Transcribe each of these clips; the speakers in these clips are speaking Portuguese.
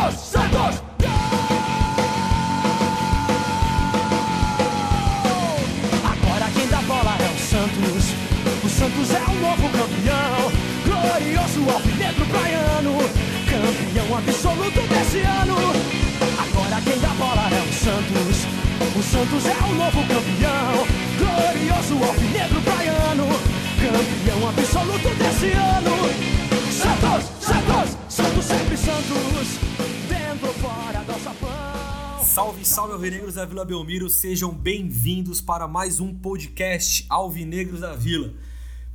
Santos, Santos! Agora quem dá bola é o Santos. O Santos é o novo campeão. Glorioso alvinegro praiano. Campeão absoluto desse ano. Agora quem dá bola é o Santos. O Santos é o novo campeão. Glorioso alvinegro praiano. Campeão absoluto desse ano. Salve, salve alvinegros da Vila Belmiro, sejam bem-vindos para mais um podcast Alvinegros da Vila.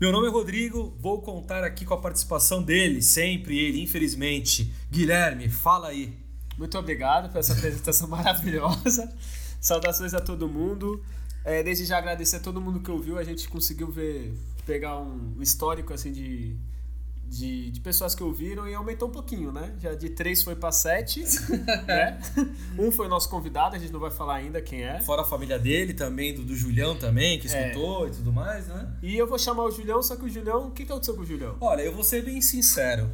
Meu nome é Rodrigo, vou contar aqui com a participação dele, sempre ele, infelizmente. Guilherme, fala aí. Muito obrigado por essa apresentação maravilhosa. Saudações a todo mundo. É, desde já agradecer a todo mundo que ouviu. A gente conseguiu ver, pegar um histórico assim de, de, de pessoas que ouviram e aumentou um pouquinho, né? Já de três foi para sete, né? Um foi nosso convidado, a gente não vai falar ainda quem é. Fora a família dele também, do, do Julião também, que É. escutou e tudo mais, né? E eu vou chamar o Julião, só que o Julião, o que, que aconteceu com o Julião? Olha, eu vou ser bem sincero.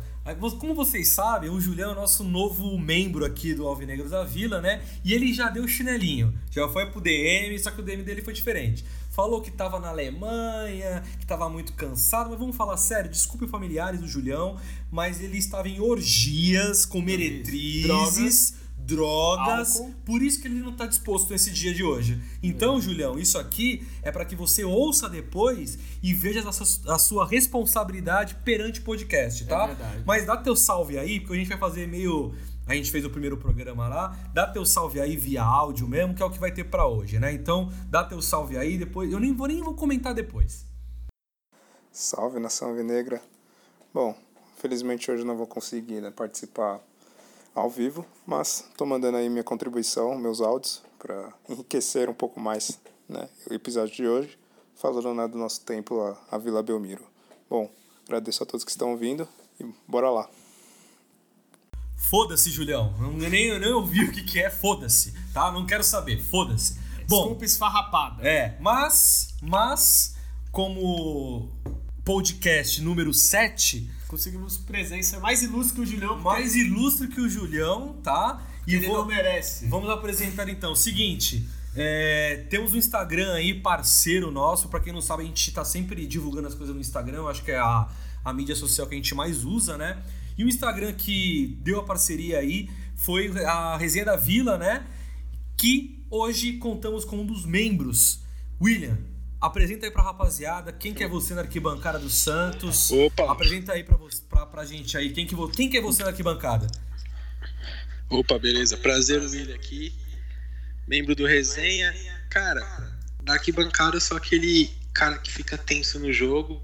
Como vocês sabem, o Julião é nosso novo membro aqui do Alvinegros da Vila, né? E ele já deu chinelinho. Já foi pro DM, só que o DM dele foi diferente. Falou que tava na Alemanha, que tava muito cansado, mas vamos falar sério, desculpe familiares do Julião, mas ele estava em orgias com meretrizes, drogas, Álcool. por isso que ele não tá disposto nesse dia de hoje. Então, Julião, isso aqui é para que você ouça depois e veja a sua, a sua responsabilidade perante o podcast, tá? É verdade. Mas dá teu salve aí, porque a gente vai fazer meio. A gente fez o primeiro programa lá, dá teu salve aí via áudio mesmo, que é o que vai ter pra hoje, né? Então, dá teu salve aí, depois. Eu nem vou nem vou comentar depois. Salve nação alvinegra. Bom, felizmente hoje não vou conseguir né, participar ao vivo, mas estou mandando aí minha contribuição, meus áudios, para enriquecer um pouco mais né, o episódio de hoje, falando né, do nosso tempo lá, a Vila Belmiro. Bom, agradeço a todos que estão ouvindo e bora lá. Foda-se, Julião. Eu nem, eu nem ouvi o que, que é, foda-se, tá? Não quero saber, foda-se. Bom, Desculpa esfarrapada. É, mas, mas, como podcast número 7, Conseguimos presença mais ilustre que o Julião. mais ilustre que o Julião, tá? E ele vou- não merece. vamos apresentar então. Seguinte, é, temos um Instagram aí, parceiro nosso. Pra quem não sabe, a gente tá sempre divulgando as coisas no Instagram. Eu acho que é a, a mídia social que a gente mais usa, né? E o Instagram que deu a parceria aí foi a Resenha da Vila, né? Que hoje contamos com um dos membros. William, apresenta aí pra rapaziada quem que é você na arquibancada do Santos. Opa. Apresenta aí pra, pra, pra gente aí quem que, quem que é você na arquibancada. Opa, beleza. Prazer, William aqui. Membro do Resenha. Cara, da arquibancada eu sou aquele cara que fica tenso no jogo.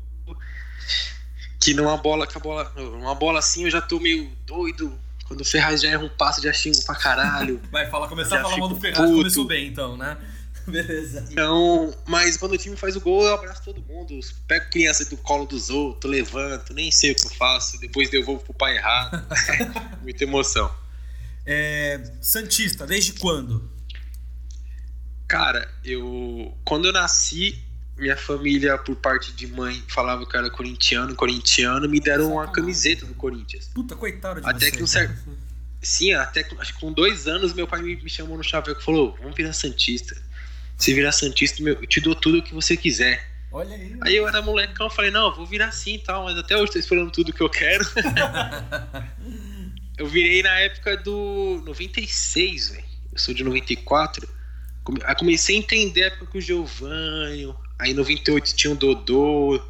Que numa bola, com a bola. Uma bola assim eu já tô meio doido. Quando o Ferraz já erra um passo, já xingo pra caralho. Vai falar, começar a falar mal do Ferraz, puto. começou bem então, né? Beleza. Então, mas quando o time faz o gol, eu abraço todo mundo. Pego criança do colo dos outros, levanto, nem sei o que eu faço. Depois devolvo pro pai errado. Muita emoção. É, Santista, desde quando? Cara, eu. Quando eu nasci, minha família, por parte de mãe, falava que eu era corintiano, corintiano, me deram uma camiseta do Corinthians. Puta, coitado de Até você. que um certo. Sim, até que- acho que com dois anos meu pai me, me chamou no chaveco e falou: vamos virar Santista. Se virar Santista, meu, eu te dou tudo o que você quiser. Olha aí. Aí eu era molecão, falei, não, vou virar sim e tal, mas até hoje tô esperando tudo que eu quero. eu virei na época do 96, velho. Eu sou de 94. Come- Aí comecei a entender a época com o Giovanni. Aí em 98 tinha o Dodô.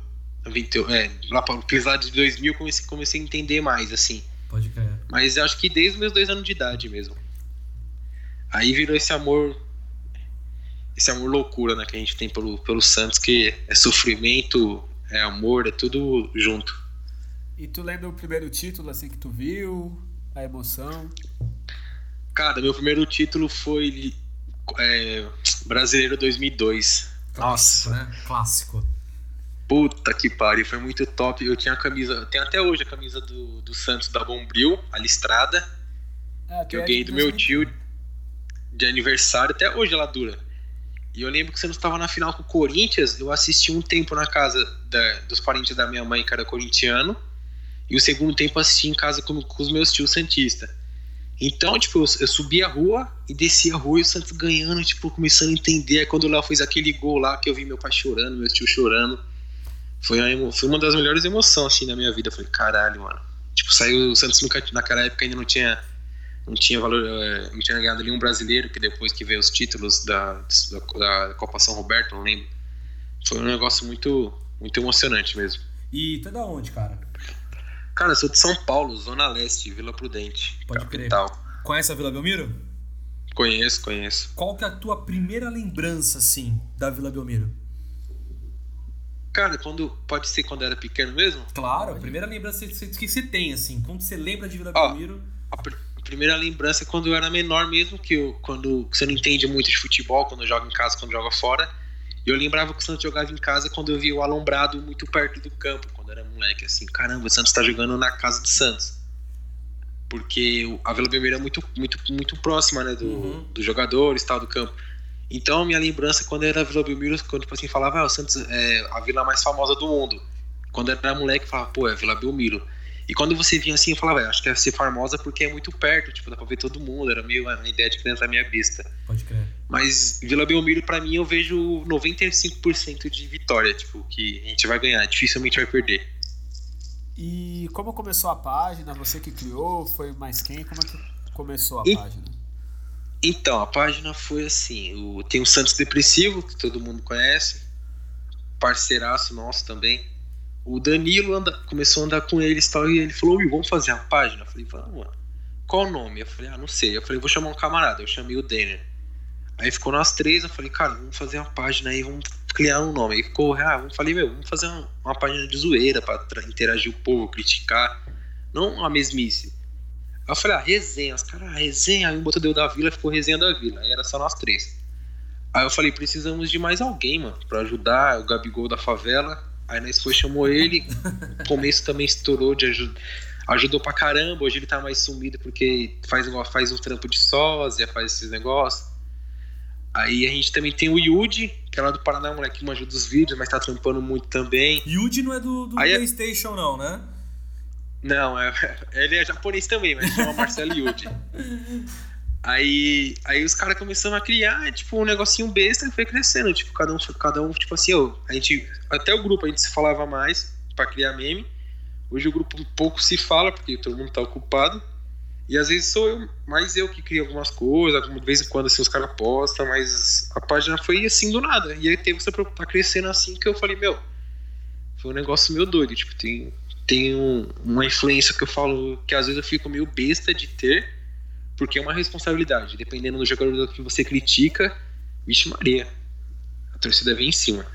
98, é, lá para de 2000 comecei, comecei a entender mais, assim. Pode crer. Mas eu acho que desde os meus dois anos de idade mesmo. Aí virou esse amor. Esse amor loucura né, que a gente tem pelo, pelo Santos, que é sofrimento, é amor, é tudo junto. E tu lembra o primeiro título assim que tu viu? A emoção? Cara, meu primeiro título foi é, Brasileiro 2002. Clássico, né? Clássico. Puta que pariu, foi muito top. Eu tinha a camisa, eu tenho até hoje a camisa do, do Santos da Bombril, a listrada, É, que eu ganhei do meu 2000. tio de aniversário, até hoje ela dura. E eu lembro que você não estava na final com o Corinthians, eu assisti um tempo na casa da- dos parentes da minha mãe, que era corintiano, e o segundo tempo eu assisti em casa com, com os meus tios Santista. Então, tipo, eu, subi a rua e desci a rua e o Santos ganhando, tipo, começando a entender. Aí quando o Léo fez aquele gol lá, que eu vi meu pai chorando, meu tio chorando, foi uma, foi uma das melhores emoções, assim, da minha vida. Eu falei, caralho, mano. Tipo, saiu o Santos nunca, naquela época ainda não tinha não tinha valor, é, não tinha ganhado nenhum brasileiro, que depois que veio os títulos da, da, da Copa São Roberto, não lembro. Foi um negócio muito, muito emocionante mesmo. E tu é da onde, cara? Cara, eu sou de São Paulo, Zona Leste, Vila Prudente, Pode capital. Crer. Conhece a Vila Belmiro? Conheço, conheço. Qual que é a tua primeira lembrança, assim, da Vila Belmiro? Cara, quando pode ser quando era pequeno mesmo? Claro, a primeira lembrança que você tem, assim, quando você lembra de Vila Ó, Belmiro. A, pr a, primeira lembrança é quando eu era menor mesmo, que eu, quando você não entende muito de futebol, quando joga em casa, quando joga fora. Eu lembrava que o Santos jogava em casa quando eu via o alombrado muito perto do campo, quando era moleque, assim, caramba, o Santos tá jogando na casa do Santos. Porque a Vila Belmiro é muito, muito, muito próxima, né, do, uhum. dos jogadores, tal, do campo. Então, minha lembrança quando era Vila Belmiro, quando tipo assim, falava, ah, o Santos é a vila mais famosa do mundo. Quando era moleque, falava, pô, é Vila Belmiro. E quando você vinha assim, eu falava, acho que é ser famosa porque é muito perto, tipo, dá pra ver todo mundo. Era meio uma ideia de criança na minha vista. Pode crer. Mas Vila Belmiro, para mim, eu vejo 95% de vitória, tipo, que a gente vai ganhar, dificilmente vai perder. E como começou a página? Você que criou? Foi mais quem? Como é que começou a e... página? Então, a página foi assim: o, tem o Santos Depressivo, que todo mundo conhece, parceiraço nosso também. O Danilo anda, começou a andar com eles tal, e ele falou: vamos fazer a página? Eu falei: vamos, mano. Qual o nome? Eu falei: ah, não sei. Eu falei: vou chamar um camarada. Eu chamei o Denner. Aí ficou nós três. Eu falei: cara, vamos fazer uma página aí, vamos criar um nome. Aí ficou: ah, vamos, falei: meu, vamos fazer uma, uma página de zoeira pra interagir o povo, criticar. Não a mesmice. Aí eu falei, ah, resenha. Os caras, ah, resenha. Aí um botão deu da vila, ficou resenha da vila. Aí era só nós três. Aí eu falei, precisamos de mais alguém, mano, pra ajudar o Gabigol da favela. Aí nós foi, chamou ele. No começo também estourou de ajuda. Ajudou pra caramba. Hoje ele tá mais sumido porque faz, faz um trampo de sósia, faz esses negócios. Aí a gente também tem o Yudi, que é lá do Paraná, moleque, que ajuda os vídeos, mas tá trampando muito também. Yudi não é do, do Aí, é PlayStation, não, né? Não, é, ele é japonês também, mas chama Marcelo Yudi. Aí, aí os caras começaram a criar, tipo, um negocinho besta e foi crescendo. Tipo, cada um, cada um tipo assim, ó, a gente, até o grupo a gente se falava mais para criar meme. Hoje o grupo pouco se fala, porque todo mundo tá ocupado. E às vezes sou eu, mais eu que crio algumas coisas, de vez em quando assim, os caras postam, mas a página foi assim do nada. E aí teve essa tá crescendo assim que eu falei, meu, foi um negócio meio doido. Tipo, tem, tem um, uma influência que eu falo que às vezes eu fico meio besta de ter, porque é uma responsabilidade. Dependendo do jogador que você critica, vixe Maria, a torcida vem em cima.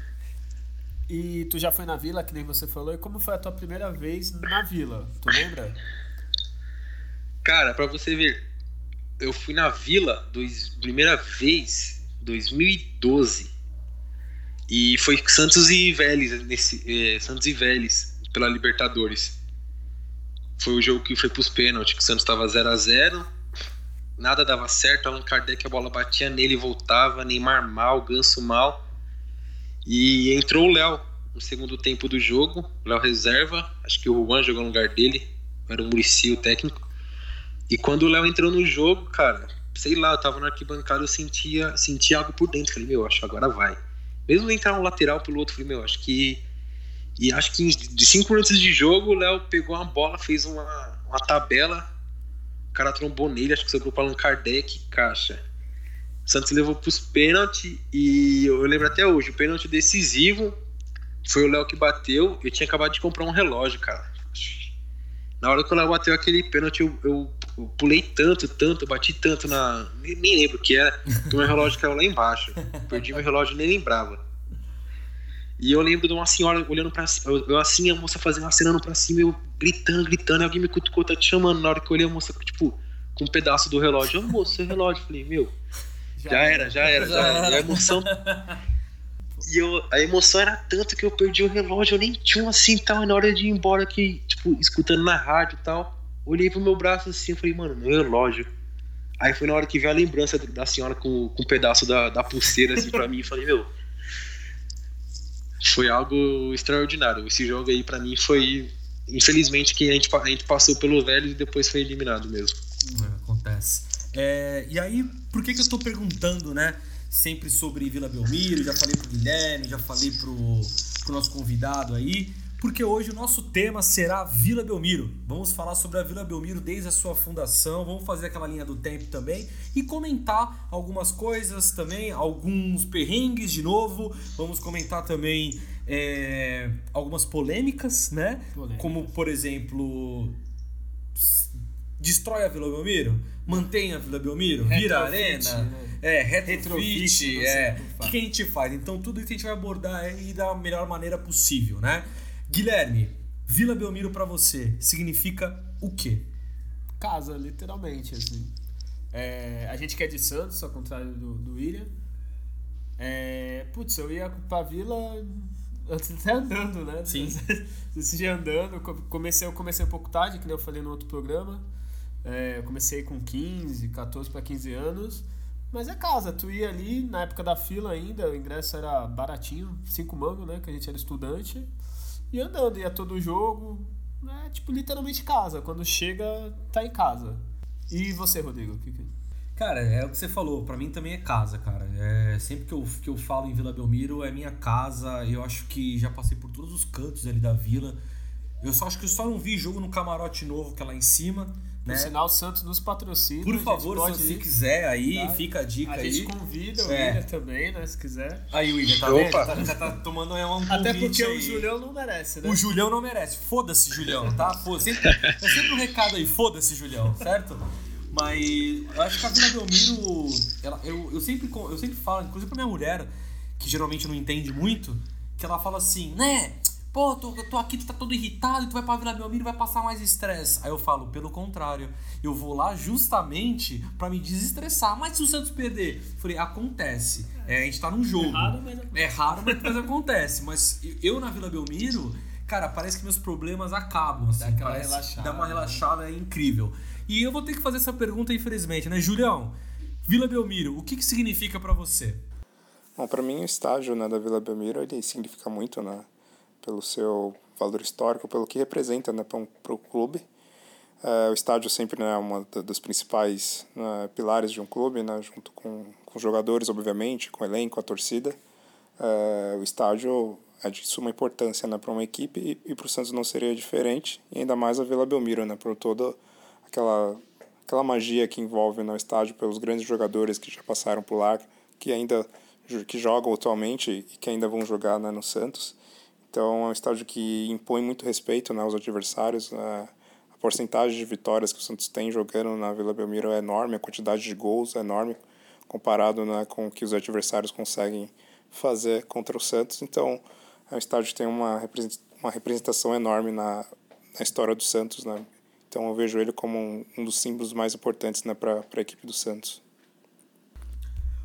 E tu já foi na vila, que nem você falou, e como foi a tua primeira vez na vila? Tu lembra? Cara, para você ver, eu fui na vila dois, primeira vez 2012. E foi Santos e Vélez, nesse, eh, Santos e Vélez pela Libertadores. Foi o jogo que foi pros pênaltis, que o Santos estava 0 a 0 nada dava certo, Allan Kardec a bola batia nele e voltava, Neymar mal, Ganso mal. E entrou o Léo no segundo tempo do jogo, Léo reserva, acho que o Juan jogou no lugar dele, era o Murici o técnico. E quando o Léo entrou no jogo, cara, sei lá, eu tava na arquibancada, eu sentia, sentia algo por dentro. Falei, meu, acho que agora vai. Mesmo entrar um lateral pelo outro, falei, meu, acho que e acho que de cinco minutos de jogo, o Léo pegou uma bola, fez uma, uma tabela. O cara trombou nele, acho que sobrou para Allan Kardec, caixa. O Santos levou pros pênaltis e eu lembro até hoje, o pênalti decisivo foi o Léo que bateu. Eu tinha acabado de comprar um relógio, cara. Na hora que Léo bateu aquele pênalti, eu, eu, eu, pulei tanto, tanto, bati tanto na. Nem, nem lembro o que era, que o meu relógio caiu lá embaixo. Perdi meu relógio nem lembrava. E eu lembro de uma senhora olhando pra cima, eu, assim, a moça fazendo, acenando pra cima, eu gritando, gritando, e alguém me cutucou, tá te chamando. Na hora que eu olhei a moça, tipo, com um pedaço do relógio. Ô, moço, seu relógio. Falei, meu, já, já era, já era, já, era. E a emoção. e eu, a emoção era tanto que eu perdi o relógio, eu nem tinha um assim tal. Na hora de ir embora, que, tipo, escutando na rádio e tal, olhei pro meu braço assim, falei, mano, meu relógio. Aí foi na hora que veio a lembrança da senhora com, com um pedaço da, da pulseira assim pra mim, e falei, meu foi algo extraordinário. Esse jogo aí para mim foi infelizmente que a gente, a gente passou pelo velho e depois foi eliminado mesmo. É, acontece. É, e aí, por que, que eu tô perguntando, né? Sempre sobre Vila Belmiro, já falei pro Guilherme, já falei pro, pro nosso convidado aí, porque hoje o nosso tema será Vila Belmiro. Vamos falar sobre a Vila Belmiro desde a sua fundação, vamos fazer aquela linha do tempo também e comentar algumas coisas também, alguns perrengues de novo. Vamos comentar também é, algumas polêmicas, né? Polêmicas. Como, por exemplo, destrói a Vila Belmiro, mantém a Vila Belmiro, vira Retrofit, arena, né? é, Retrofit, retrofit, é, o que a gente faz? Então tudo isso a gente vai abordar aí da melhor maneira possível, né? Guilherme, Vila Belmiro pra você significa o quê? Casa, literalmente, assim. É, a gente que é de Santos, ao contrário do, do William. É, putz, eu ia pra vila até andando, né? Sim. Dia andando, co- comecei, eu comecei um pouco tarde, que nem eu falei no outro programa. É, eu comecei com 15, 14 para 15 anos. Mas é casa, tu ia ali, na época da fila ainda, o ingresso era baratinho, 5 mangos, né? Que a gente era estudante. E andando, ia todo jogo. É tipo, literalmente casa. Quando chega, tá em casa. E você, Rodrigo? que Cara, é o que você falou, pra mim também é casa, cara. É, sempre que eu, que eu falo em Vila Belmiro é minha casa. Eu acho que já passei por todos os cantos ali da vila. Eu só acho que eu só não vi jogo no camarote novo que é lá em cima, né? Por sinal, o Santos nos patrocina. a Por favor, pode se ir, quiser aí, tá? fica a dica A aí. gente convida o É. William também, né? Se quiser. Aí, William, tá Opa. vendo? Tá- já tá tomando aí um convite Até porque aí. o Julião não merece, né? O Julião não merece. Foda-se, Julião, tá? Foda-se. Sempre, é sempre um recado aí, foda-se, Julião, certo? Mas eu acho que a Vila Belmiro, ela, eu, eu, sempre, eu sempre falo, inclusive pra minha mulher, que geralmente não entende muito, que ela fala assim, né? Pô, tô, eu tô aqui, tu tá todo irritado, e tu vai pra Vila Belmiro e vai passar mais estresse. Aí eu falo, pelo contrário, eu vou lá justamente pra me desestressar. Mas se o Santos perder? Eu Falei, acontece. É, a gente tá num jogo. raro, mas. É raro, mas, acontece. Mas eu na Vila Belmiro, cara, parece que meus problemas acabam. Assim, Dá aquela parece, relaxada, Dá uma né? relaxada, é incrível. E eu vou ter que fazer essa pergunta, infelizmente, né? Julião, Vila Belmiro, o que, que significa pra você? Bom, para mim o estágio né, da Vila Belmiro ele significa muito, né, pelo seu valor histórico, pelo que representa né, para o clube. É, o estádio sempre né, é um dos principais né, pilares de um clube, né, junto com, com jogadores, obviamente, com o elenco, a torcida. É, o estádio é de suma importância né, para uma equipe e, e para o Santos não seria diferente, e ainda mais a Vila Belmiro, né, por toda aquela, aquela magia que envolve no estádio pelos grandes jogadores que já passaram por lá, que ainda que jogam atualmente e que ainda vão jogar né, no Santos. Então é um estádio que impõe muito respeito né, aos adversários. né, a porcentagem de vitórias que o Santos tem jogando na Vila Belmiro é enorme, a quantidade de gols é enorme comparado né, com o que os adversários conseguem fazer contra o Santos. Então é um estádio que tem uma uma representação enorme na, na história do Santos. Né? Então eu vejo ele como um, um dos símbolos mais importantes né, para a equipe do Santos.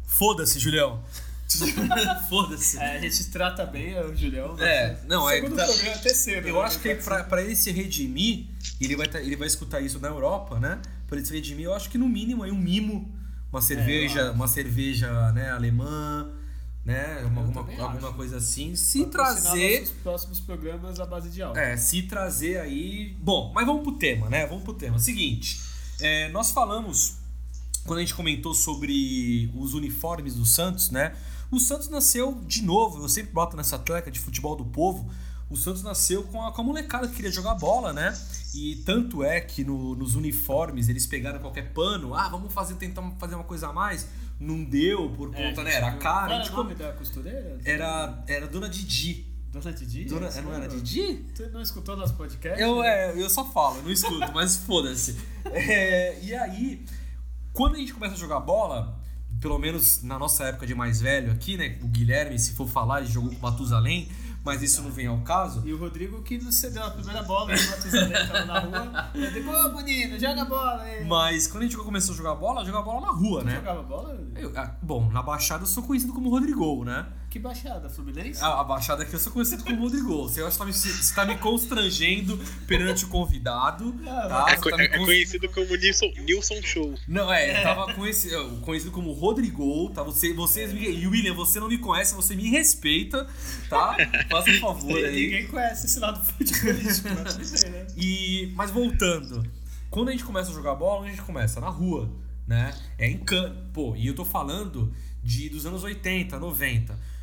Foda-se, Julião. Foda-se. É, a gente trata bem o Julião. né? É, não, é. Segundo tá- programa é terceiro. Eu né? acho que pra, pra ele se redimir, ele vai, tá- ele vai escutar isso na Europa, né? Pra ele se redimir, eu acho que no mínimo aí um mimo, uma cerveja, uma cerveja, né, alemã, né? Uma, alguma, alguma coisa assim. Se Patrocinar trazer. nossos próximos programas à base de álcool. É, se trazer aí. Bom, mas vamos pro tema, né? Vamos pro tema. Seguinte, é, nós falamos, quando a gente comentou sobre os uniformes do Santos, né? O Santos nasceu de novo, eu sempre boto nessa tecla de futebol do povo. O Santos nasceu com a, com a molecada que queria jogar bola, né? E tanto é que no- nos uniformes eles pegaram qualquer pano, ah, vamos fazer, tentar fazer uma coisa a mais. Não deu por É, conta, né? Era caro. Qual era o nome da costureira? Era, era Dona Didi. Dona Didi? Dona, Você não era? Didi? Tu não escutou nosso podcast? Eu, né? é, eu só falo, não escuto, mas foda-se. É, e aí, quando a gente começa a jogar bola, pelo menos na nossa época de mais velho aqui, né? O Guilherme, se for falar, ele jogou com o Matusalém, mas isso não vem ao caso. E o Rodrigo que nos cedeu a primeira bola, o Matusalém tava na rua. Eu digo, ô menino, joga bola aí. Mas quando a gente começou a jogar bola, jogar bola na rua, Tu né? jogava bola? Eu- ah, bom, na Baixada eu sou conhecido como Rodrigo, né? Que Que baixada, Fluminense? A, a baixada aqui eu sou conhecido como Rodrigo. Você acha que tá me, você tá me constrangendo perante o convidado. Tá? É, tá é- é conhecido como Nilson, Nilson Show. Não, é, eu tava conhecido, conhecido como Rodrigo, tá? Você, vocês me, e William, você não me conhece, você me respeita, tá? Faça um favor aí. Ninguém conhece esse lado bem, né? E, mas voltando, quando a gente começa a jogar bola, onde a gente começa? Na rua, né? É em campo. Pô, e eu tô falando de dos anos 80, 90.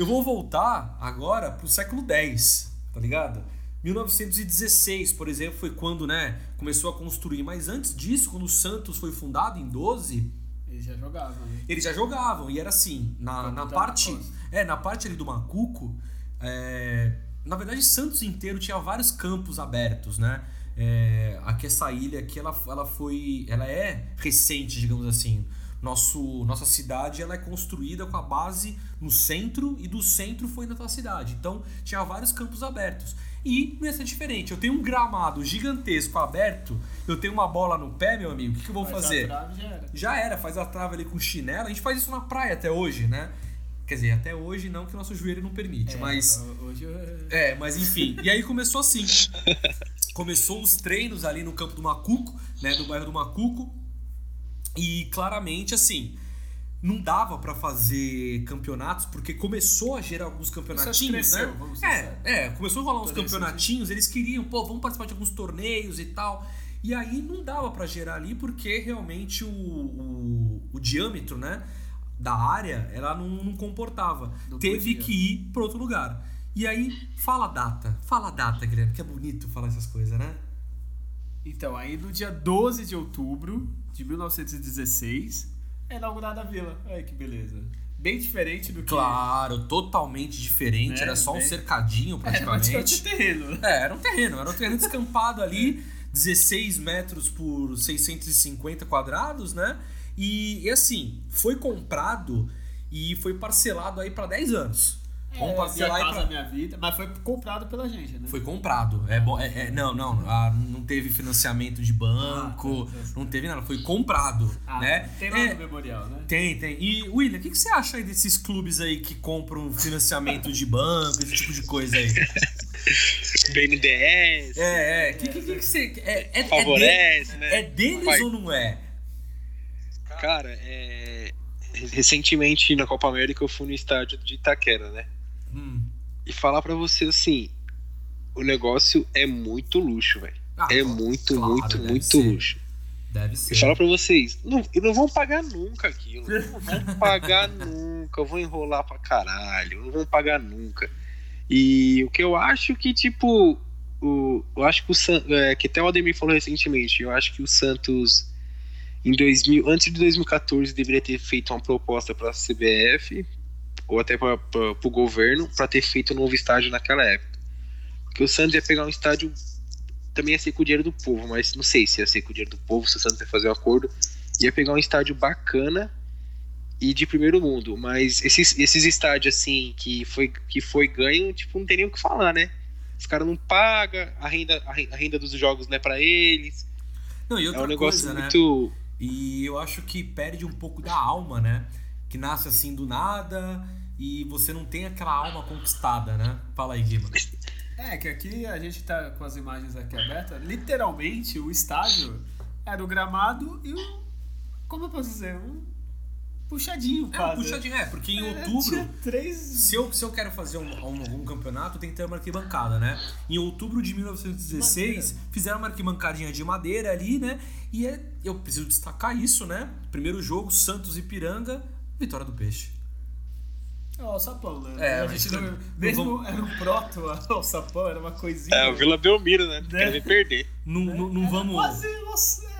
Eu vou voltar agora pro século 10, tá ligado? 1916, por exemplo, foi quando, né, começou a construir. Mas antes disso, quando o Santos foi fundado em 12, Eles já jogavam, né? eles já jogavam e era assim na, na parte é na parte ali do Macuco é, na verdade Santos inteiro tinha vários campos abertos né é, aqui essa ilha aqui ela, ela foi ela é recente digamos assim nosso nossa cidade ela é construída com a base no centro e do centro foi na tua cidade então tinha vários campos abertos e não ia ser diferente eu tenho um gramado gigantesco aberto eu tenho uma bola no pé meu amigo o que, que eu vou Mas fazer a trave já era. já era, faz a trava ali com chinelo. A gente faz isso na praia até hoje, né? Quer dizer, até hoje não, que o nosso joelho não permite, É, mas. Hoje eu... É, mas enfim. E aí começou assim. Começou os treinos ali no campo do Macuco, né? Do bairro do Macuco. E claramente, assim, não dava pra fazer campeonatos, porque começou a gerar alguns campeonatinhos, cresceu, né? vamos É, é, começou a rolar uns campeonatinhos, eles queriam, pô, vamos participar de alguns torneios e tal. E aí não dava pra gerar ali, porque realmente o, o, o diâmetro, né? Da área, ela não, não comportava. Não Teve podia. que ir pra outro lugar. E aí, fala a data. Fala a data, Guilherme, que é bonito falar essas coisas, né? Então, aí no dia 12 de outubro de 1916 é inaugurada a vila. Olha que beleza. Bem diferente do que. Claro, totalmente diferente. Né, Era só um bem- cercadinho, praticamente. tinha terreno. É, era um terreno, era um terreno descampado ali, 16 metros por 650 quadrados, né? E, e assim, foi comprado e foi parcelado aí pra 10 anos. Vamos É, parcelar Minha casa, pra... minha vida. Mas foi comprado pela gente, né? Foi comprado. É, bom, é, é- não, não, ah, não teve financiamento de banco, Ah, tá, tá. não teve nada, foi comprado, Ah, né? Tem lá É, no memorial, né? Tem, tem. E, William, o que, que você acha aí desses clubes aí que compram financiamento de banco, esse tipo de coisa aí? BNDES, É, é. O que, que, que, que você. É, é, é, favorece, de- né? é deles Vai. ou não é? Cara, é... recentemente na Copa América eu fui no estádio de Itaquera, né? Hum. E falar pra você assim, o negócio é muito luxo, velho. Ah, É muito, claro, muito, muito ser. luxo. Deve ser. E falar pra vocês, não, não vão pagar nunca aquilo. Não vão pagar nunca. Vão enrolar pra caralho. Não vão pagar nunca. E o que eu acho que, tipo, o, eu acho que o San- é, que até o Ademir falou recentemente, eu acho que o Santos em 2000, antes de 2014 deveria ter feito uma proposta para a CBF ou até para o governo para ter feito um novo estádio naquela época. Porque o Santos ia pegar um estádio também ia ser com o dinheiro do povo, mas não sei se ia ser com o dinheiro do povo, se o Santos ia fazer um acordo. Ia pegar um estádio bacana e de primeiro mundo. Mas esses, esses estádios, assim, que foi, que foi ganho, tipo, não tem nem o que falar, né? Os caras não pagam, a renda, a renda- dos jogos não é pra eles. Não, e É outra um negócio coisa, né? muito. E eu acho que perde um pouco da alma, né? Que nasce assim do nada e você não tem aquela alma conquistada, né? Fala aí, Guima. É, que aqui a gente tá com as imagens aqui abertas. Literalmente, o estádio era o gramado e o. Como eu posso dizer? Um puxadinho, É, um puxadinho, é, porque em É, outubro. Três. Se eu, se eu quero fazer um, um, um campeonato, tem que ter uma arquibancada, né? Em outubro de 1916, fizeram uma arquibancadinha de madeira ali, né? E é- eu preciso destacar isso, né? Primeiro jogo, Santos e Piranga, vitória do Peixe. É o sapão, né? É, a gente não- mesmo era um proto, o sapão era uma coisinha. É, o Vila Belmiro, né? Quer me perder. Não, não, vamos. Quase um,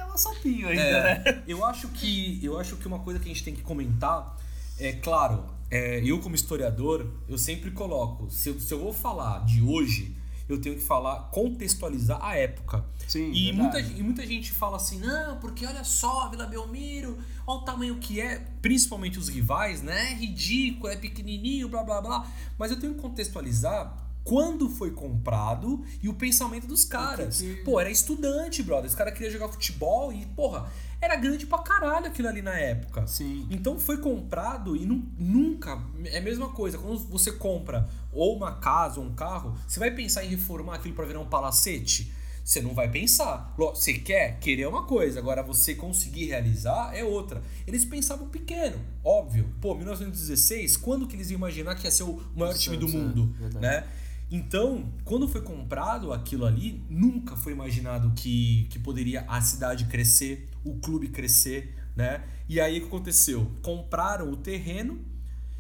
é um sapinho ainda, É, né? eu acho que eu acho que uma coisa que a gente tem que comentar é claro é, eu como historiador eu sempre coloco se eu, se eu vou falar de hoje eu tenho que falar contextualizar a época Sim, e muita, e muita gente fala assim não porque olha só Vila Belmiro olha o tamanho que é principalmente os rivais né é ridículo é pequenininho blá blá blá mas eu tenho que contextualizar quando foi comprado e o pensamento dos caras. Pô, era estudante, brother. Os caras queriam jogar futebol e, porra, era grande pra caralho aquilo ali na época. Sim. Então foi comprado e nu- nunca. É a mesma coisa. Quando você compra ou uma casa ou um carro, você vai pensar em reformar aquilo pra virar um palacete? Você não vai pensar. Você quer? Querer é uma coisa. Agora você conseguir realizar é outra. Eles pensavam pequeno, óbvio. Pô, 1916, quando que eles iam imaginar que ia ser o maior time do é, mundo? verdade. né? Então, quando foi comprado aquilo ali, nunca foi imaginado que, que poderia a cidade crescer, o clube crescer, né? E aí o que aconteceu? Compraram o terreno,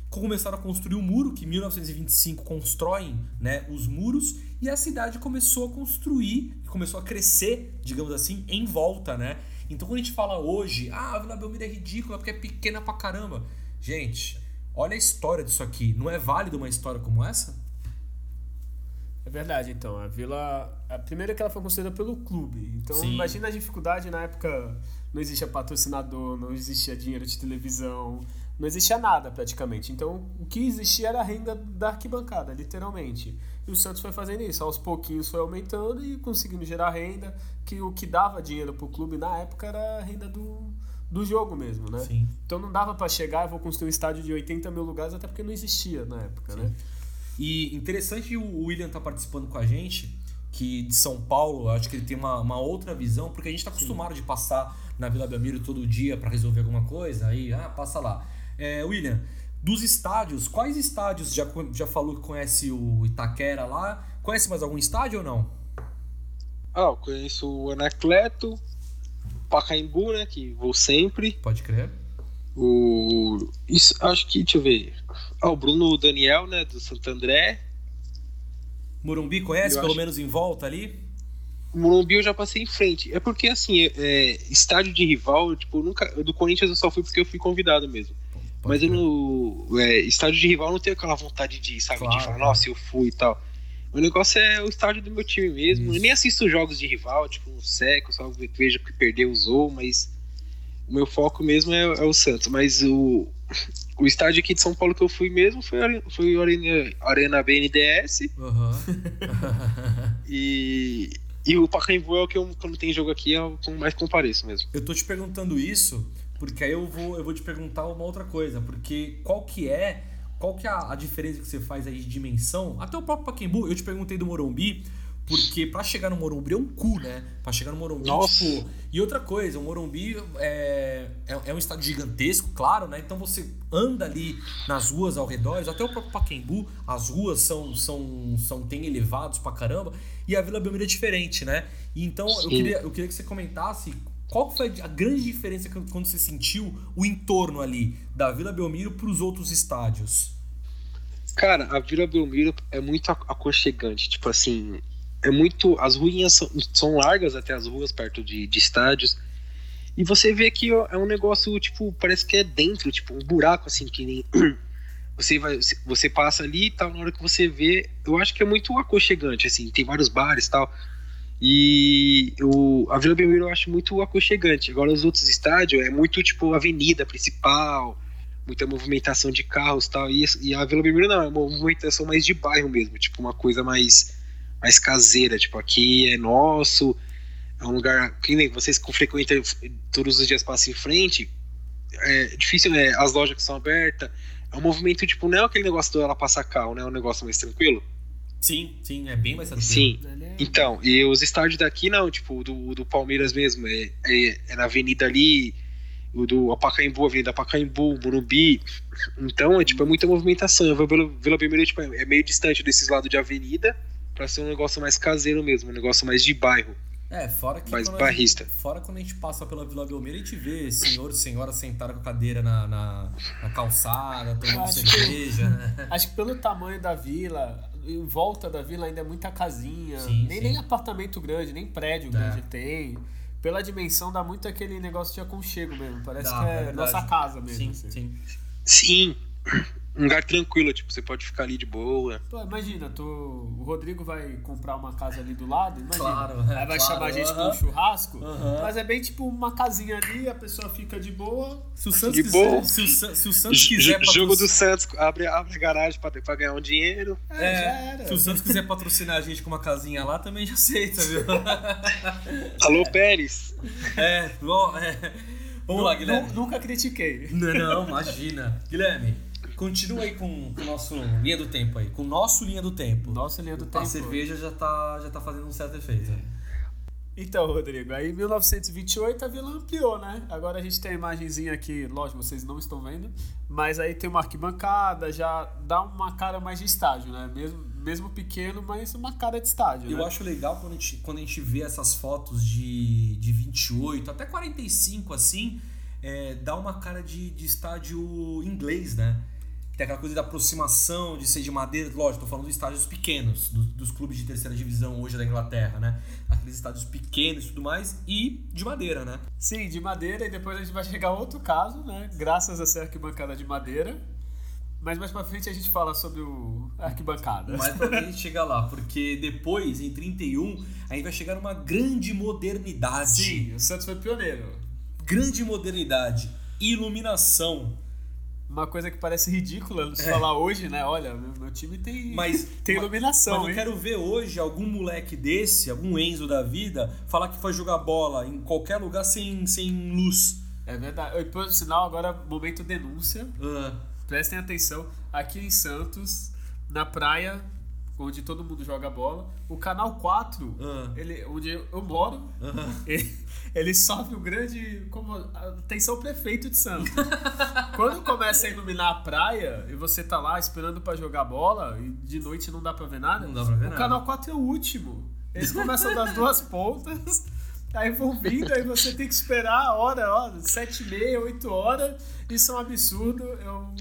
começaram a construir o muro, que em 1925 constroem né, os muros, e a cidade começou a construir, começou a crescer, digamos assim, em volta, né? Então quando a gente fala hoje, ah, a Vila Belmiro é ridícula porque é pequena pra caramba. Gente, olha a história disso aqui. Não é válido uma história como essa? É verdade, então. A vila. A primeira é que ela foi construída pelo clube. Então Sim. imagina a dificuldade na época. Não existia patrocinador, não existia dinheiro de televisão, não existia nada praticamente. Então o que existia era a renda da arquibancada, literalmente. E o Santos foi fazendo isso, aos pouquinhos foi aumentando e conseguindo gerar renda, que o que dava dinheiro pro clube na época era a renda do, do jogo mesmo, né? Sim. Então não dava pra chegar, eu vou construir um estádio de 80 mil lugares, até porque não existia na época, né? E interessante o William tá participando com a gente, que de São Paulo, acho que ele tem uma, uma outra visão, porque a gente tá acostumado de passar na Vila Belmiro todo dia para resolver alguma coisa, aí, ah, passa lá. É, William, dos estádios, quais estádios já, já falou que conhece o Itaquera lá? Conhece mais algum estádio ou não? Ah, eu conheço o Anacleto, Pacaembu, né? Que vou sempre. Pode crer. O. Isso, acho que, deixa eu ver. Ah, o Bruno Daniel, né? Do Santo André. Morumbi conhece, Eu pelo acho- menos em volta ali? Morumbi eu já passei em frente. É porque, assim, é, é, estádio de rival, tipo, nunca. Do Corinthians eu só fui porque eu fui convidado mesmo. Pode Mas eu no. É, estádio de rival eu não tenho aquela vontade de, sabe, Claro, de falar, nossa, eu fui e tal. O negócio é o estádio do meu time mesmo. Isso. Eu nem assisto jogos de rival, tipo, um seco, só vejo que perdeu, usou, mas o meu foco mesmo é, é o Santos. Mas o, o estádio aqui de São Paulo que eu fui mesmo foi, foi o Arena, Arena BNDS Aham. e, e o Pacaembu é o que eu, quando tem jogo aqui, é o que eu mais compareço mesmo. Eu tô te perguntando isso porque aí eu vou, eu vou te perguntar uma outra coisa, porque qual que é, qual que é a, a diferença que você faz aí de dimensão? Até o próprio Pacaembu, eu te perguntei do Morumbi, porque pra chegar no Morumbi é um cu, né? Pra chegar no Morumbi, Nossa. tipo... E outra coisa, o Morumbi é, é, é um estádio gigantesco, claro, né? Então você anda ali nas ruas ao redor, até o próprio Pacaembu, as ruas são, são, são tem elevados pra caramba, e a Vila Belmiro é diferente, né? E então eu queria, eu queria que você comentasse qual foi a grande diferença quando você sentiu o entorno ali da Vila Belmiro pros outros estádios. Cara, a Vila Belmiro é muito ac- aconchegante. Tipo assim, é muito. As ruínas são, são largas até as ruas perto de, de estádios. E você vê que ó, é um negócio, tipo, parece que é dentro, tipo, um buraco assim, que nem. Você, vai, você passa ali e tal, na hora que você vê, eu acho que é muito aconchegante, assim, tem vários bares e tal. E o, a Vila Belmiro eu acho muito aconchegante. Agora os outros estádios é muito tipo avenida principal, muita movimentação de carros e tal. E, e a Vila Belmiro não, é uma movimentação mais de bairro mesmo, tipo uma coisa mais, mais caseira. Tipo, aqui é nosso, é um lugar que nem vocês que frequentam todos os dias passam em frente. É difícil, né? As lojas que são abertas. É um movimento, tipo, não é aquele negócio do ela passar carro, né? É um negócio mais tranquilo. Sim, sim, é bem mais tranquilo. Sim. É- Então, e os estádios daqui não, tipo, o do, do Palmeiras mesmo, é, é, é na avenida ali, o do Pacaembu, Avenida Pacaembu, Morumbi. Então, é tipo, é muita movimentação. A Vila, Vila Belmiro tipo, é meio distante desses lados de avenida pra ser um negócio mais caseiro mesmo, um negócio mais de bairro. É, fora que Mais barrista. Gente, fora quando a gente passa pela Vila Belmiro, a gente vê senhor e senhora sentaram com a cadeira na, na, na calçada, tomando Acho que- cerveja, né? Acho que pelo tamanho da vila, em volta da vila ainda é muita casinha. Sim, nem, sim. nem apartamento grande, nem prédio É. grande tem. Pela dimensão dá muito aquele negócio de aconchego mesmo. Parece Dá, que é é nossa casa mesmo. Sim, assim. sim. Sim. Um lugar tranquilo, tipo, você pode ficar ali de boa. Pô, imagina, tô, o Rodrigo vai comprar uma casa ali do lado, imagina. Claro, Aí vai claro, chamar a gente pra aham. um churrasco, Aham. mas é bem tipo uma casinha ali, a pessoa fica de boa. Se o Santos De quiser, boa. se o, se o Santos J- quiser jogo do patrocinar- Santos, abre, abre a garagem pra, pra ganhar um dinheiro. É, já É, era. se o Santos quiser patrocinar a gente com uma casinha lá, também já aceita, viu? Alô, Pérez. É, bom, é. Vamos lá, Nu- Guilherme. Nunca critiquei. Não, não, imagina. Guilherme, continua aí com o nosso linha do tempo aí. Com o nosso linha do tempo. Nossa linha do tempo. A cerveja já tá, já tá fazendo um certo efeito. Então, Rodrigo, aí em 1928 a vila ampliou, né? Agora a gente tem a imagenzinha aqui, lógico, vocês não estão vendo, mas aí tem uma arquibancada, já dá uma cara mais de estádio, né? Mesmo, mesmo pequeno, mas uma cara de estádio, Eu né? acho legal quando a gente, quando a gente vê essas fotos de, de 28 até 45, assim, é, dá uma cara de, de estádio inglês, né? Tem aquela coisa da aproximação, de ser de madeira. Lógico, tô falando de estádios pequenos, dos, dos clubes de terceira divisão hoje da Inglaterra, né? Aqueles estádios pequenos e tudo mais, e de madeira, né? Sim, de madeira, e depois a gente vai chegar a outro caso, né? Graças a ser arquibancada de madeira. Mas mais pra frente a gente fala sobre o arquibancada. Mais pra frente a gente chega lá, porque depois, em 31, a gente vai chegar numa grande modernidade. Sim, o Santos foi pioneiro. Grande modernidade. Iluminação. Uma coisa que parece ridícula se falar hoje, né? Olha, meu, meu time tem, É. Mas tem mas- iluminação, Mas eu hein? quero ver hoje algum moleque desse, algum Enzo da vida, falar que foi jogar bola em qualquer lugar sem, sem luz. É verdade. E por sinal, agora, momento denúncia. Ah, Prestem atenção. Aqui em Santos, na praia, onde todo mundo joga bola, o canal 4, Ah. ele, onde eu moro, ele, ele sofre um grande. Como, atenção, prefeito de Santos. Quando começa a iluminar a praia e você tá lá esperando pra jogar bola e de noite não dá pra ver nada, Não dá pra ver o nada. canal 4 é o último. Eles começam das duas pontas. Aí vão vindo, aí você tem que esperar a hora, ó, sete e meia, oito horas. Isso é um absurdo. Eu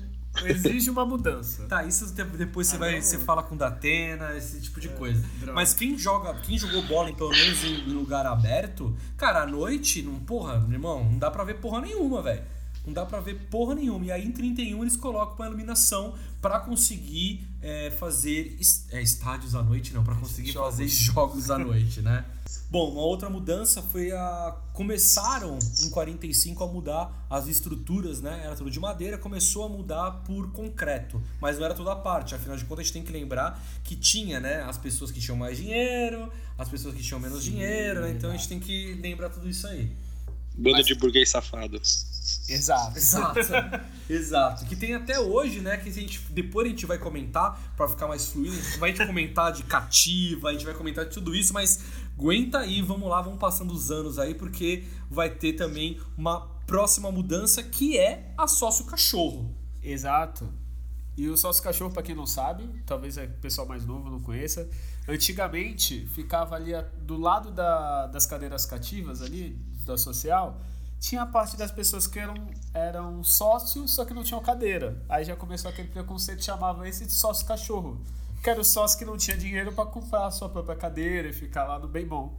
exijo uma mudança. Tá, isso de- depois você Ah, vai, não. você fala com Datena, esse tipo de coisa. droga. Mas quem joga, quem jogou bola, em, pelo menos em, lugar aberto, cara, à noite, não, porra, meu irmão, não dá pra ver porra nenhuma, velho. Não dá pra ver porra nenhuma. E aí em 31 eles colocam uma iluminação pra conseguir é, fazer es- é, estádios à noite, não, pra conseguir Jogos. fazer jogos à noite, né? Bom, uma outra mudança foi a. Começaram em 45 a mudar as estruturas, né? Era tudo de madeira, começou a mudar por concreto. Mas não era toda a parte. Afinal de contas, a gente tem que lembrar que tinha, né? As pessoas que tinham mais dinheiro, as pessoas que tinham menos dinheiro, né? Então a gente tem que lembrar tudo isso aí. Bando de burguês safado. Exato. Exato. Exato. Que tem até hoje, né? Que a gente, depois a gente vai comentar, pra ficar mais fluido, a gente vai comentar de cativa, a gente vai comentar de tudo isso, mas aguenta aí, vamos lá, vamos passando os anos aí, porque vai ter também uma próxima mudança que é a sócio cachorro. Exato. E o sócio cachorro, pra quem não sabe, talvez o pessoal mais novo não conheça, antigamente ficava ali do lado da- das cadeiras cativas ali, da social, tinha a parte das pessoas que eram, eram sócios, só que não tinham cadeira. Aí já começou aquele preconceito, chamava esse de sócio cachorro. Que era o sócio que não tinha dinheiro pra comprar a sua própria cadeira e ficar lá no bem bom.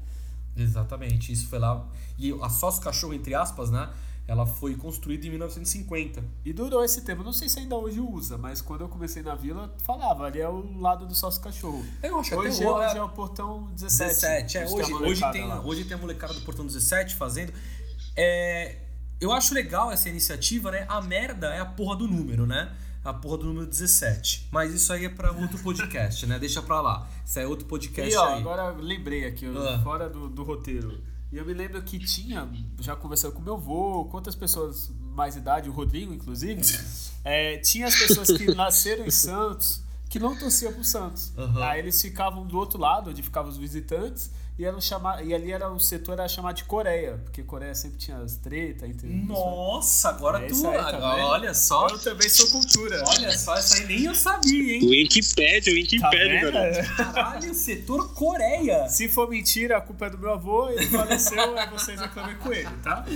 Exatamente, isso foi lá. E a sócio cachorro, entre aspas, né? Ela foi construída em 1950. E durou esse tempo. Não sei se ainda hoje usa, mas quando eu comecei na vila, falava, ali é o lado do sócio cachorro. Eu acho que Hoje, até é, hoje hoje é o portão 17. 17, é, hoje, hoje, tem, lá. hoje tem a molecada do Portão 17 fazendo. É, eu acho legal essa iniciativa, né? A merda é a porra do número, né? A porra do número 17. Mas isso aí é pra outro podcast, né? Deixa pra lá. Isso é outro podcast E ó, aí. agora lembrei aqui, Ah. fora do, do roteiro. E eu me lembro que tinha, já conversando com meu avô, outras pessoas mais idade, o Rodrigo, inclusive, é, tinha as pessoas que nasceram em Santos que não torciam pro Santos. Aham. Aí eles ficavam do outro lado, onde ficavam os visitantes, e, eram chamar, e ali era o setor era chamado de Coreia, porque Coreia sempre tinha as tretas entre. Nossa, agora É tu. isso tá vendo? olha só. Eu também sou cultura. Olha só, essa aí nem eu sabia, hein? Wikipedia, Tá Wikipedia, vendo? garoto. Caralho, setor Coreia. Se for mentira, a culpa é do meu avô, ele faleceu, aí vocês reclamem com ele, tá?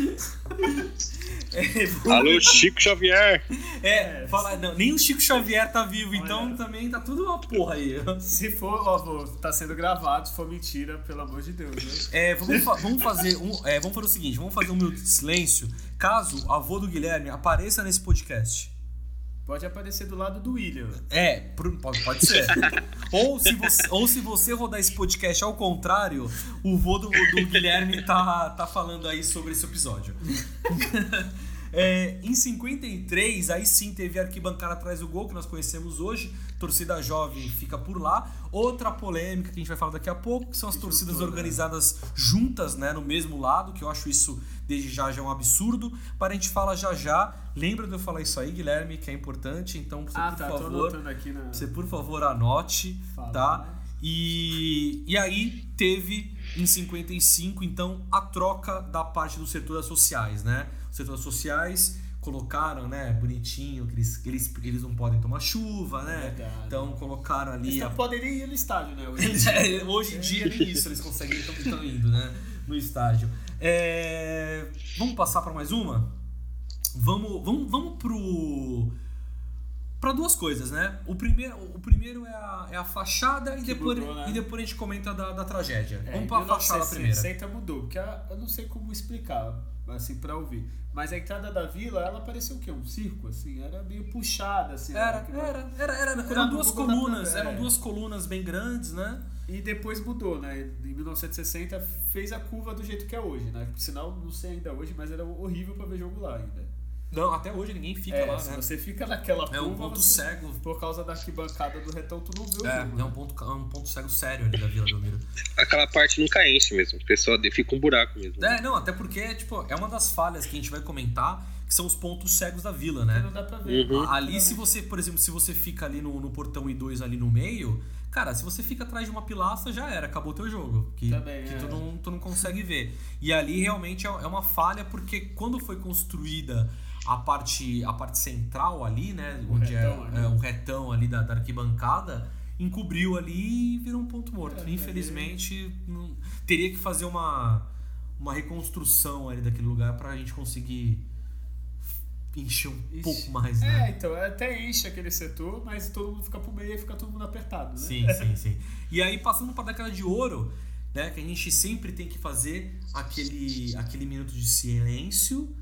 Alô, Chico Xavier. É, fala, não, nem o Chico Xavier tá vivo, então também tá tudo uma porra aí. Se for, ó, avô, tá sendo gravado, se for mentira, pelo amor de Deus, né? É, vamos, fa- vamos fazer um, é, vamos fazer o seguinte, vamos fazer um minuto de silêncio, caso o avô do Guilherme apareça nesse podcast. Pode aparecer do lado do William. É, pode, pode ser. ou, se você, ou se você rodar esse podcast ao contrário, o vô do, do Guilherme tá, tá falando aí sobre esse episódio. É, em 53, aí sim teve a arquibancada atrás do gol, que nós conhecemos hoje. Torcida jovem fica por lá. Outra polêmica que a gente vai falar daqui a pouco, que são as torcidas juntou, né? organizadas juntas, né, no mesmo lado, que eu acho isso desde já já um absurdo. Para a gente falar já já. Lembra de eu falar isso aí, Guilherme, que é importante. Então, você, Ah, por tá, tô favor, anotando aqui na. você, por favor, anote, Fala, tá? né? E, e aí teve em 55, então, a troca da parte dos setores sociais, né? Setores sociais colocaram, né, bonitinho, que eles, que eles, eles não podem tomar chuva, né? Verdade. Então colocaram ali. Eles a- nem ir no estádio, né? Eles- é, Hoje em dia nem isso eles conseguem estão indo, né? No estádio. É, Vamos passar para mais uma? Vamos, vamos, vamos pro. Para duas coisas, né? O primeiro, o primeiro é, a, é a fachada e depois, mudou, né? e depois a gente comenta da, da tragédia. É, vamos para a fachada primeiro. 1960 mudou, porque a- eu não sei como explicar, assim, pra ouvir. Mas a entrada da vila, ela parecia o quê? Um circo, assim? Era meio puxada, assim. Era, que- era, era, era, Procura eram duas pra colunas, eram é. duas colunas bem grandes, né? E depois mudou, né? Em 1960 fez a curva do jeito que é hoje, né? Por sinal, não sei ainda hoje, mas era horrível pra ver jogo lá ainda. Não, até hoje ninguém fica é, lá, se né? você fica naquela É um curva, ponto você- cego. por causa da arquibancada do retão, tu não vê o É, jogo. é um né? ponto, é um ponto cego sério ali da Vila Belmiro. Aquela parte nunca enche mesmo. O pessoal fica um buraco mesmo. É, não, até porque, tipo, é uma das falhas que a gente vai comentar, que são os pontos cegos da vila, né? Não dá pra ver. Uhum. Ali, se você, por exemplo, se você fica ali no, no portão I2 ali no meio, cara, se você fica atrás de uma pilastra, já era, acabou teu jogo. Que, Também, que é. tu, não, tu não consegue ver. E ali realmente é é uma falha, porque quando foi construída a parte, a parte central ali, né? O onde retão é, ali. é o retão ali da, da arquibancada, encobriu ali e virou um ponto morto. É, Infelizmente, não- teria que fazer uma, uma reconstrução ali daquele lugar pra gente conseguir encher um Ixi. pouco mais, É, né? então, até enche aquele setor, mas todo mundo fica pro meio e fica todo mundo apertado, né? Sim, sim, sim. E aí, passando pra década de ouro, né? Que a gente sempre tem que fazer aquele, aquele minuto de silêncio,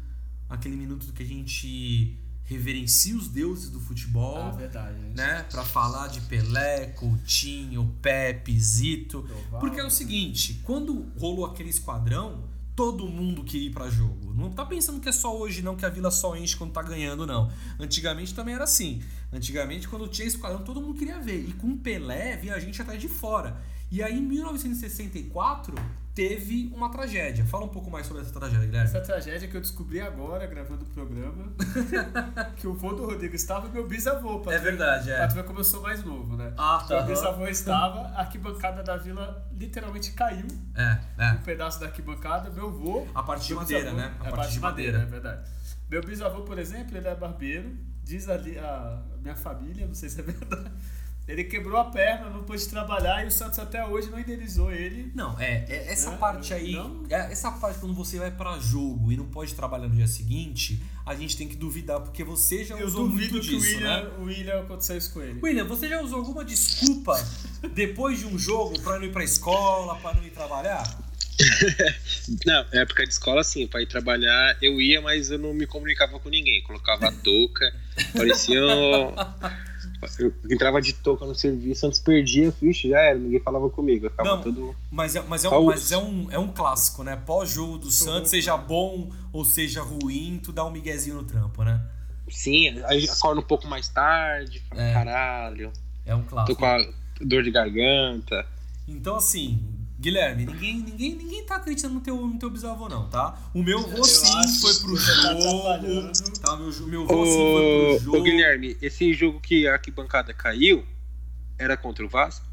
aquele minuto que a gente reverencia os deuses do futebol. Ah, verdade. né? para falar de Pelé, Coutinho, Pepe, Zito, Doval. porque é o seguinte, quando rolou aquele esquadrão, todo mundo queria ir pra jogo. Não tá pensando que é só hoje não que a Vila só enche quando tá ganhando não. Antigamente também era assim. Antigamente quando tinha esquadrão todo mundo queria ver e com Pelé via gente atrás de fora. E aí em 1964 teve uma tragédia. Fala um pouco mais sobre essa tragédia, Guilherme. Essa tragédia que eu descobri agora, gravando o programa, que o vô do Rodrigo estava e meu bisavô. pra É verdade, é. Pra tu ver como eu sou mais novo, né? Ah, tá. Meu bisavô estava, a arquibancada da vila literalmente caiu, É, é. um pedaço da arquibancada, meu vô... A parte de madeira, bisavô- né? A é, parte de É madeira. verdade. Meu bisavô, por exemplo, ele é barbeiro, diz ali a minha família, não sei se é verdade, ele quebrou a perna, não pôde trabalhar e o Santos até hoje não indenizou ele. Não, é, é- essa É, parte aí, não? é, essa parte quando você vai pra jogo e não pode trabalhar no dia seguinte, a gente tem que duvidar porque você já Eu usou duvido muito que o disso, William, né? o William aconteceu isso com ele. William, você já usou alguma desculpa depois de um jogo pra não ir pra escola, pra não ir trabalhar? Não, na época de escola, sim, pra ir trabalhar eu ia, mas eu não me comunicava com ninguém. Colocava a touca, parecia. um- Eu entrava de touca no serviço, antes perdia, vixe, já era, ninguém falava comigo. Eu ficava Não. todo. Mas é, mas é, um, mas é, um, é um clássico, né? Pós-jogo do Santos, seja bom ou seja ruim, tu dá um miguezinho no trampo, né? Sim, aí acorda um pouco mais tarde, fala, É. caralho, É um tô clássico. com a dor de garganta. Então, assim, Guilherme, ninguém, ninguém, ninguém tá acreditando no teu, no teu bisavô, não, tá? O meu vô sim foi pro tá jogo. Tá, meu, meu vô sim foi pro jogo. ô Guilherme, esse jogo que a arquibancada caiu era contra o Vasco?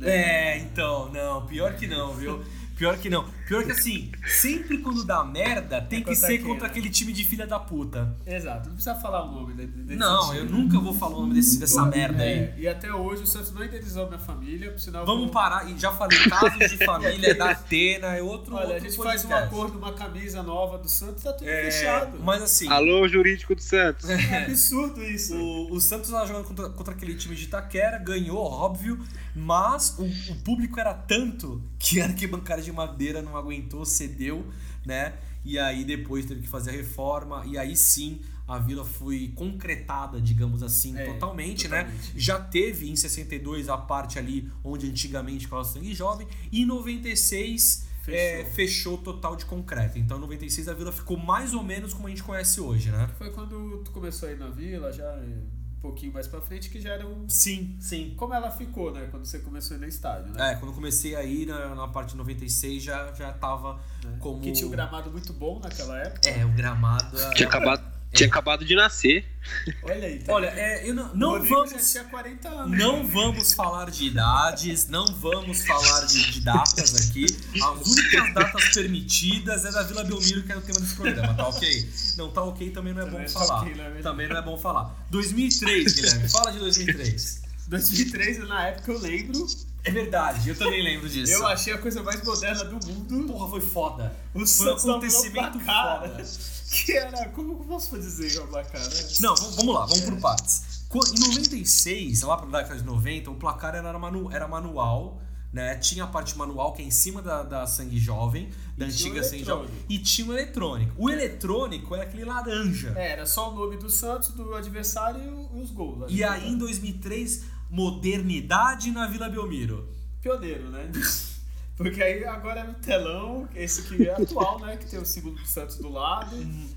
É, então, não, pior que não, viu? Pior que não. Pior que assim, sempre quando dá merda, tem É que ser quem, contra né? aquele time de filha da puta. Exato, não precisa falar o nome de- desse Não, time. eu nunca vou falar o nome desse, dessa merda aí. É, e até hoje o Santos não indenizou minha família, sinal. Vamos eu- parar, e já falei, casos de família da Atena, é outro Olha, a outro gente faz um acordo, uma camisa nova do Santos, tá tudo É, fechado. mas assim, Alô, jurídico do Santos. É absurdo isso. O, o Santos tava jogando contra, contra aquele time de Itaquera, ganhou, óbvio, mas o, o público era tanto que a arquibancada de madeira não aguentou, cedeu, né? E aí depois teve que fazer a reforma. E aí sim a vila foi concretada, digamos assim, É, totalmente, né? totalmente. Já teve em 62 a parte ali onde antigamente ficava sangue jovem. E em 96 Fechou. é, fechou total de concreto. Então em 96 a vila ficou mais ou menos como a gente conhece hoje, né? Foi quando tu começou aí na vila, já é, pouquinho mais pra frente, que já era um. Sim, sim. Como ela ficou, né? Quando você começou aí no estádio, né? É, quando eu comecei aí na, na parte de 96 já, já tava como. Que tinha um gramado muito bom naquela época. É, o gramado. é- Tinha acabado, tinha acabado de nascer. Olha aí. tá Olha, é, eu não, não vamos. já tinha 40 anos. Não vamos falar de idades, não vamos falar de, de datas aqui. As únicas datas permitidas é da Vila Belmiro, que é o tema desse programa, tá ok? Não tá ok também não é Também bom tá falar. ok, não é? Também não é bom falar. 2003, Guilherme, fala de 2003. 2003, na época eu lembro, É verdade, eu também lembro disso. eu achei a coisa mais moderna do mundo. Porra, foi foda. O Foi um no acontecimento placar, foda. Que era, como eu posso dizer o placar, né? Não, vamos lá, vamos por partes. Em 96, lá pra década de 90, o placar era, manu era manual, né? Tinha a parte manual que é em cima da, da Sangue Jovem, da E antiga Sangue Jovem, e tinha o eletrônico. O eletrônico era aquele laranja. É, era só o nome do Santos, do adversário e e os gols. E aí em 2003, modernidade na Vila Belmiro. Pioneiro, né? Porque aí agora é o telão, esse que é atual, né? Que tem o símbolo do Santos do lado.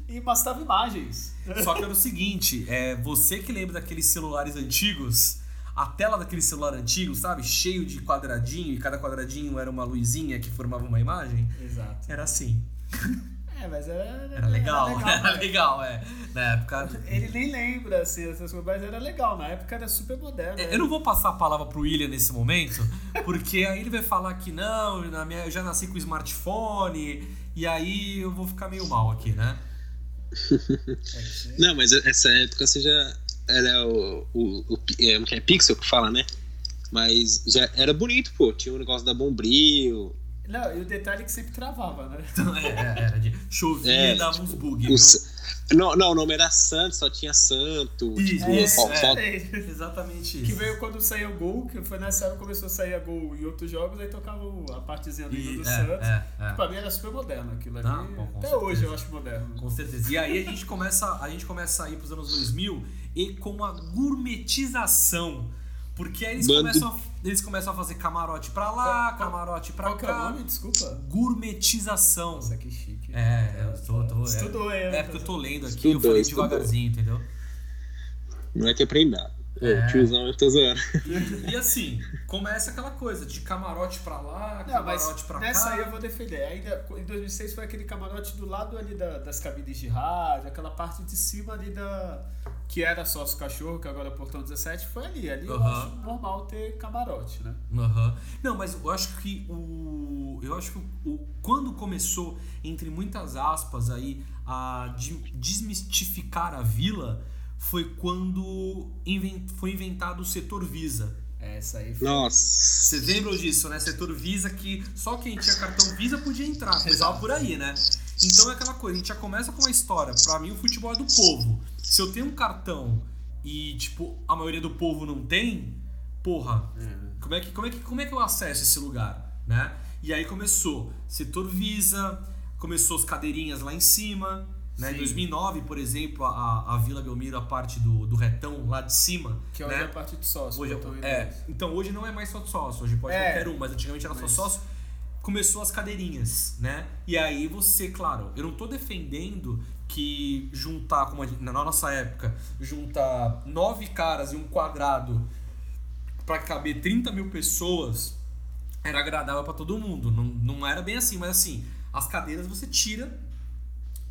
E bastava imagens. Só que era o seguinte, é, você que lembra daqueles celulares antigos, a tela daquele celular antigo, sabe? Cheio de quadradinho, e cada quadradinho era uma luzinha que formava uma imagem. Exato. Era assim. É, mas era, Era legal, era né? legal, é. Na época. Ele nem lembra assim, essas coisas, mas era legal. Na época era super moderno. né? Eu não vou passar a palavra pro William nesse momento, porque aí ele vai falar que não, na minha, eu já nasci com smartphone, e aí eu vou ficar meio mal aqui, né? Não, mas essa época você já era o, o, o é, que é pixel que fala, né? Mas já era bonito, pô. Tinha o negócio da Bombril. Não, e o detalhe é que sempre travava, né? Então, é, é, era de chovia É, e dava uns bugs, o não, não, o nome era Santos, só tinha Santo. Isso, tipo, isso, fal- é. fal- viu? Exatamente Que isso. veio quando saiu o gol, que foi nessa época que começou a sair a gol em outros jogos, aí tocava a partezinha do E- do é, Santos. é, é. Que pra mim era super moderno aquilo ali. Bom, Até certeza. hoje eu acho moderno. Com certeza. E aí a gente começa, a gente começa a ir pros anos 2000 e com a gourmetização. Porque aí eles Bando- começam, a, eles começam a fazer camarote pra lá, Qual- camarote pra Qual que é o cá. nome? Desculpa. Gourmetização. Nossa, que chique. É, eu tô, tô, é, Estudou, é. é porque eu tô lendo aqui, Estudou, eu falei estudou. devagarzinho, entendeu? Não é que aprendar. É. Ô, tiozão, eu tô zoando. E assim, começa aquela coisa de camarote pra lá, Não, camarote pra nessa cá. aí eu vou defender. Ainda em 2006 foi aquele camarote do lado ali da- das cabines de rádio, aquela parte de cima ali da. que era sócio cachorro, que agora é o portão 17, foi ali. Ali eu Aham. acho normal ter camarote, né? Aham. Não, mas eu acho que o. Eu acho que o, o- quando começou, entre muitas aspas, aí, a de- desmistificar a vila foi quando inven- foi inventado o setor Visa. Essa aí foi. Nossa. Vocês lembram disso, né? Setor Visa que só quem tinha cartão Visa podia entrar, começava por aí, né? Então é aquela coisa, a gente já começa com uma história. Pra mim, o futebol é do povo. Se eu tenho um cartão e, tipo, a maioria do povo não tem, porra, como é que, como é que, como é que eu acesso esse lugar, né? E aí começou setor Visa, começou as cadeirinhas lá em cima, né? Em Sim. 2009, por exemplo, a, a Vila Belmiro, a parte do, do retão lá de cima, Que hoje né? é a parte de sócio. Hoje portão é, inglês. então hoje não é mais só de sócio, hoje pode É. qualquer um, mas antigamente era Mas- só sócio. Começou as cadeirinhas, né? E aí você, claro, eu não tô defendendo que juntar, como gente- na nossa época, juntar nove caras em um quadrado pra caber 30 mil pessoas era agradável pra todo mundo. Não, não era bem assim, mas assim, as cadeiras você tira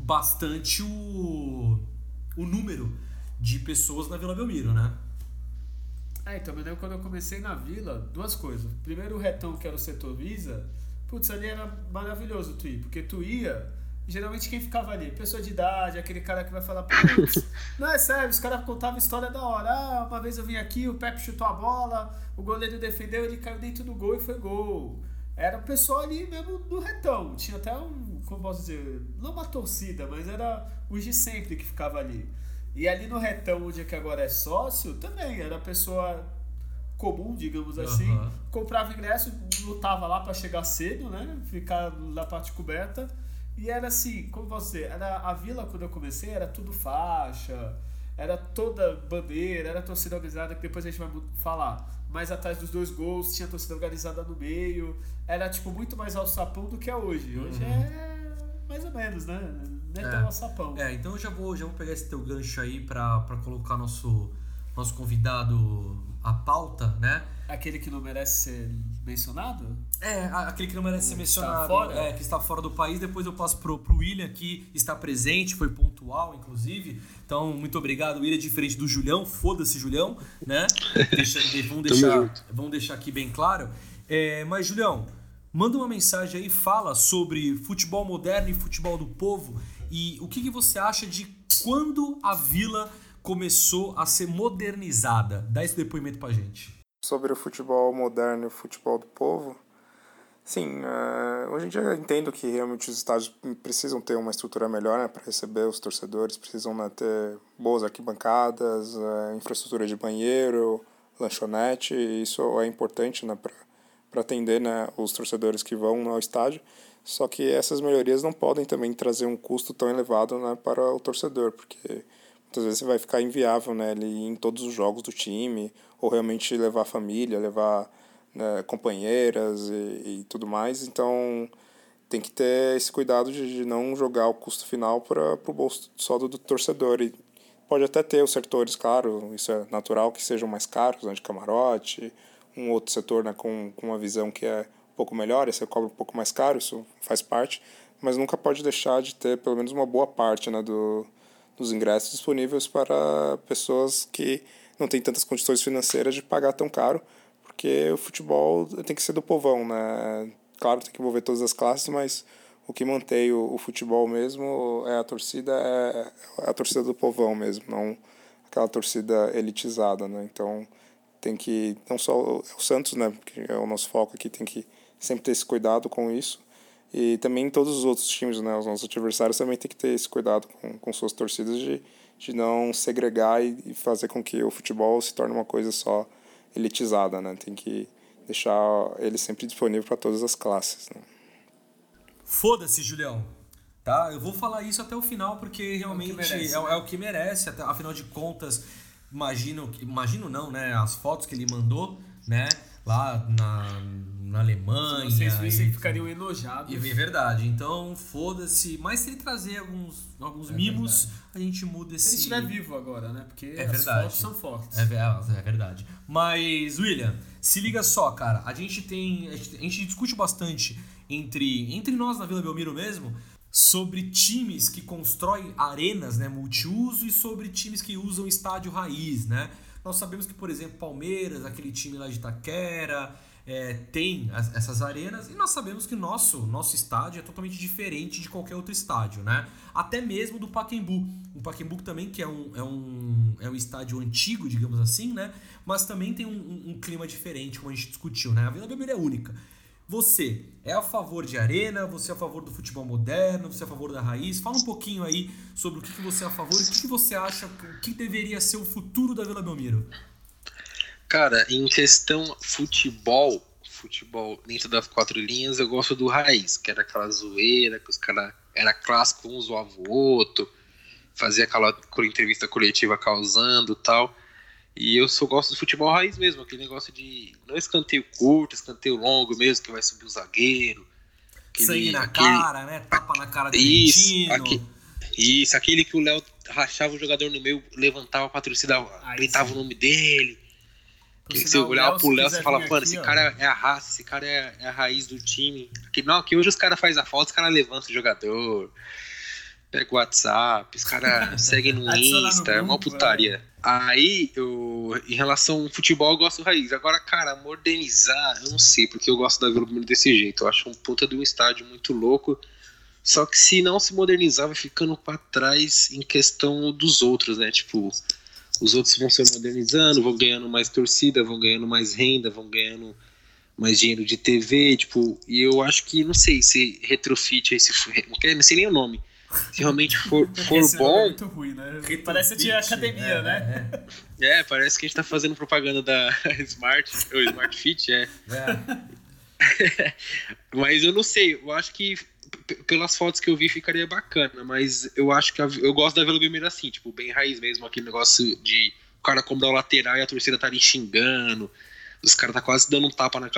bastante o, o número de pessoas na Vila Belmiro, né? É, então, eu lembro quando eu comecei na vila, duas coisas. Primeiro o retão, que era o setor Visa, putz, ali era maravilhoso tu ir, porque tu ia, geralmente quem ficava ali? Pessoa de idade, aquele cara que vai falar, putz, não é sério, os caras contavam história da hora. Ah, uma vez eu vim aqui, o Pepe chutou a bola, o goleiro defendeu, ele caiu dentro do gol e foi gol. Era o pessoal ali mesmo do retão. Tinha até um, como posso dizer, não uma torcida, mas era os de sempre que ficava ali. E ali no retão, onde é que agora é sócio, também era pessoa comum, digamos assim. Aham. Comprava ingresso, lutava lá para chegar cedo, né? Ficar na parte coberta. E era assim, como você, era a vila quando eu comecei era tudo faixa, era toda bandeira, era torcida organizada, que depois a gente vai falar. Mais atrás dos dois gols tinha torcida organizada no meio. Era tipo muito mais alçapão do que é hoje. Hoje uhum. é mais ou menos, né? Não é, é. tão alçapão. É, então eu já vou, já vou pegar esse teu gancho aí pra, pra colocar nosso, nosso convidado a pauta, né? Aquele que não merece ser mencionado? É, aquele que não merece ser mencionado. Fora? É, que está fora do país. Depois eu passo pro, pro William, que está presente, foi pontual, inclusive. Então, muito obrigado, William, diferente do Julião. Foda-se, Julião, né? Deixa, vamos, deixar, vamos deixar aqui bem claro. É, mas, Julião, manda uma mensagem aí, fala sobre futebol moderno e futebol do povo. E o que, que você acha de quando a Vila começou a ser modernizada? Dá esse depoimento pra gente. Sobre o futebol moderno e o futebol do povo, sim, uh, hoje em dia eu entendo que realmente os estádios precisam ter uma estrutura melhor né, para receber os torcedores, precisam né, ter boas arquibancadas, uh, infraestrutura de banheiro, lanchonete, isso é importante né, para atender né, os torcedores que vão ao estádio. Só que essas melhorias não podem também trazer um custo tão elevado né, para o torcedor, porque muitas vezes vai ficar inviável né, ele em todos os jogos do time, ou realmente levar família, levar né, companheiras e, e, tudo mais. Então tem que ter esse cuidado de, de não jogar o custo final para o bolso só do, do, torcedor. E pode até ter os setores, claro, isso é natural, que sejam mais caros, né, de camarote, um outro setor né, com, com uma visão que é um pouco melhor, esse cobra um pouco mais caro, isso faz parte, mas nunca pode deixar de ter pelo menos uma boa parte né, do, dos ingressos disponíveis para pessoas que não têm tantas condições financeiras de pagar tão caro, porque o futebol tem que ser do povão, né? Claro, tem que envolver todas as classes, mas o que mantém o, o futebol mesmo é a torcida, é, é a torcida do povão mesmo, não aquela torcida elitizada, né? Então tem que não só o Santos, né, que é o nosso foco aqui, tem que sempre ter esse cuidado com isso e também todos os outros times, né, os nossos adversários também tem que ter esse cuidado com, com suas torcidas de, de não segregar e, e fazer com que o futebol se torne uma coisa só elitizada, né? Tem que deixar ele sempre disponível para todas as classes. Né? Foda-se, Julião. Tá? Eu vou falar isso até o final porque realmente é o que merece, é, é o que merece até, afinal de contas, imagino, imagino não, né? As fotos que ele mandou, né? Lá na, na Alemanha. Se vocês vissem, ficariam enojados. É verdade. Então, foda-se. Mas se ele trazer alguns, alguns é mimos, verdade. a gente muda esse. Se ele estiver vivo agora, né? Porque é as verdade. fotos são fortes. É, é, é, verdade. Mas, William, se liga só, cara. A gente tem. A gente, a gente discute bastante entre, entre nós na Vila Belmiro mesmo sobre times que constroem arenas né, multiuso e sobre times que usam estádio raiz, né? Nós sabemos que, por exemplo, Palmeiras, aquele time lá de Itaquera, é, tem as, essas arenas e nós sabemos que o nosso, nosso estádio é totalmente diferente de qualquer outro estádio, né? Até mesmo do Pacaembu. O Pacaembu também que é um, é um, é um estádio antigo, digamos assim, né? Mas também tem um, um, um clima diferente, como a gente discutiu, né? A Vila Belmiro é única. Você é a favor de arena? Você é a favor do futebol moderno? Você é a favor da raiz? Fala um pouquinho aí sobre o que, que você é a favor e o que, que você acha que deveria ser o futuro da Vila Belmiro. Cara, em questão futebol, futebol dentro das quatro linhas, eu gosto do raiz, que era aquela zoeira, que os caras era clássico, um zoava o outro, fazia aquela entrevista coletiva causando tal. E eu só gosto do futebol raiz mesmo, aquele negócio de não escanteio curto, escanteio longo mesmo, que vai subir o zagueiro. Aquele, Sangue na aquele, cara, né? Tapa na cara do isso, aquele, isso, aquele que o Léo rachava o jogador no meio, levantava pra torcida, gritava o nome dele. Que se olhar pro Léo, você fala, mano, esse ó. cara é a raça, esse cara é, é a raiz do time. Não, aqui hoje os caras fazem a foto, os caras levantam o jogador, pega o WhatsApp, os caras seguem no Insta, é uma putaria. Aí, eu, em relação ao futebol, eu gosto raiz. Agora, cara, modernizar, eu não sei, porque eu gosto da Vila Belmiro desse jeito. Eu acho um puta de um estádio muito louco. Só que se não se modernizar, vai ficando para trás em questão dos outros, né? Tipo, os outros vão se modernizando, vão ganhando mais torcida, vão ganhando mais renda, vão ganhando mais dinheiro de TV, tipo, e eu acho que, não sei se retrofit, esse, não sei nem o nome, se realmente for, for Esse bom... É muito ruim, né? Parece de academia, é, né? É. é. parece que a gente tá fazendo propaganda da Smart, ou Smart Fit, é. é. Mas eu não sei, eu acho que pelas fotos que eu vi ficaria bacana, mas eu acho que a, eu gosto da Vila Belmiro assim, tipo, bem raiz mesmo, aquele negócio de o cara dar o lateral e a torcida tá ali xingando, os caras tá quase dando um tapa na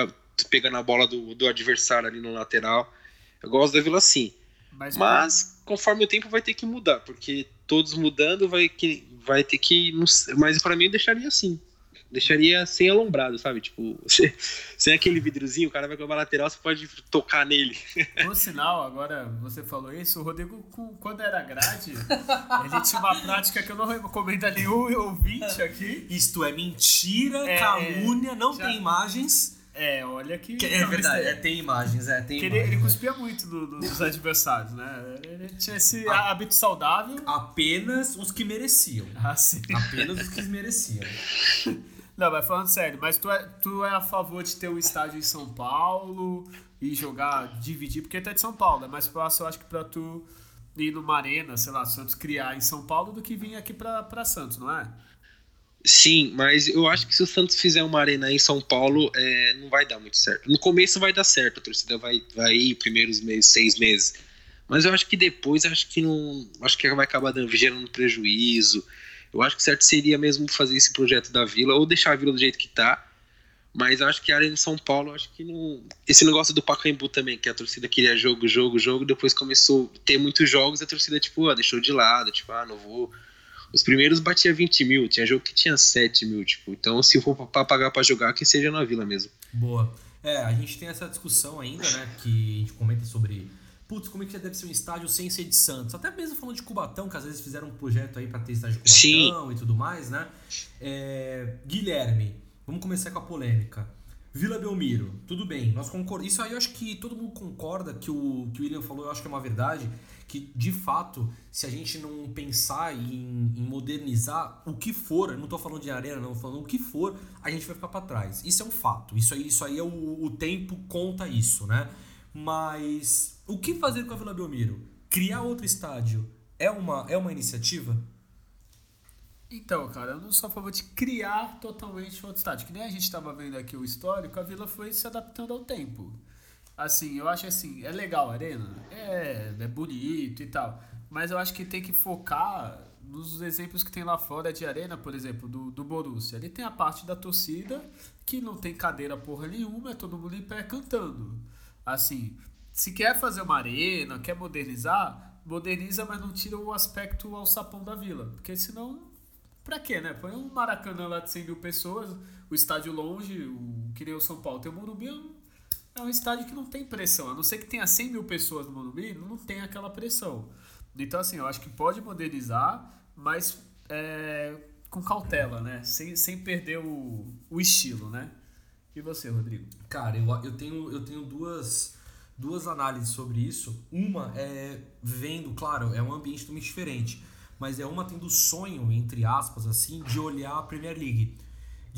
pegando a bola do, do adversário ali no lateral. Eu gosto da Vila assim. Mas, mas conforme o tempo vai ter que mudar, porque todos mudando vai, que, vai ter que. Mas para mim eu deixaria assim. Deixaria sem alombrado, sabe? Tipo, sem aquele vidrozinho, o cara vai com a lateral, você pode tocar nele. Por sinal, agora você falou isso, o Rodrigo, quando era grade, ele tinha uma prática que eu não recomendo a nenhum ouvinte aqui. Isto é mentira, é, calúnia, não já... tem imagens. É, olha que. é verdade, é, tem imagens, é, tem que imagens. Ele, ele cuspia muito do, do, dos adversários, né? Ele tinha esse a, hábito saudável. Apenas os que mereciam. Ah, sim. Apenas os que mereciam. Não, mas falando sério, mas tu é, tu é a favor de ter um estádio em São Paulo e jogar, dividir, porque tu é de São Paulo, é mais fácil, eu acho que pra tu ir numa arena, sei lá, Santos criar em São Paulo do que vir aqui pra, pra Santos, não é? Sim, mas eu acho que se o Santos fizer uma arena em São Paulo, é, não vai dar muito certo. No começo vai dar certo, a torcida vai, vai ir primeiros meses, seis meses. Mas eu acho que depois, acho que não. Acho que vai acabar dando, gerando prejuízo. Eu acho que certo seria mesmo fazer esse projeto da Vila, ou deixar a Vila do jeito que tá. Mas acho que a Arena de São Paulo, acho que não. Esse negócio do Pacaembu também, que a torcida queria jogo, jogo, jogo, depois começou a ter muitos jogos, a torcida, tipo, ah, deixou de lado, tipo, ah, não vou os primeiros batia 20 mil, tinha jogo que tinha 7 mil, tipo. Então, se for pra pagar pra jogar, que seja na vila mesmo. Boa. É, a gente tem essa discussão ainda, né? Que a gente comenta sobre. Putz, como é que deve ser um estádio sem ser de Santos? Até mesmo falando de Cubatão, que às vezes fizeram um projeto aí pra ter estádio de Cubatão Sim. e tudo mais, né? É, Guilherme, vamos começar com a polêmica. Vila Belmiro, tudo bem, nós concordamos. Isso aí eu acho que todo mundo concorda que o que o William falou, eu acho que é uma verdade que de fato, se a gente não pensar em, em modernizar o que for, não estou falando de arena, não, falando o que for, a gente vai ficar para trás. Isso é um fato. Isso aí, isso aí é o, o tempo conta isso, né? Mas o que fazer com a Vila Belmiro? Criar outro estádio é uma, é uma iniciativa? Então, cara, eu não sou a favor de criar totalmente outro estádio. Que nem a gente estava vendo aqui o histórico, a Vila foi se adaptando ao tempo. Assim, eu acho assim, é legal a arena, é, é bonito e tal, mas eu acho que tem que focar nos exemplos que tem lá fora de arena, por exemplo, do, do Borussia. Ele tem a parte da torcida que não tem cadeira porra nenhuma, é todo mundo em pé cantando. Assim, se quer fazer uma arena, quer modernizar, moderniza, mas não tira o aspecto ao sapão da vila. Porque senão, pra quê, né? Põe um Maracanã lá de 100 mil pessoas, o estádio longe, o, que nem o São Paulo tem o Morumbi, é um estádio que não tem pressão. A não ser que tenha 100 mil pessoas no Morumbi, não tem aquela pressão. Então, assim, eu acho que pode modernizar, mas é, com cautela, né? Sem, sem perder o, o estilo, né? E você, Rodrigo? Cara, eu, eu, tenho, eu tenho duas, duas análises sobre isso. Uma é vendo, claro, é um ambiente totalmente diferente, mas é uma tendo o sonho, entre aspas, assim, de olhar a Premier League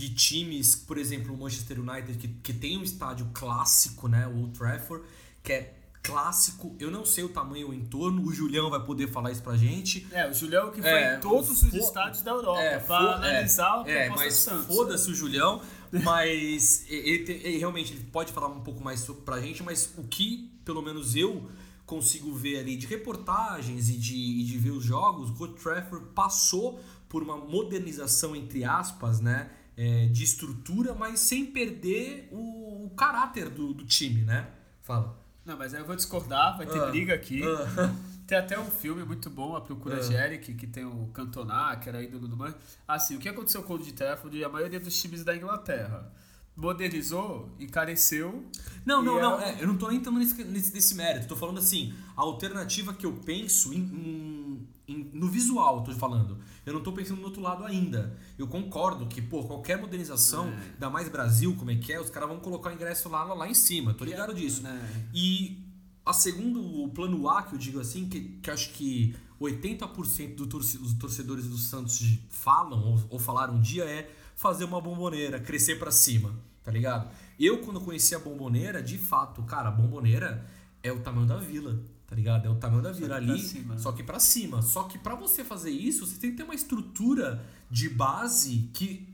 de times, por exemplo, o Manchester United, que, que tem um estádio clássico, né? O Old Trafford, que é clássico. Eu não sei o tamanho o entorno, o Julião vai poder falar isso pra gente. É, o Julião que foi é, em todos os estádios da Europa é, pra analisar é, o é, mas foda-se o Julião, mas ele, ele, realmente ele pode falar um pouco mais pra gente, mas o que, pelo menos eu consigo ver ali de reportagens e de, e de ver os jogos, o Old Trafford passou por uma modernização entre aspas, né? É, de estrutura, mas sem perder o, o caráter do, do, time, né? Fala. Não, mas aí eu vou discordar, vai ter uh, briga aqui. Uh. Tem até um filme muito bom, A Procura uh. de Eric, que tem o Cantona, que era ídolo do Man. Assim, o que aconteceu com o de Trafford? A maioria dos times da Inglaterra modernizou, encareceu. Não, não, não. É, eu não tô nem entrando nesse, nesse, nesse mérito. Tô falando assim, a alternativa que eu penso em, no visual, tô falando. Eu não tô pensando no outro lado ainda. Eu concordo que, pô, qualquer modernização, é. ainda mais Brasil, como é que é, os caras vão colocar o ingresso lá, lá, lá em cima. Tô ligado disso. É. E a segundo o plano A, que eu digo assim, que, que acho que 80% do torce, dos torcedores do Santos falam ou, ou falaram um dia é fazer uma bomboneira, crescer para cima, tá ligado? Eu, quando conheci a bomboneira, de fato, cara, a bomboneira é o tamanho da vila, tá ligado? É o tamanho da vila ali, só que para cima. Só que para você fazer isso, você tem que ter uma estrutura de base que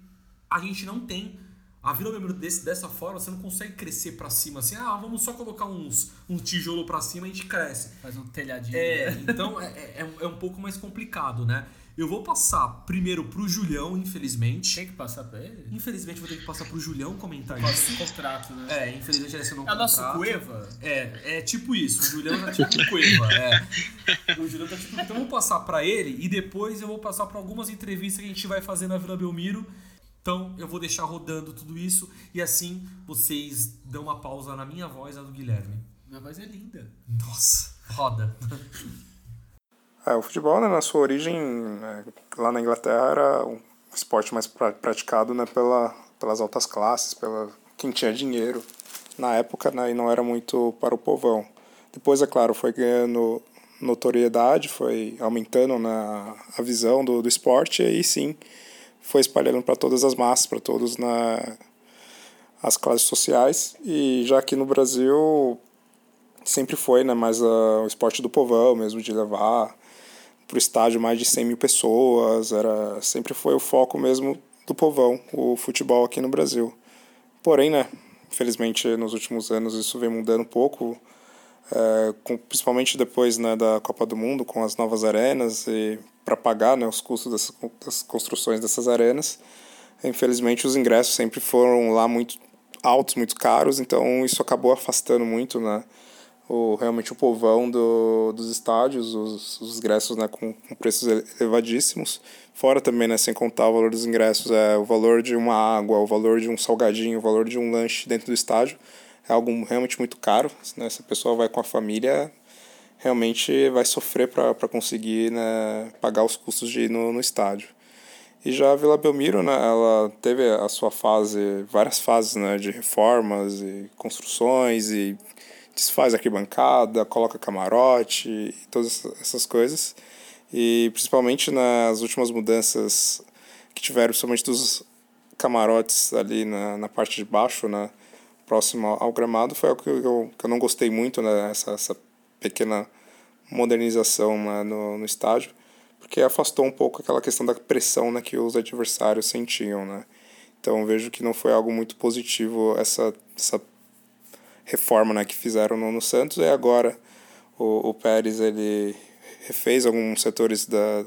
a gente não tem. A Vila Belmiro desse, dessa forma, você não consegue crescer pra cima assim, ah, vamos só colocar uns, um tijolo pra cima e a gente cresce. Faz um telhadinho. É, né? então é, é, é um pouco mais complicado, né? Eu vou passar primeiro pro Julião, infelizmente. Tem que passar pra ele? Infelizmente vou ter que passar pro Julião comentar Por causa isso. contrato, né? É, infelizmente ele assinou um É o nosso contrato. Cueva? É, é tipo isso. O Julião tá tipo Cueva. É. O Julião tá tipo. Então eu vou passar pra ele e depois eu vou passar pra algumas entrevistas que a gente vai fazer na Vila Belmiro. Então eu vou deixar rodando tudo isso e assim vocês dão uma pausa na minha voz na do Guilherme. Minha voz é linda. Nossa, roda. É, o futebol, né, na sua origem, né, lá na Inglaterra, era um esporte mais pra- praticado né, pela, pelas altas classes, pela quem tinha dinheiro na época, né, e não era muito para o povão. Depois, é claro, foi ganhando notoriedade, foi aumentando né, a visão do, do esporte, e aí sim foi espalhando para todas as massas, para todos na, as classes sociais. E já aqui no Brasil sempre foi né, mais ah, o esporte do povão mesmo, de levar para o estádio mais de 100 mil pessoas, era sempre foi o foco mesmo do povão, o futebol aqui no Brasil. Porém, né, infelizmente nos últimos anos isso vem mudando um pouco, é, com, principalmente depois né, da Copa do Mundo, com as novas arenas e para pagar né, os custos das construções dessas arenas. Infelizmente os ingressos sempre foram lá muito altos, muito caros, então isso acabou afastando muito, né, o, realmente o povão do, dos estádios, os, os ingressos né, com, com preços ele- elevadíssimos. Fora também, né, sem contar o valor dos ingressos, é o valor de uma água, o valor de um salgadinho, o valor de um lanche dentro do estádio. É algo realmente muito caro. Né? Se a pessoa vai com a família, realmente vai sofrer para conseguir né, pagar os custos de ir no, no estádio. E já a Vila Belmiro, né, ela teve a sua fase, várias fases né, de reformas e construções e desfaz arquibancada, coloca camarote todas essas coisas. E principalmente nas últimas mudanças que tiveram, principalmente dos camarotes ali na, na parte de baixo, né, próximo ao gramado, foi algo que eu, que eu não gostei muito, né, essa, essa pequena modernização né, no, no estádio, porque afastou um pouco aquela questão da pressão né, que os adversários sentiam. Né. Então vejo que não foi algo muito positivo essa, essa reforma né, que fizeram no, no Santos e agora o, o Pérez ele refez alguns setores da,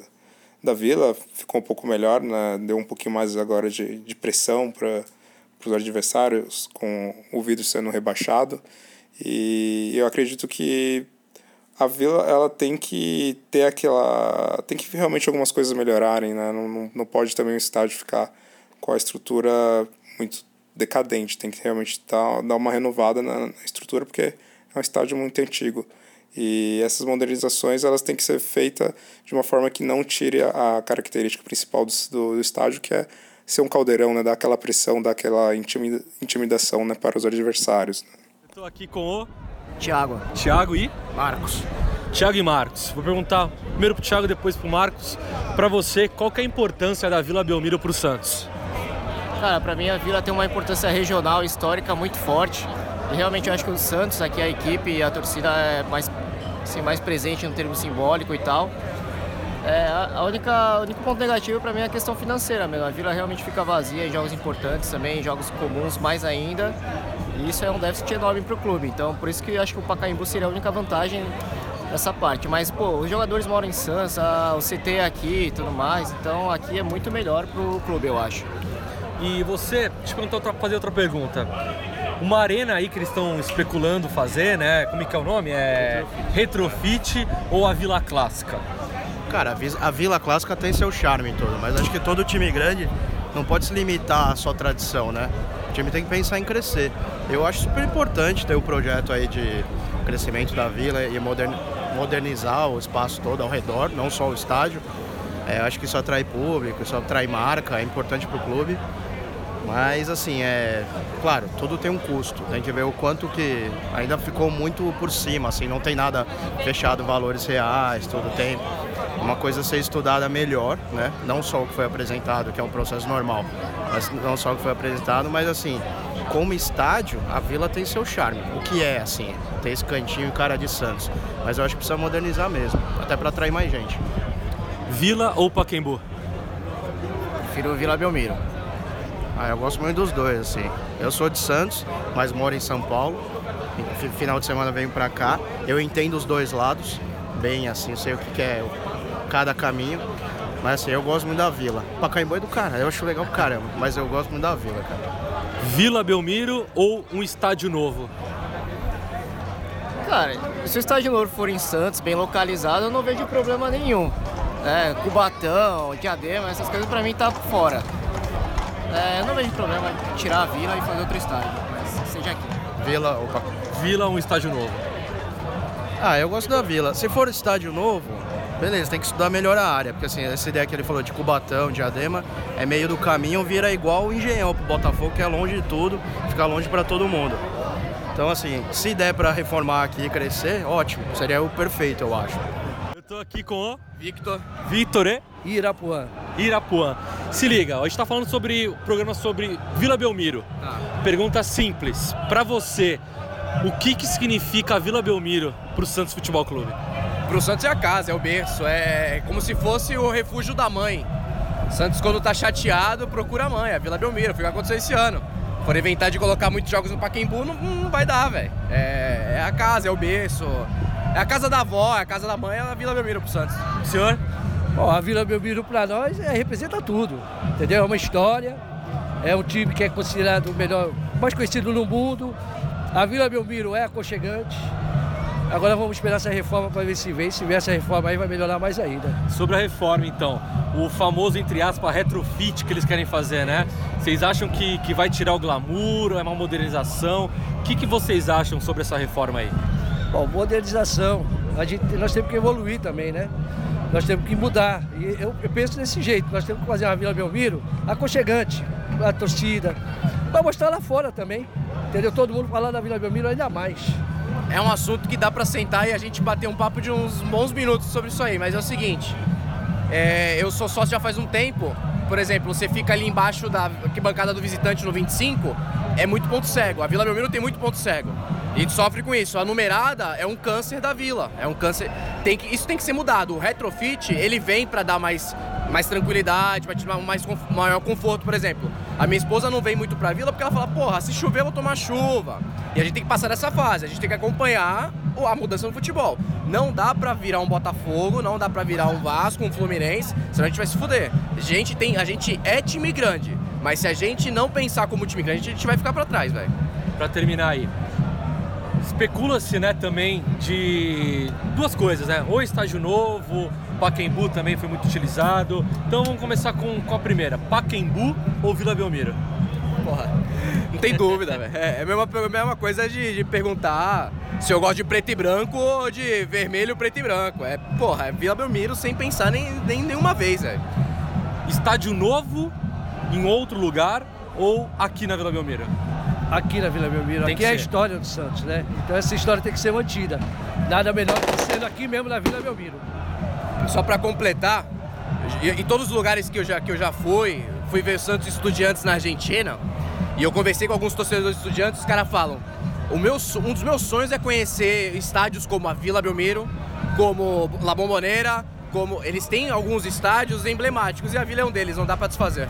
da Vila, ficou um pouco melhor, né, deu um pouquinho mais agora de, de pressão para os adversários, com o vidro sendo rebaixado. E eu acredito que a Vila ela tem que ter aquela tem que realmente algumas coisas melhorarem né? Não, não pode também o estádio ficar com a estrutura muito decadente tem que realmente dar, dar uma renovada na, na estrutura porque é um estádio muito antigo e essas modernizações elas têm que ser feitas de uma forma que não tire a, a característica principal do, do, do estádio que é ser um caldeirão né dar aquela pressão dar aquela intimida, intimidação né para os adversários né? Estou aqui com o Thiago, Thiago e Marcos. Thiago e Marcos. Vou perguntar primeiro pro Thiago, depois pro Marcos. Pra você, qual que é a importância da Vila Belmiro pro Santos? Cara, pra mim a Vila tem uma importância regional, histórica muito forte. E realmente eu acho que o Santos, aqui a equipe e a torcida é mais, assim, mais presente no termo simbólico e tal. É, a única, o único ponto negativo pra mim é a questão financeira mesmo. A Vila realmente fica vazia em jogos importantes também, em jogos comuns mais ainda. E isso é um déficit enorme pro clube. Então por isso que eu acho que o Pacaembu seria a única vantagem nessa parte. Mas, pô, os jogadores moram em Santos, o CT é aqui e tudo mais. Então aqui é muito melhor pro clube, eu acho. E você, deixa eu outra- fazer outra pergunta. Uma arena aí que eles estão especulando fazer, né? Como é que é o nome? É Retrofit ou a Vila Clássica? Cara, a Vila Clássica tem seu charme todo, mas acho que todo time grande não pode se limitar à só tradição, né? O time tem que pensar em crescer. Eu acho super importante ter o projeto aí de crescimento da vila e modern- modernizar o espaço todo ao redor, não só o estádio. É, eu acho que isso atrai público, isso atrai marca, é importante para o clube. Mas assim, é. Claro, tudo tem um custo. Tem que ver o quanto que ainda ficou muito por cima, assim, não tem nada fechado, valores reais, tudo tem uma coisa a ser estudada melhor, né? Não só o que foi apresentado, que é um processo normal, mas não só o que foi apresentado, mas assim, como estádio, a vila tem seu charme. O que é, assim, tem esse cantinho e cara de Santos. Mas eu acho que precisa modernizar mesmo, até para atrair mais gente. Vila ou Pacaembu? Prefiro Vila Belmiro. Ah, eu gosto muito dos dois, assim. Eu sou de Santos, mas moro em São Paulo. Final de semana venho pra cá. Eu entendo os dois lados, bem assim, sei o que, que é cada caminho. Mas assim, eu gosto muito da Vila. Pacaembu é do cara, eu acho legal caramba, mas eu gosto muito da Vila, cara. Vila Belmiro ou um estádio novo? Cara, se o estádio novo for em Santos, bem localizado, eu não vejo problema nenhum. É, Cubatão, Diadema, essas coisas pra mim tá fora. É, eu não vejo problema tirar a Vila e fazer outro estádio, mas seja aqui. Vila, opa. Vila ou um estádio novo? Ah, eu gosto da Vila. Se for estádio novo, beleza, tem que estudar melhor a área, porque assim, essa ideia que ele falou de Cubatão, Diadema, é meio do caminho, vira igual o Engenhão pro Botafogo, que é longe de tudo, fica longe para todo mundo. Então assim, se der para reformar aqui e crescer, ótimo, seria o perfeito, eu acho. Tô aqui com o Victor. Vitor e Irapuã. Irapuã. Se liga, a gente tá falando sobre o programa sobre Vila Belmiro. Pergunta simples. Pra você, o que que significa a Vila Belmiro pro Santos Futebol Clube? Pro Santos é a casa, é o berço, é como se fosse o refúgio da mãe. Santos, quando tá chateado, procura a mãe, a Vila Belmiro, foi o que aconteceu esse ano. For inventar de colocar muitos jogos no Paquembu, não, não vai dar, velho. É, é a casa, é o berço. É a casa da avó, é a casa da mãe, é a Vila Belmiro pro Santos. Senhor? Bom, a Vila Belmiro para nós é, representa tudo, entendeu? É uma história, é um time que é considerado o melhor, mais conhecido no mundo. A Vila Belmiro é aconchegante. Agora vamos esperar essa reforma para ver se vem. Se vier essa reforma aí, vai melhorar mais ainda. Sobre a reforma, então, o famoso, entre aspas, retrofit que eles querem fazer, né? Vocês acham que, que vai tirar o glamour, é uma modernização? O que, que vocês acham sobre essa reforma aí? Bom, modernização. A gente, nós temos que evoluir também, né? Nós temos que mudar. E eu, eu penso desse jeito. Nós temos que fazer uma Vila Belmiro aconchegante para a torcida. Para mostrar lá fora também. Entendeu? Todo mundo falando da Vila Belmiro ainda mais. É um assunto que dá pra sentar e a gente bater um papo de uns bons minutos sobre isso aí, mas é o seguinte, é, eu sou sócio já faz um tempo, por exemplo, você fica ali embaixo da bancada do visitante no 25, é muito ponto cego, a Vila Belmiro tem muito ponto cego. E sofre com isso. A numerada é um câncer da vila. É um câncer. Tem que, isso tem que ser mudado. O retrofit, ele vem para dar mais, mais tranquilidade, para te dar mais, maior conforto, por exemplo. A minha esposa não vem muito pra vila porque ela fala, porra, se chover eu vou tomar chuva. E a gente tem que passar dessa fase, a gente tem que acompanhar a mudança no futebol. Não dá pra virar um Botafogo, não dá pra virar um Vasco, um Fluminense, senão a gente vai se fuder. A gente, tem, a gente é time grande, mas se a gente não pensar como time grande, a gente vai ficar pra trás, velho. Pra terminar aí, especula-se, né, também de duas coisas, né? Ou estágio novo, Paquembu também foi muito utilizado. Então vamos começar com, com a primeira, Paquembu ou Vila Belmiro? Porra, não tem dúvida, velho. É a mesma, a mesma coisa de, de, perguntar se eu gosto de preto e branco ou de vermelho, preto e branco. É, porra, é Vila Belmiro sem pensar nem, nem nenhuma vez, velho. Estádio novo em outro lugar ou aqui na Vila Belmiro? Aqui na Vila Belmiro. Tem aqui é a ser. história do Santos, né? Então essa história tem que ser mantida. Nada melhor que sendo aqui mesmo na Vila Belmiro. Só pra completar, em todos os lugares que eu já, que eu já fui, fui ver Santos Estudiantes na Argentina, e eu conversei com alguns torcedores estudiantes, os caras falam, o meu, um dos meus sonhos é conhecer estádios como a Vila Belmiro, como La Bombonera, como eles têm alguns estádios emblemáticos e a Vila é um deles, não dá pra desfazer.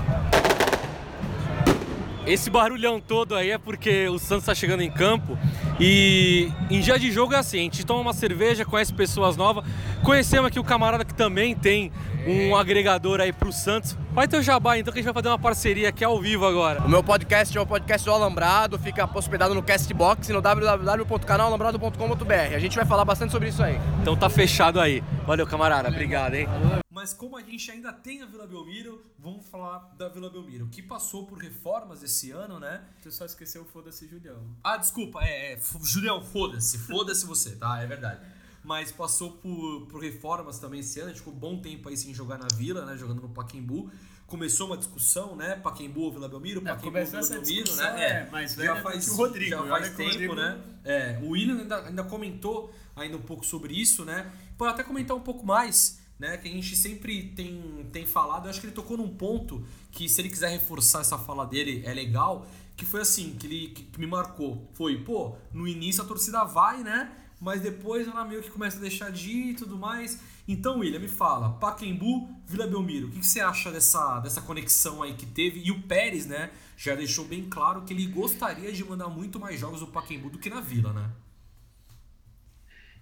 Esse barulhão todo aí é porque o Santos tá chegando em campo e em dia de jogo é assim, a gente toma uma cerveja, conhece pessoas novas, conhecemos aqui o camarada que também tem um agregador aí pro Santos. Vai ter o jabá então que a gente vai fazer uma parceria aqui ao vivo agora. O meu podcast é o podcast do Alambrado, fica hospedado no Castbox e no www.canalalambrado.com.br. A gente vai falar bastante sobre isso aí. Então tá fechado aí. Valeu, camarada. Obrigado, hein? Mas como a gente ainda tem a Vila Belmiro, vamos falar da Vila Belmiro, que passou por reformas esse ano, né? Tu só esqueceu o foda-se Julião. Ah, desculpa, é, é Julião, foda-se, foda-se você, tá? É verdade. Mas passou por, por reformas também esse ano, ficou um bom tempo aí sem jogar na Vila, né? Jogando no Paquembu. Começou uma discussão, né? Paquembu ou Vila Belmiro? Paquembu começou ou Vila Belmiro, né? é, mais já velha faz, o Rodrigo, já faz tempo, Rodrigo- né? É, o William ainda, ainda comentou ainda um pouco sobre isso, né? Pode até comentar um pouco mais, né? Que a gente sempre tem, tem falado. Eu acho que ele tocou num ponto que, se ele quiser reforçar essa fala dele, é legal. Que foi assim, que ele que, que me marcou. Foi, pô, no início a torcida vai, né? Mas depois ela meio que começa a deixar de ir e tudo mais. Então, William, me fala, Pacaembu, Vila Belmiro, o que, que você acha dessa, dessa conexão aí que teve? E o Pérez, né, já deixou bem claro que ele gostaria de mandar muito mais jogos no Pacaembu do que na Vila, né?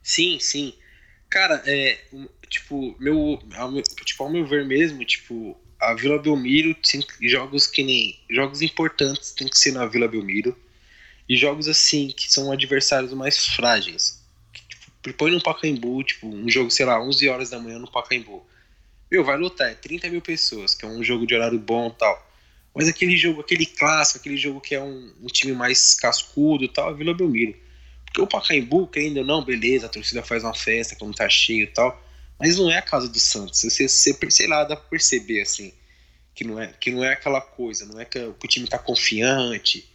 Sim, sim. Cara, é. Tipo, meu, ao tipo, ao meu ver mesmo, tipo, a Vila Belmiro tem jogos que nem. Jogos importantes tem que ser na Vila Belmiro. E jogos assim, que são adversários mais frágeis. Põe no Pacaembu, tipo, um jogo, sei lá, 11 horas da manhã no Pacaembu. Meu, vai lotar, é 30 mil pessoas, que é um jogo de horário bom tal. Mas aquele jogo, aquele clássico, aquele jogo que é um, um time mais cascudo tal, é Vila Belmiro. Porque o Pacaembu, que ainda não, beleza, a torcida faz uma festa quando tá cheio e tal, mas não é a casa do Santos. Você, você, sei lá, dá pra perceber, assim, que não é, que não é aquela coisa, não é que, que o time tá confiante.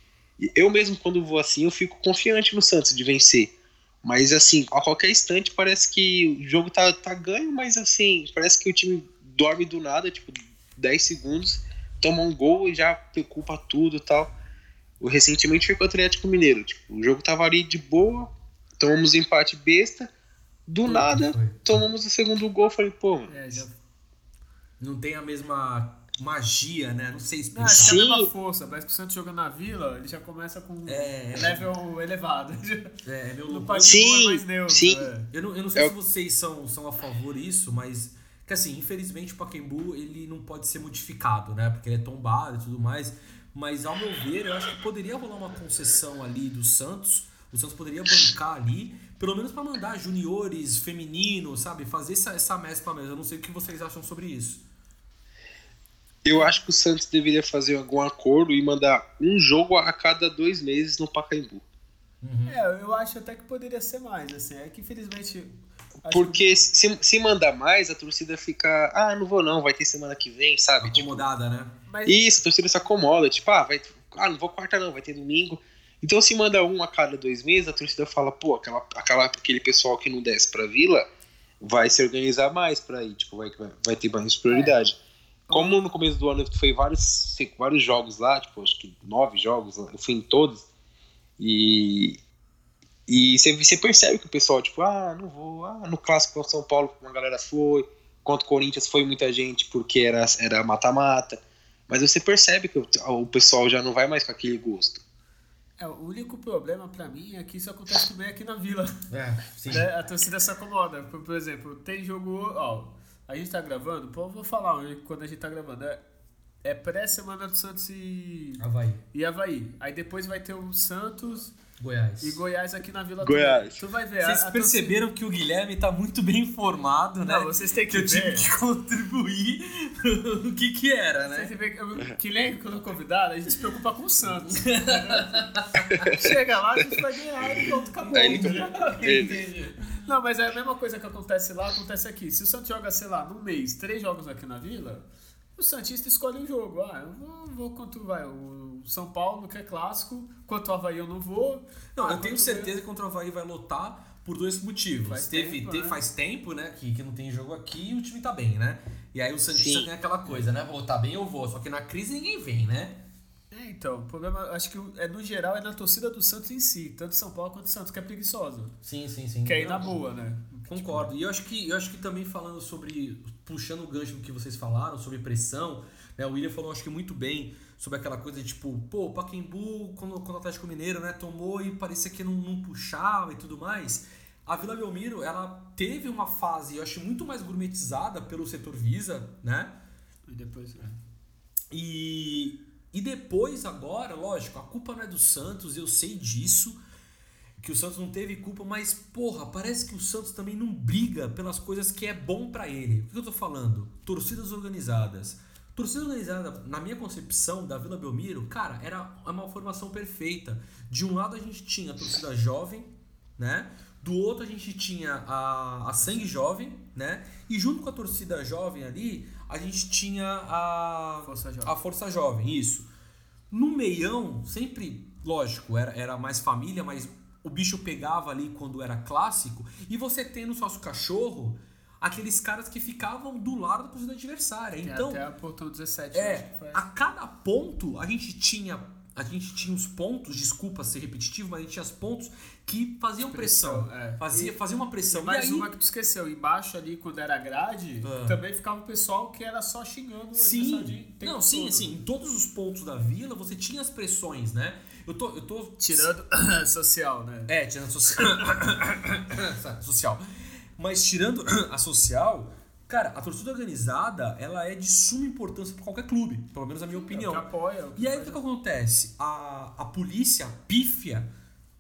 Eu mesmo, quando vou assim, eu fico confiante no Santos de vencer. Mas, assim, a qualquer instante parece que o jogo tá, tá ganho, mas, assim, parece que o time dorme do nada, tipo, 10 segundos, toma um gol e já preocupa tudo e tal recentemente foi com o Atlético Mineiro. Tipo, o jogo tava ali de boa, tomamos empate besta, do nada foi. tomamos o segundo gol. Falei, pô. É, já... Não tem a mesma magia, né? Não sei explicar. Não, acho que é a mesma força. Parece que o Santos jogando na Vila, ele já começa com é, level elevado. É, meu no sim, é mais neutro. Sim. É. Eu, não, eu não sei é. se vocês são, são a favor disso, mas que assim, infelizmente o Pacaembu ele não pode ser modificado, né? Porque ele é tombado e tudo mais. Mas ao meu ver, eu acho que poderia rolar uma concessão ali do Santos. O Santos poderia bancar ali, pelo menos para mandar juniores, femininos, sabe? Fazer essa, essa mescla mesmo. Eu não sei o que vocês acham sobre isso. Eu acho que o Santos deveria fazer algum acordo e mandar um jogo a cada dois meses no Pacaembu. Uhum. É, eu acho até que poderia ser mais, assim. É que infelizmente porque que... se, se mandar mais, a torcida fica. Ah, não vou não, vai ter semana que vem, sabe? Tipo, Acomodada, tipo, né? Mas... Isso, a torcida se acomoda. Tipo, ah, vai, ah, não vou quarta não, vai ter domingo. Então se manda um a cada dois meses, a torcida fala, pô, aquela, aquela, aquele pessoal que não desce pra vila vai se organizar mais pra ir, tipo, vai, vai, vai ter mais prioridade. Como no começo do ano foi vários, vários jogos lá, tipo, acho que nove jogos, eu fui em todos. E, e você percebe que o pessoal, tipo, ah, não vou, ah, no clássico com São Paulo uma galera foi, contra o Corinthians foi muita gente porque era era mata-mata. Mas você percebe que o, o pessoal já não vai mais com aquele gosto. É, o único problema para mim é que isso acontece também aqui na Vila. É, sim. Né? A torcida se acomoda. Por, por, exemplo, tem jogo. Ó, a gente tá gravando, pô, vou falar quando a gente tá gravando. É, é pré-semana do Santos e. Havaí. E Havaí. Aí depois vai ter o Santos Goiás. E Goiás aqui na Vila Goiás. Tu vai ver. Vocês a, a perceberam torcida... que o Guilherme tá muito bem informado, né? Não, vocês têm que, que ver. eu tive que contribuir o que que era, né? Vê que nem quando convidado, a gente se preocupa com o Santos. Chega lá, a gente vai ganhar e pronto, acabou. Aí ele... Não, mas é a mesma coisa que acontece lá, acontece aqui. Se o Santos joga, sei lá, num mês, três jogos aqui na Vila, o Santista escolhe um jogo. Ah, eu vou, vou contra vai, o São Paulo, que é clássico, contra o Havaí eu não vou. Não, ah, eu tenho certeza que contra o Havaí vai lotar por dois motivos. Faz Teve, tempo, né? Faz tempo, né, que, que não tem jogo aqui e o time tá bem, né? E aí o Santista Sim. tem aquela coisa, né? Vou tá bem, eu vou. Só que na crise ninguém vem, né? É, então, o problema, acho que é no geral é na torcida do Santos em si, tanto São Paulo quanto Santos, que é preguiçosa. Sim, sim, sim. Que é ir na boa, né? Concordo. E eu acho que eu acho que também falando sobre puxando o gancho do que vocês falaram sobre pressão, né? O William falou acho que muito bem sobre aquela coisa de tipo, pô, o Pacaembu quando, quando o Atlético Mineiro, né, tomou e parecia que não, não puxava e tudo mais. A Vila Belmiro, ela teve uma fase, eu acho, muito mais gourmetizada pelo setor Visa, né? E depois, é. E, e depois, agora, lógico, a culpa não é do Santos, eu sei disso, que o Santos não teve culpa, mas, porra, parece que o Santos também não briga pelas coisas que é bom para ele. O que eu tô falando? Torcidas organizadas. Torcida organizada, na minha concepção da Vila Belmiro, cara, era uma formação perfeita. De um lado a gente tinha a torcida jovem, né? Do outro a gente tinha a, a sangue jovem, né? E junto com a torcida jovem ali, a gente tinha a Força Jovem. A Força Jovem, isso. No meião, sempre, lógico, era, era mais família, mas o bicho pegava ali quando era clássico. E você tendo o sócio cachorro, aqueles caras que ficavam do lado da torcida adversária. Então, até a ponto 17. É, a cada ponto a gente tinha a gente tinha os pontos, desculpa ser repetitivo, mas a gente tinha os pontos que faziam pressão. Pressão, é. Fazia, E- fazia uma pressão. E mais e aí, uma que tu esqueceu, embaixo ali, quando era grade, Ah. também ficava o pessoal que era só xingando Sim, não, sim, todo. assim, em todos os pontos da vila você tinha as pressões, né? Eu tô, eu tô Tirando social, né? É, tirando a social. social. Mas tirando a social, cara, a torcida organizada, ela é de suma importância para qualquer clube, pelo menos na minha opinião. É o que apoia, é E aí o que, que acontece? A, a polícia pífia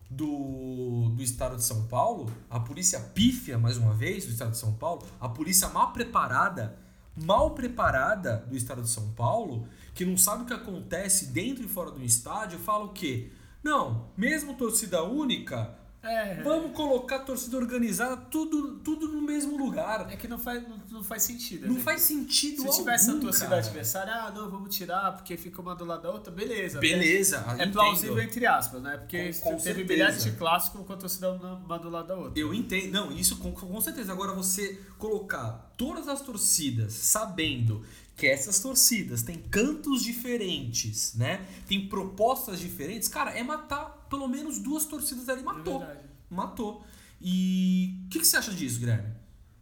do, do estado de São Paulo, a polícia pífia, mais uma vez, do estado de São Paulo, a polícia mal preparada, mal preparada do estado de São Paulo, que não sabe o que acontece dentro e fora do estádio, fala o quê? Não, mesmo torcida única, É, vamos colocar torcida organizada tudo, tudo no mesmo lugar. é que não faz, não, não faz sentido. Não exemplo. faz sentido Se algum, tivesse a torcida cara. adversária, ah, não, vamos tirar porque fica uma do lado da outra, beleza. Beleza, É, entendo. plausível entre aspas, né? Porque Com- com teve bilhete de clássico com a torcida uma uma do lado da outra. Eu entendo. Não, isso com, com certeza. Agora você colocar todas as torcidas sabendo que essas torcidas têm cantos diferentes, né? Tem propostas diferentes, cara, é matar pelo menos duas torcidas ali. Matou. É matou. E o que, que você acha disso, Guilherme?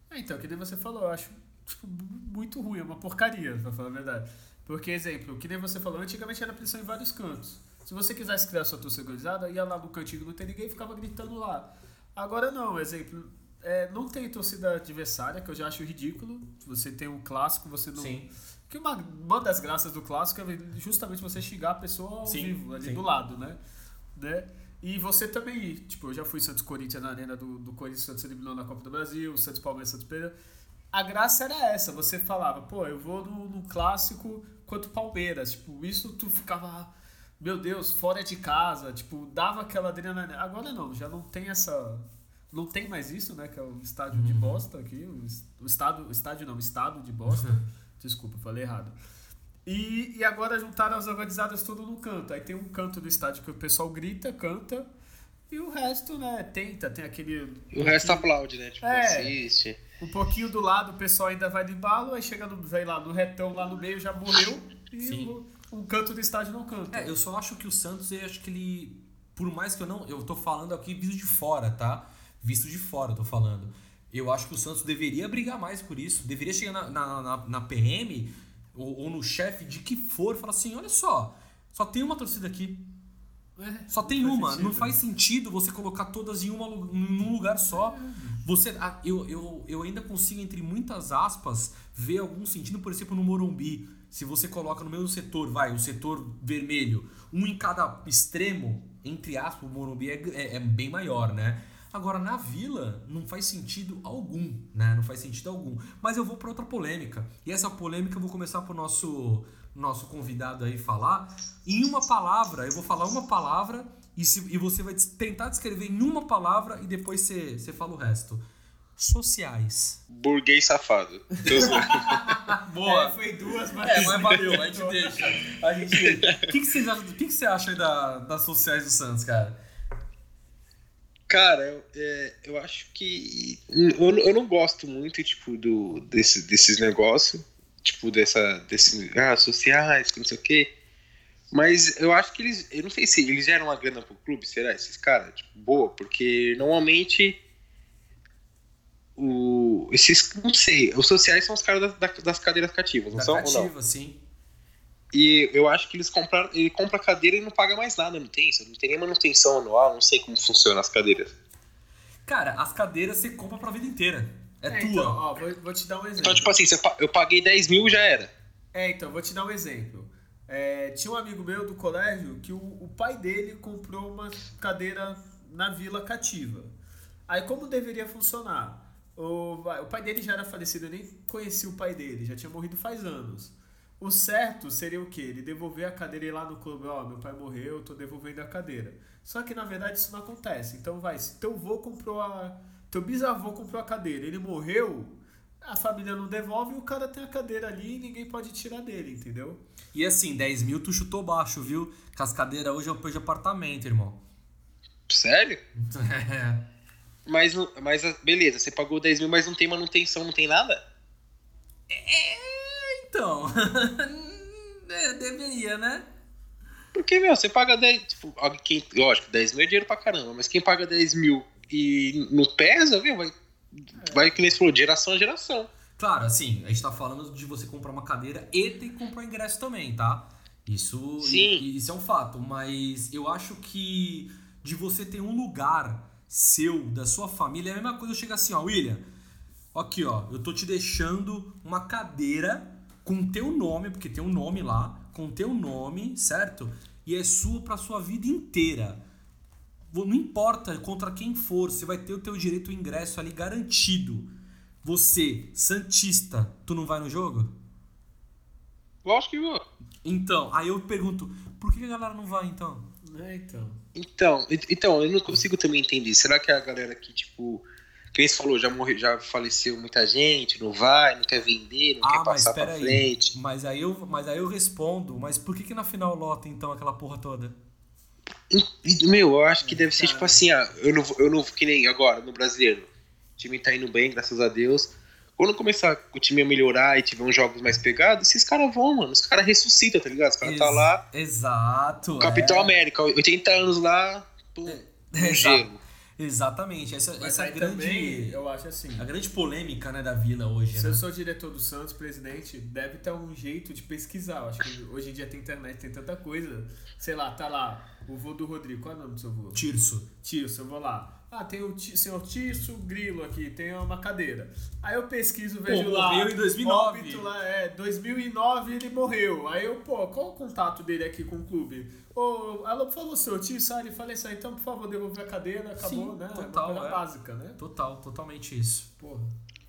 É, então, que nem você falou, eu acho tipo, muito ruim, é uma porcaria, pra falar a verdade. Porque, exemplo, que nem você falou, antigamente era pressão em vários cantos. Se você quisesse criar sua torcida organizada, ia lá no cantinho, não tem ninguém e ficava gritando lá. Agora não, exemplo, é, não tem torcida adversária, que eu já acho ridículo. Você tem um clássico, você não. Sim. Que uma, uma das graças do clássico é justamente você xingar a pessoa ao Sim, vivo, ali sim. do lado, né? Né? E você também ir. Tipo, eu já fui Santos Corinthians na arena do, do Corinthians, Santos eliminou na Copa do Brasil, Santos Palmeiras, Santos Pedro. A graça era essa, você falava, pô, eu vou no, no clássico quanto Palmeiras. Tipo, isso tu ficava, meu Deus, fora de casa, tipo, dava aquela adrenalina. Agora não, já não tem essa. Não tem mais isso, né? Que é o estádio de Bosta aqui. O, o estado. o Estádio não, o estado de Bosta. Desculpa, falei errado. E, e agora juntaram as organizadas tudo no canto. Aí tem um canto do estádio que o pessoal grita, canta, e o resto, né, tenta, tem aquele. O resto aplaude, né? Tipo, É. assiste. Um pouquinho do lado o pessoal ainda vai de embalo, aí chega no, sei lá, no retão lá no meio já morreu, e Sim. o, um canto do estádio não canta. É, eu só acho que o Santos, eu acho que ele. Por mais que eu não. Eu tô falando aqui visto de fora, tá? Visto de fora, eu tô falando. Eu acho que o Santos deveria brigar mais por isso. Deveria chegar na, na, na, na PM ou, ou no chefe de que for falar assim: olha só, só tem uma torcida aqui. É, Só tem não uma. Não faz sentido você colocar todas em uma, num lugar só. Você, ah, eu, eu, eu ainda consigo, entre muitas aspas, ver algum sentido, por exemplo, no Morumbi. Se você coloca no mesmo setor, vai, o setor vermelho, um em cada extremo, entre aspas, o Morumbi é, é, é bem maior, né? Agora, na Vila, não faz sentido algum, né? Não faz sentido algum. Mas eu vou para outra polêmica. E essa polêmica eu vou começar pro nosso, nosso convidado aí falar. Em uma palavra, eu vou falar uma palavra e, se, e você vai tentar descrever em uma palavra e depois você, você fala o resto. Sociais. Burguês safado. Boa! É, foi duas, mas. É, mas valeu, a gente deixa. A gente. O que, que, você acha, o que, que você acha aí da, das sociais do Santos, cara? Cara, eu, é, eu acho que. Eu, eu não gosto muito, tipo, do, desse, desses negócios. Tipo, dessa. Desse, ah, sociais, não sei o quê. Mas eu acho que eles. Eu não sei se eles geram uma grana pro clube, será? Esses caras? Tipo, boa, porque normalmente. O, esses. Não sei. Os sociais são os caras da- da- das cadeiras cativas, não Da são? Ou não? cativa, sim. E eu acho que eles compraram. Ele compra a cadeira e não paga mais nada, não tem isso? Não tem nem manutenção anual, não sei como funciona as cadeiras. Cara, as cadeiras você compra pra vida inteira. É, É, tua. então, ó, vou, vou te dar um exemplo. Então, tipo assim, se eu pa- eu paguei 10 mil já era. É, então, vou te dar um exemplo. É, tinha um amigo meu do colégio que o, o pai dele comprou uma cadeira na Vila Cativa. Aí, como deveria funcionar? O, vai, o pai dele já era falecido, eu nem conheci o pai dele, já tinha morrido faz anos. O certo seria o quê? Ele devolver a cadeira e ir lá no clube, ó, meu pai morreu, eu tô devolvendo a cadeira. Só que na verdade isso não acontece. Então vai, se teu avô comprou a. Teu bisavô comprou a cadeira, ele morreu, a família não devolve e o cara tem a cadeira ali e ninguém pode tirar dele, entendeu? E assim, 10 mil tu chutou baixo, viu? Que as cadeiras hoje é o preço de apartamento, irmão. Sério? É. Mas, mas beleza, você pagou 10 mil, mas não tem manutenção, não tem nada? Então. é, deveria, né? Porque, meu, você paga 10. Tipo, quem, lógico, 10 mil é dinheiro pra caramba, mas quem paga 10 mil e não pesa, viu? Vai, vai que nem falou, geração a geração. Claro, assim, a gente tá falando de você comprar uma cadeira e tem que comprar ingresso também, tá? Isso, Sim. isso é um fato, mas eu acho que de você ter um lugar seu, da sua família, é a mesma coisa eu chegar assim, ó, William, aqui ó, eu tô te deixando uma cadeira com teu nome, porque tem um nome lá, com teu nome, certo? E é sua pra sua vida inteira. Não importa contra quem for, você vai ter o teu direito ao ingresso ali garantido. Você, Santista, tu não vai no jogo? Lógico que vou. Então, aí eu pergunto, por que a galera não vai então? É, então. Então, então, eu não consigo também entender. Será que a galera que, tipo, quem você falou, já morreu, já faleceu muita gente, não vai, não quer vender, não ah, quer passar pra aí. frente? Mas aí eu, mas aí eu respondo, mas por que que na final lota então aquela porra toda? Meu, eu acho que deve ser tipo assim, ah, eu não, eu não, que nem agora no brasileiro. O time tá indo bem, graças a Deus. Quando começar o time a melhorar e tiver uns jogos mais pegados, esses caras vão, mano. Os caras ressuscitam, tá ligado? Os caras tá lá. Exato. Capitão é. América, 80 anos lá, pô, É, gelo. Exatamente. Essa, Mas essa é grande, também, eu acho assim. a grande polêmica né, da vila hoje, Se né? eu sou diretor do Santos, presidente, deve ter um jeito de pesquisar. Eu acho que hoje em dia tem internet, tem tanta coisa. Sei lá, tá lá o vô do Rodrigo. Qual é o nome do seu vô? Tirso. Tirso, eu vou lá. Ah, tem o senhor Tirso Grilo aqui, tem uma cadeira. Aí eu pesquiso, vejo Pô, lá. morreu em 2009. óbito lá, é, 2009 ele morreu. Aí eu, pô, qual o contato dele aqui com o clube? Ô, por favor, senhor Tirso, ah, ele faleceu, então, por favor, devolver a cadeira, acabou, Sim, né? total, uma coisa é. básica, né? Total, totalmente isso. Porra.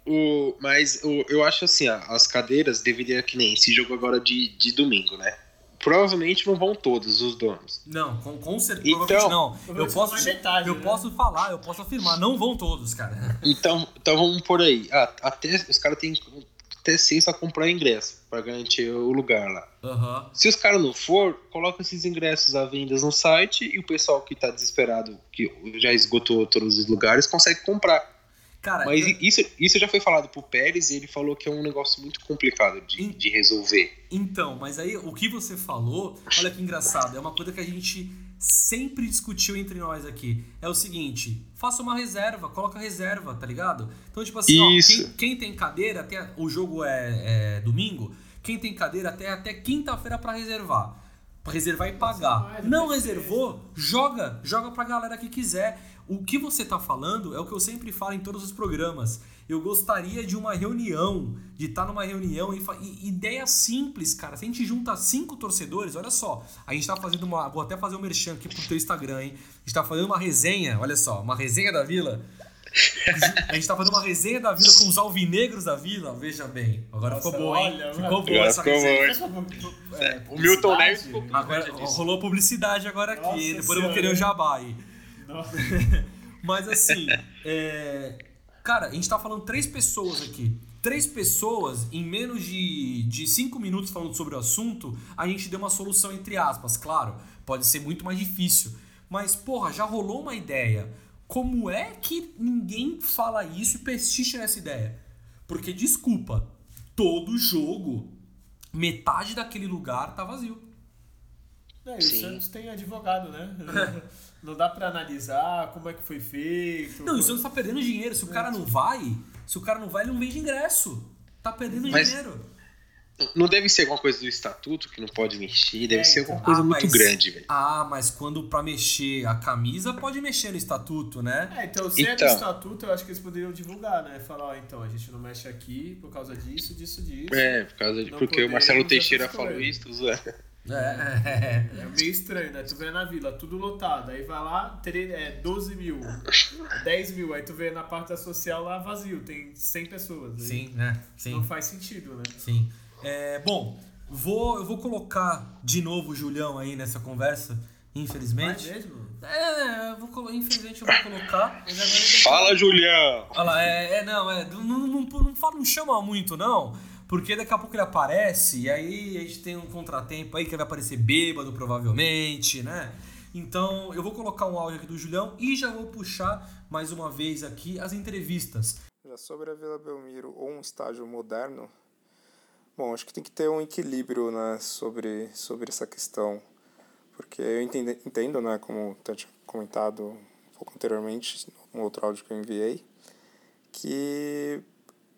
O, mas o, eu acho assim, as cadeiras deveriam, que nem esse jogo agora de, de domingo, né? Provavelmente não vão todos os donos. Não, com, com certeza. Então, provavelmente não. Eu posso, metade, eu né? posso falar, eu posso afirmar, não vão todos, cara. Então, então vamos por aí. Ah, até, os caras têm até sexta a comprar ingresso pra garantir o lugar lá. Aham. Se os caras não for, coloca esses ingressos à venda no site e o pessoal que tá desesperado, que já esgotou todos os lugares, consegue comprar. Cara, Mas eu- isso, isso já foi falado pro Pérez e ele falou que é um negócio muito complicado de, de resolver. Então, mas aí o que você falou, olha que engraçado, é uma coisa que a gente sempre discutiu entre nós aqui. É o seguinte, faça uma reserva, coloca reserva, tá ligado? Então, tipo assim, ó, quem, quem tem cadeira, até o jogo é, é domingo, quem tem cadeira até, até quinta-feira pra reservar. Reservar e pagar. Não reservou? Joga, joga pra galera que quiser. O que você tá falando é o que eu sempre falo em todos os programas. Eu gostaria de uma reunião, de estar numa reunião e, e ideia simples, cara. Se a gente junta cinco torcedores, olha só, a gente tá fazendo uma. Vou até fazer um merchan aqui pro teu Instagram, hein? A gente tá fazendo uma resenha, olha só, uma resenha da vila. A gente tá fazendo uma resenha da vila com os alvinegros da vila, veja bem. Agora Nossa, ficou boa, hein? olha, ficou boa Agora essa ficou resenha. bom. É, O Milton Neves ficou- Agora rolou publicidade agora aqui, Nossa depois eu vou Senhora. querer o jabá aí. Nossa. Mas assim, é... cara, a gente tá falando três pessoas aqui. Três pessoas, em menos de, de cinco minutos falando sobre o assunto, a gente deu uma solução entre aspas. Claro, pode ser muito mais difícil. Mas, porra, já rolou uma ideia. Como é que ninguém fala isso e persiste nessa ideia? Porque, desculpa, todo jogo, metade daquele lugar tá vazio. É, e o. Santos tem advogado, né? Não dá pra analisar como é que foi feito. Não, o Santos tá perdendo dinheiro. Se o cara não vai, se o cara não vai, ele não vende ingresso. Tá perdendo Mas- dinheiro. Não deve ser alguma coisa do estatuto que não pode mexer, deve É, ser então. alguma coisa Ah, muito mas- grande, velho. Ah, mas quando pra mexer a camisa, pode mexer no estatuto, né? É, então, se é do Então. estatuto, eu acho que eles poderiam divulgar, né? Falar, ó, então, a gente não mexe aqui por causa disso, disso, disso. É, por causa de, Não porque o Marcelo Teixeira falou isso, tô zoando. É. É meio estranho, né? Tu vê na vila, tudo lotado. Aí vai lá, tre- é 12 mil, 10 mil. Aí tu vê na parte da social lá vazio, tem 100 pessoas. Aí Sim, né? Sim. Não faz sentido, né? Sim. É, bom, vou, eu vou colocar de novo o Julião aí nessa conversa, Vai infelizmente. mesmo? É, eu vou, infelizmente eu vou colocar. Fala, Julião! Olha lá, é, é, não, é, não, não, não, não, fala, não chama muito, não. Porque daqui a pouco ele aparece e aí a gente tem um contratempo aí que ele vai aparecer bêbado, provavelmente, né? Então eu vou colocar um áudio aqui do Julião e já vou puxar mais uma vez aqui as entrevistas. Já sobre a Vila Belmiro ou um estádio moderno, bom, acho que tem que ter um equilíbrio né, sobre, sobre essa questão. porque eu entendo, entendo né, como eu tinha comentado um pouco anteriormente, no outro áudio que eu enviei, que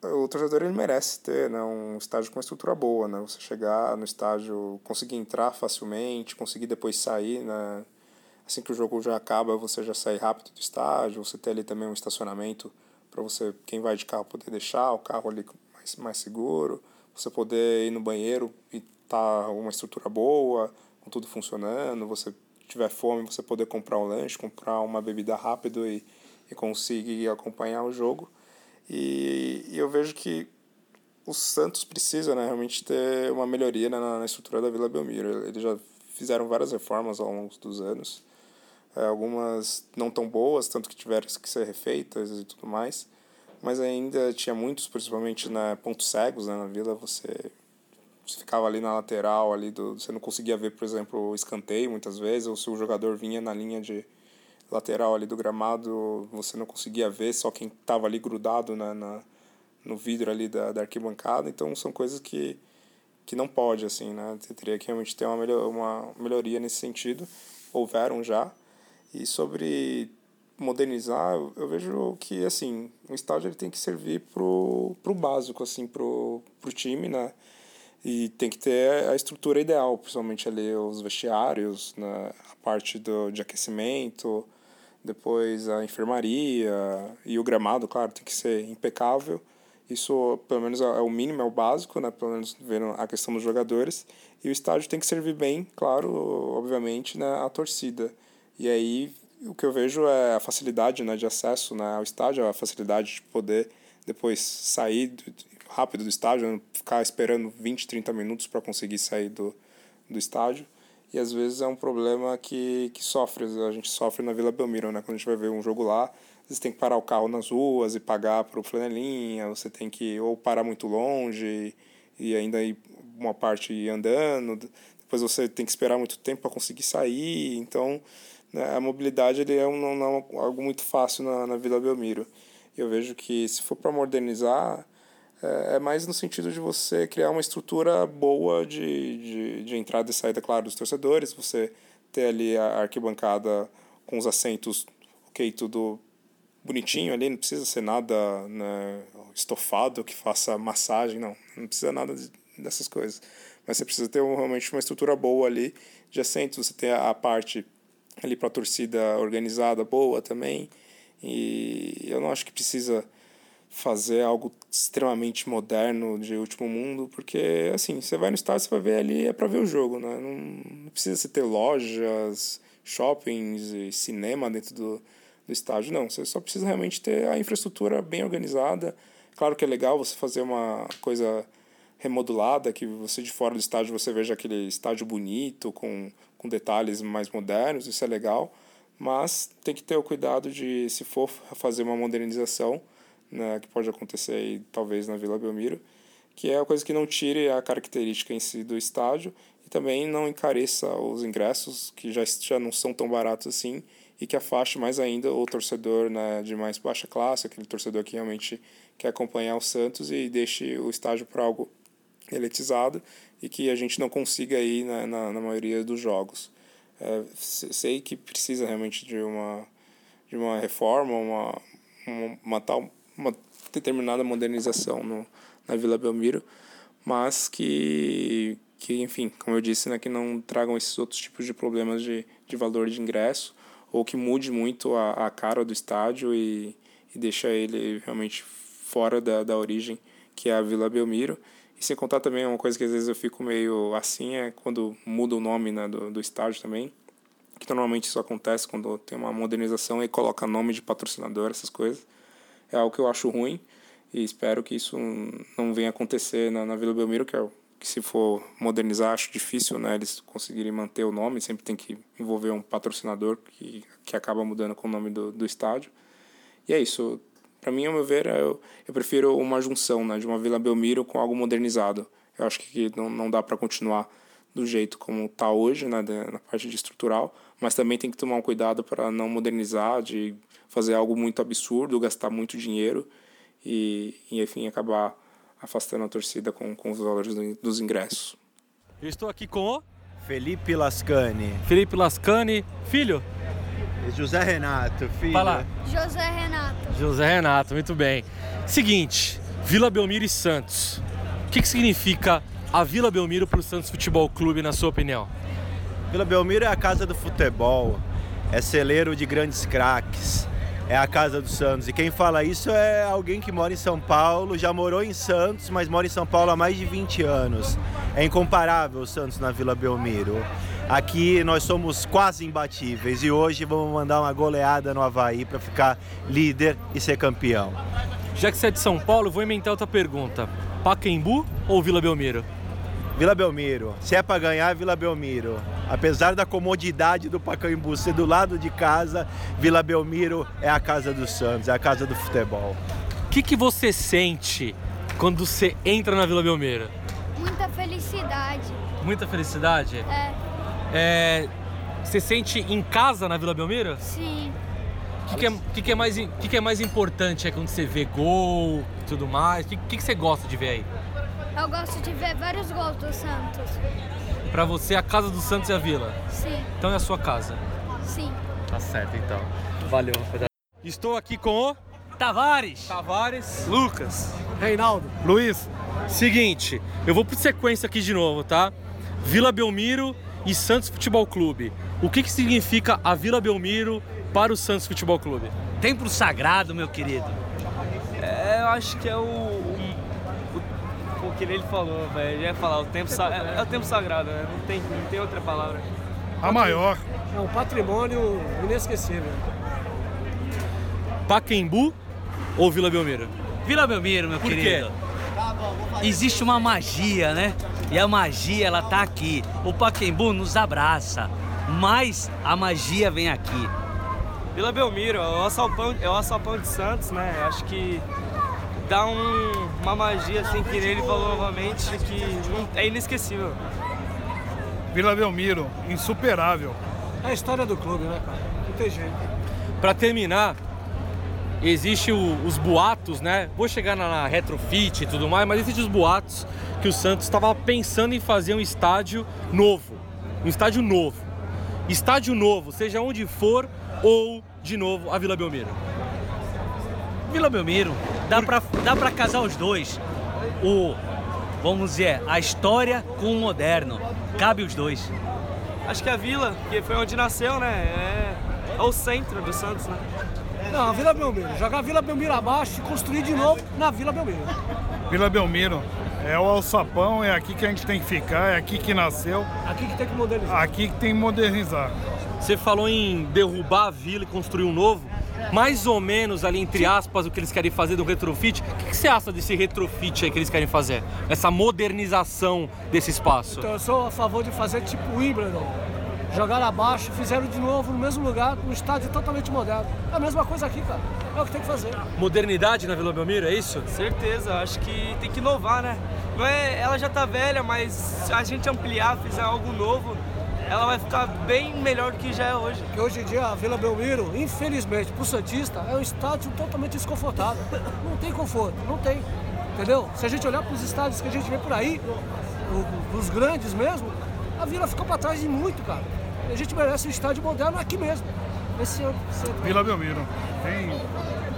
o torcedor ele merece ter né, um estádio com uma estrutura boa, né? Você chegar no estádio, conseguir entrar facilmente, conseguir depois sair, né? Assim que o jogo já acaba, você já sair rápido do estádio, você ter ali também um estacionamento para você, quem vai de carro, poder deixar o carro ali mais, mais seguro, você poder ir no banheiro e tá uma estrutura boa, com tudo funcionando, você tiver fome, você poder comprar um lanche, comprar uma bebida rápido e, e conseguir acompanhar o jogo. E, e eu vejo que o Santos precisa né, realmente ter uma melhoria na, na estrutura da Vila Belmiro. Eles já fizeram várias reformas ao longo dos anos, é, algumas não tão boas, tanto que tiveram que ser refeitas e tudo mais, mas ainda tinha muitos, principalmente na pontos cegos né, na Vila, você, você ficava ali na lateral, ali do, você não conseguia ver, por exemplo, o escanteio muitas vezes, ou se o jogador vinha na linha de lateral ali do gramado, você não conseguia ver, só quem estava ali grudado na, na, no vidro ali da, da arquibancada. Então são coisas que, que não pode, assim, né? Você teria que realmente ter uma, melhor, uma melhoria nesse sentido. Houveram já. E sobre modernizar, eu vejo que, assim, o estádio ele tem que servir pro, pro básico, assim, pro, pro time, né? E tem que ter a estrutura ideal, principalmente ali os vestiários, né? a parte do, de aquecimento, depois a enfermaria e o gramado, claro, tem que ser impecável. Isso, pelo menos, é o mínimo, é o básico, né? Pelo menos vendo a questão dos jogadores. E o estádio tem que servir bem, claro, obviamente, né? a torcida. E aí, o que eu vejo é a facilidade né? de acesso né? ao estádio, a facilidade de poder depois sair rápido do estádio, não ficar esperando 20, 30 minutos para conseguir sair do, do estádio e às vezes é um problema que, que sofre, a gente sofre na Vila Belmiro, né? Quando a gente vai ver um jogo lá, você tem que parar o carro nas ruas e pagar para o flanelinha, você tem que ou parar muito longe e ainda ir uma parte andando, depois você tem que esperar muito tempo para conseguir sair, então né, a mobilidade ele é, um, não é algo muito fácil na, na Vila Belmiro. Eu vejo que se for para modernizar, é, é mais no sentido de você criar uma estrutura boa de, de, de entrada e saída, claro, dos torcedores, você ter ali a arquibancada com os assentos, ok, tudo bonitinho ali, não precisa ser nada né, estofado que faça massagem, não, não precisa nada dessas coisas. Mas você precisa ter realmente uma estrutura boa ali de assentos, você tem a, a parte ali para a torcida organizada boa também, e eu não acho que precisa fazer algo extremamente moderno de último mundo, porque assim, você vai no estádio, você vai ver ali é para ver o jogo, né? Não, precisa você ter lojas, shoppings e cinema dentro do, do estádio, não. Você só precisa realmente ter a infraestrutura bem organizada. Claro que é legal você fazer uma coisa remodulada, que você de fora do estádio você veja aquele estádio bonito, com, com detalhes mais modernos, isso é legal, mas tem que ter o cuidado de, se for fazer uma modernização, né, que pode acontecer aí, talvez na Vila Belmiro, que é a coisa que não tire a característica em si do estádio e também não encareça os ingressos, que já, já não são tão baratos assim, e que afaste mais ainda o torcedor né, de mais baixa classe, aquele torcedor que realmente quer acompanhar o Santos e deixe o estádio para algo elitizado e que a gente não consiga ir na, na, na maioria dos jogos. É, sei que precisa realmente de uma, de uma reforma, uma, uma, uma tal uma determinada modernização no, na Vila Belmiro, mas que, que, enfim, como eu disse, né, que não tragam esses outros tipos de problemas de, de valor de ingresso ou que mude muito a, a cara do estádio e, e deixa ele realmente fora da, da origem que é a Vila Belmiro. E sem contar também uma coisa que às vezes eu fico meio assim é quando muda o nome né, do, do estádio também, que normalmente isso acontece quando tem uma modernização e coloca nome de patrocinador, essas coisas é algo que eu acho ruim e espero que isso não venha acontecer na, na Vila Belmiro, que é que se for modernizar acho difícil, né, eles conseguirem manter o nome, sempre tem que envolver um patrocinador que, que acaba mudando com o nome do, do estádio. E é isso. Para mim, ao meu ver, eu, eu prefiro uma junção né, de uma Vila Belmiro com algo modernizado. Eu acho que não, não dá para continuar do jeito como está hoje, né, na parte de estrutural, mas também tem que tomar um cuidado para não modernizar, de fazer algo muito absurdo, gastar muito dinheiro e, e enfim, acabar afastando a torcida com, com os valores do, dos ingressos. Eu estou aqui com o Felipe Lascani. Felipe Lascani, filho? José Renato, filho. Fala. José Renato. José Renato, muito bem. Seguinte, Vila Belmiro e Santos. O que, que significa a Vila Belmiro para o Santos Futebol Clube, na sua opinião? Vila Belmiro é a casa do futebol, é celeiro de grandes craques, é a casa do Santos. E quem fala isso é alguém que mora em São Paulo, já morou em Santos, mas mora em São Paulo há mais de 20 anos. É incomparável o Santos na Vila Belmiro. Aqui nós somos quase imbatíveis e hoje vamos mandar uma goleada no Havaí para ficar líder e ser campeão. Já que você é de São Paulo, vou inventar outra pergunta. Pacaembu ou Vila Belmiro? Vila Belmiro. Se é para ganhar, Vila Belmiro. Apesar da comodidade do Pacaembu ser do lado de casa, Vila Belmiro é a casa do Santos, é a casa do futebol. O que, que você sente quando você entra na Vila Belmiro? Muita felicidade. Muita felicidade? É. É, você sente em casa na Vila Belmiro? Sim. O que, que, é, que, que, é mais, que, que é mais importante é quando você vê gol e tudo mais? O que, que, que você gosta de ver aí? Eu gosto de ver vários gols do Santos. Pra você, a casa do Santos é a Vila? Sim. Então é a sua casa? Sim. Tá certo, então. Valeu. Estou aqui com o... Tavares. Tavares. Lucas. Reinaldo. Luiz. Seguinte, eu vou por sequência aqui de novo, tá? Vila Belmiro e Santos Futebol Clube. O que, que significa a Vila Belmiro para o Santos Futebol Clube? Templo sagrado, meu querido. É, eu acho que é o. o, o, o que ele falou, velho. Já ia falar, o tempo é, é o tempo sagrado, né? Não tem, não tem outra palavra. A maior. É um patrimônio inesquecível. Pacaembu ou Vila Belmiro? Vila Belmiro, meu Por quê? Existe uma magia, né? E a magia, ela tá aqui. O Paquembu nos abraça, mas a magia vem aqui. Vila Belmiro, é o Assalpão, é o Assalpão de Santos, né? Eu Acho que dá um- uma magia, assim, que ele falou novamente, que não- é inesquecível. Vila Belmiro, insuperável. É a história do clube, né, cara? Não tem jeito. Pra terminar, existe o- os boatos, né? Vou chegar na, na retrofit e tudo mais, mas existem os boatos que o Santos estava pensando em fazer um estádio novo. Um estádio novo. Estádio novo, seja onde for, ou, de novo, a Vila Belmiro. Vila Belmiro, dá pra, dá pra casar os dois. O, vamos dizer, a história com o moderno. Cabe os dois. Acho que a Vila, que foi onde nasceu, né? É, é o centro do Santos, né? Não, a Vila Belmiro. Jogar a Vila Belmiro abaixo e construir de novo na Vila Belmiro. Vila Belmiro. É o alçapão, é aqui que a gente tem que ficar, é aqui que nasceu. Aqui que tem que modernizar. Aqui que tem que modernizar. Você falou em derrubar a vila e construir um novo. Mais ou menos ali, entre aspas, o que eles querem fazer do retrofit. O que que você acha desse retrofit aí que eles querem fazer? Essa modernização desse espaço? Então eu sou a favor de fazer tipo Wimbledon. Jogaram abaixo, fizeram de novo no mesmo lugar, num estádio totalmente moderno. É a mesma coisa aqui, cara. É o que tem que fazer. Modernidade na Vila Belmiro, é isso? Certeza, acho que tem que inovar, né? Não é, ela já tá velha, mas se a gente ampliar, fizer algo novo, ela vai ficar bem melhor do que já é hoje. Porque hoje em dia a Vila Belmiro, infelizmente, pro Santista, é um estádio totalmente desconfortável. Não tem conforto, não tem. Entendeu? Se a gente olhar pros estádios que a gente vê por aí, os grandes mesmo, a Vila ficou pra trás de muito, cara. A gente merece um estádio moderno aqui mesmo. Esse é centro. Vila Belmiro. Tem...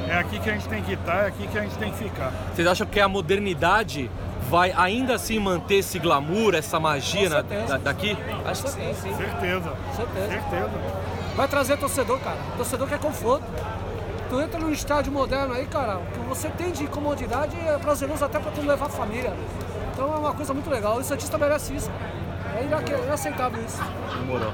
É aqui que a gente tem que estar, é aqui que a gente tem que ficar. Vocês acham que a modernidade vai ainda assim manter esse glamour, essa magia na- da- daqui? Acho que sim, sim. Certeza. Certeza. Certeza. Vai trazer torcedor, cara. Torcedor quer conforto. Tu entra num estádio moderno aí, cara, o que você tem de comodidade é prazeroso até pra tu levar a família. Então é uma coisa muito legal. E o Santista merece isso. É ina- inaceitável isso. Demorou.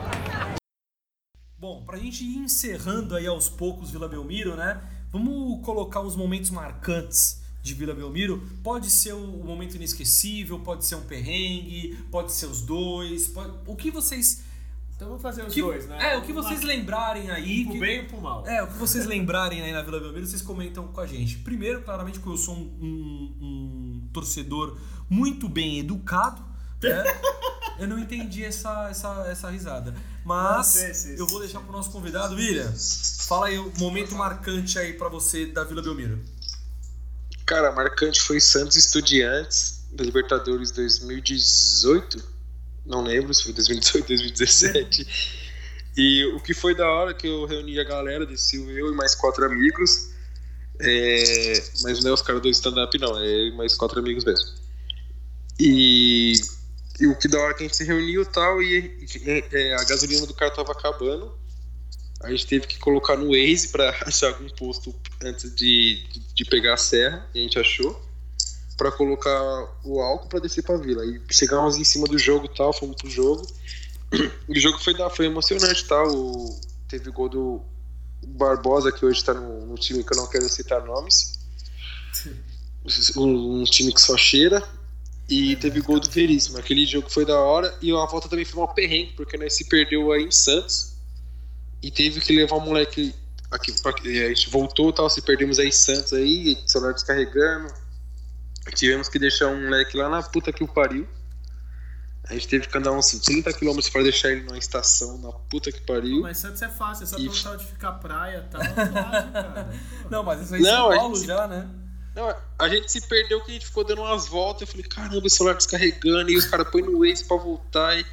Bom, pra gente ir encerrando aí aos poucos Vila Belmiro, né? Vamos colocar os momentos marcantes de Vila Belmiro. Pode ser um momento inesquecível, pode ser um perrengue, pode ser os dois. pode- O que vocês. Então vamos fazer os que- dois, né? É, o que vocês lembrarem aí. Pro que- bem e pro mal. É, o que vocês lembrarem aí na Vila Belmiro, vocês comentam com a gente. Primeiro, claramente, que eu sou um, um- um torcedor muito bem educado. Né? Eu não entendi essa, essa, essa risada. Mas Não, sei, sei, eu vou deixar pro nosso convidado, William. Fala aí o momento marcante aí pra você da Vila Belmiro. Cara, marcante foi Santos Estudiantes da Libertadores 2018. Não lembro se foi 2018, 2017. E o que foi da hora que eu reuni a galera, desceu eu e mais quatro amigos. É, mas não é os caras do stand-up, não, é eu e mais quatro amigos mesmo. E, e o que da hora que a gente se reuniu e tal, e, e, é, a gasolina do carro tava acabando. A gente teve que colocar no Waze para achar algum posto antes de, de, de pegar a serra, e a gente achou para colocar o álcool para descer pra vila. E chegamos em cima do jogo e tal, fomos pro jogo. O jogo foi, foi emocionante tal. O, teve o gol do Barbosa, que hoje tá no, no time que eu não quero citar nomes. Um, um time que só cheira. E teve gol do Veríssimo. Aquele jogo foi da hora. E a volta também foi uma perrengue, porque nós se perdeu aí em Santos. E teve que levar o moleque aqui. Pra, a gente voltou tal, se perdemos aí em Santos aí, celular descarregando. Tivemos que deixar um moleque lá na puta que o pariu. A gente teve que andar uns 30 km para deixar ele numa estação na puta que pariu. Mas Santos é fácil, é só E- perguntar onde fica a praia e tal. suave, cara. Não, mas isso aí é São Paulo gente- já, né? Não, a gente se perdeu que a gente ficou dando umas voltas. Eu falei, caramba, o celular descarregando. E os caras põem no Waze pra voltar. E...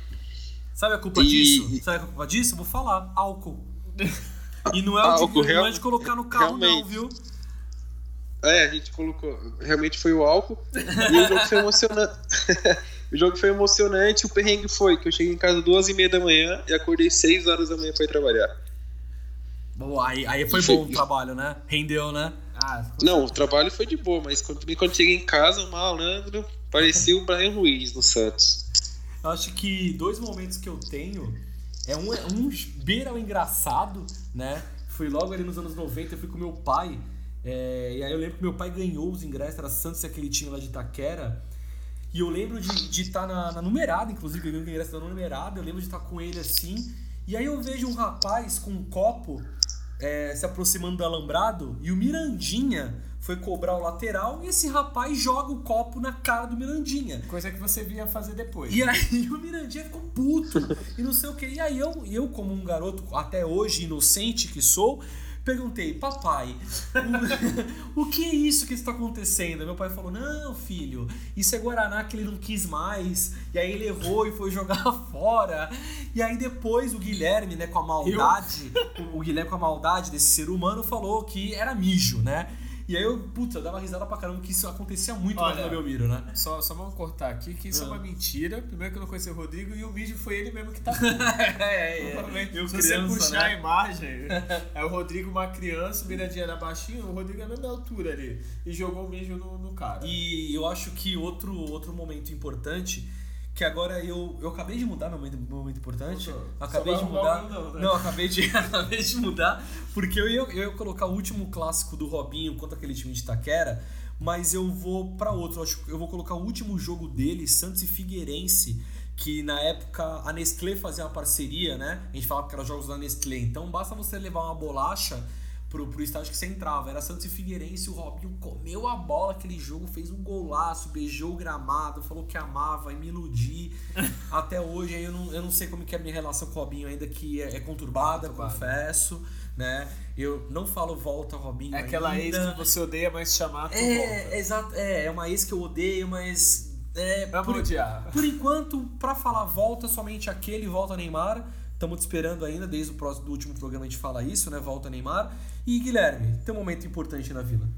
Sabe a culpa E- disso? Sabe a culpa disso? Vou falar. Álcool. E não é, o de, Álcool, não é real- de colocar no carro, não, realmente. viu? É, a gente colocou. Realmente foi o álcool. E o jogo foi emocionante. o jogo foi emocionante. O perrengue foi que eu cheguei em casa duas e meia da manhã e acordei 6 horas da manhã pra ir trabalhar. Bom, aí, aí foi bom o trabalho, né? Rendeu, né? Ah, Não, o trabalho foi de boa, mas quando, quando cheguei em casa, malandro, parecia o Brian Ruiz no Santos. Eu acho que dois momentos que eu tenho é um, é um beira o engraçado, né? Foi logo ali nos anos 90, eu fui com meu pai. é, e aí eu lembro que meu pai ganhou os ingressos, era Santos e aquele time lá de Itaquera. E eu lembro de estar na, na numerada, inclusive, eu ganhei o ingresso da numerada, eu lembro de estar com ele assim. E aí eu vejo um rapaz com um copo é, se aproximando do alambrado e o Mirandinha foi cobrar o lateral e esse rapaz joga o copo na cara do Mirandinha. Coisa que você vinha fazer depois. E aí o Mirandinha ficou puto e não sei o que. E aí eu, eu como um garoto até hoje inocente que sou, perguntei, papai, o, o que é isso que está acontecendo? Meu pai falou, não, filho, isso é Guaraná que ele não quis mais. E aí ele errou e foi jogar fora. E aí depois o Guilherme, né, com a maldade, o, o Guilherme com a maldade desse ser humano falou que era mijo, né? E aí eu, putz, eu dava risada pra caramba que isso acontecia muito Olha, no Belmiro, né? Só, só vamos cortar aqui, que isso é Ah. uma mentira. Primeiro que eu não conheci o Rodrigo e o vídeo foi ele mesmo que tá. é, é. Provavelmente, Eu Se você puxar né? a imagem, é o Rodrigo uma criança, o Mirandinha era baixinho, o Rodrigo é a mesma altura ali. E jogou o mijo no, no cara. E eu acho que outro, outro momento importante, que agora eu, eu acabei de mudar meu momento, meu momento importante. Só Acabei de mudar. não, né? Não, acabei de, acabei de mudar, porque eu ia, eu ia colocar o último clássico do Robinho contra aquele time de Itaquera, mas eu vou pra outro. Eu acho eu vou colocar o último jogo dele, Santos e Figueirense. Que na época a Nestlé fazia uma parceria, né? A gente falava que eram jogos da Nestlé. Então basta você levar uma bolacha pro, pro estádio que você entrava. Era Santos e Figueirense, o Robinho comeu a bola aquele jogo, fez um golaço, beijou o gramado, falou que amava e me iludi. Até hoje aí eu não, eu não sei como que é a minha relação com o Robinho ainda, que é, é conturbada, confesso, né? Eu não falo volta Robinho É aquela ex ainda. que você odeia, mas chamar tu. É, exato, é, é uma ex que eu odeio, mas é, Vamos por, odiar. por enquanto, pra falar volta, somente aquele volta Neymar. Estamos te esperando ainda, desde o próximo do último programa a gente fala isso, né? Volta Neymar. E Guilherme, tem um momento importante na vila.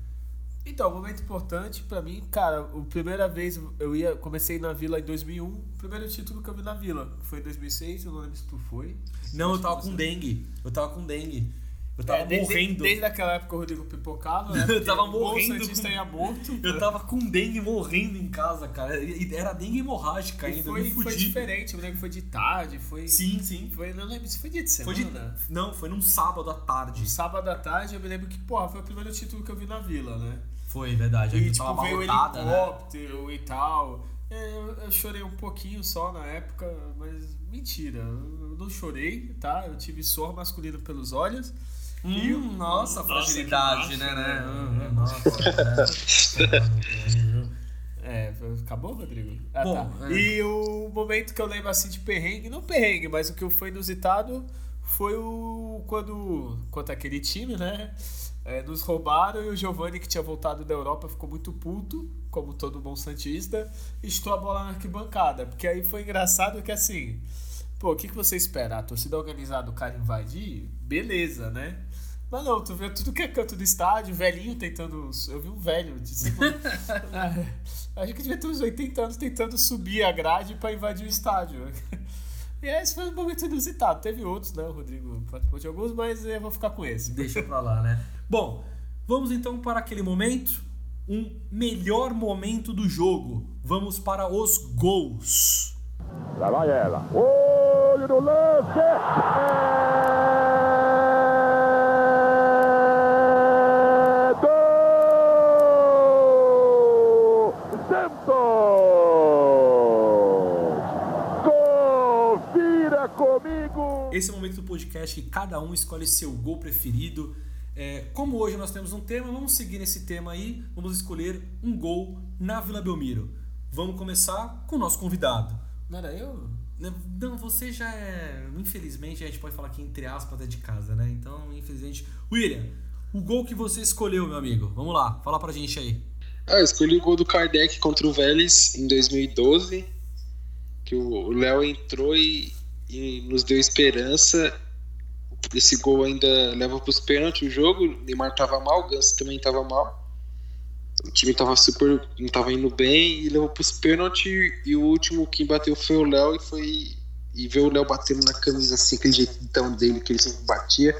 Então, um momento importante pra mim, cara, a primeira vez eu ia, comecei na Vila em 2001, o primeiro título que eu vi na Vila foi em 2006, eu não lembro se tu foi. Não, eu tava com dengue. Eu tava com dengue. Eu tava É, desde, morrendo. Desde aquela época o Rodrigo pipocava, né? Eu tava o morrendo. Santista com- ia morto. Eu tava com dengue morrendo em casa, cara. E Era dengue hemorrágica E ainda. foi, eu me foi diferente, eu lembro que foi de tarde, foi... Sim, sim. Foi, não lembro se foi dia de Foi semana. de... Não, foi num sábado à tarde. Sábado à tarde, eu me lembro que, porra, foi o primeiro título que eu vi na Vila, né? Foi, verdade. E, tipo, tava veio o né? helicóptero e tal. É, Eu, eu chorei um pouquinho só na época, mas mentira. Eu não chorei, tá? Eu tive suor masculino pelos olhos. E Hum, nossa, fragilidade, que né, né? Hum, hum, nossa. É, acabou, Rodrigo? Ah, Bom, tá. é. E o momento que eu lembro assim de perrengue, não perrengue, mas o que foi inusitado foi o. quando. contra aquele time, né? É, nos roubaram e o Giovani, que tinha voltado da Europa, ficou muito puto, como todo bom Santista, e estou a bola na arquibancada. Porque aí foi engraçado que assim, pô, o que, que você espera? A torcida organizada, o cara invadir? Beleza, né? Mas não, tu vê tudo que é canto do estádio, velhinho tentando. Eu vi um velho de cima. Acho que devia ter uns 80 anos tentando subir a grade para invadir o estádio. E esse foi um momento inusitado. Teve outros, né? O Rodrigo participou de alguns, mas eu vou ficar com esse. Deixa pra lá, né? Bom, vamos então para aquele momento, um melhor momento do jogo. Vamos para os gols. Lá vai ela. Olho no lance! É comigo! Esse é o momento do podcast que cada um escolhe seu gol preferido. É, como hoje nós temos um tema, vamos seguir nesse tema aí. Vamos escolher um gol na Vila Belmiro. Vamos começar com o nosso convidado. Não era eu? Não, você já é. Infelizmente, a gente pode falar aqui entre aspas, é de casa, né? Então, infelizmente. William, o gol que você escolheu, meu amigo. Vamos lá, fala pra gente aí. Ah, eu escolhi o gol do Kardec contra o Vélez em 2012. Que o Léo entrou e, e nos deu esperança. Esse gol ainda leva pros pênaltis o jogo. O Neymar tava mal, o Ganso também tava mal. O time tava super. não tava indo bem e levou pros pênaltis. E o último que bateu foi o Léo e foi. E ver o Léo batendo na camisa assim, aquele jeitão dele que ele sempre batia.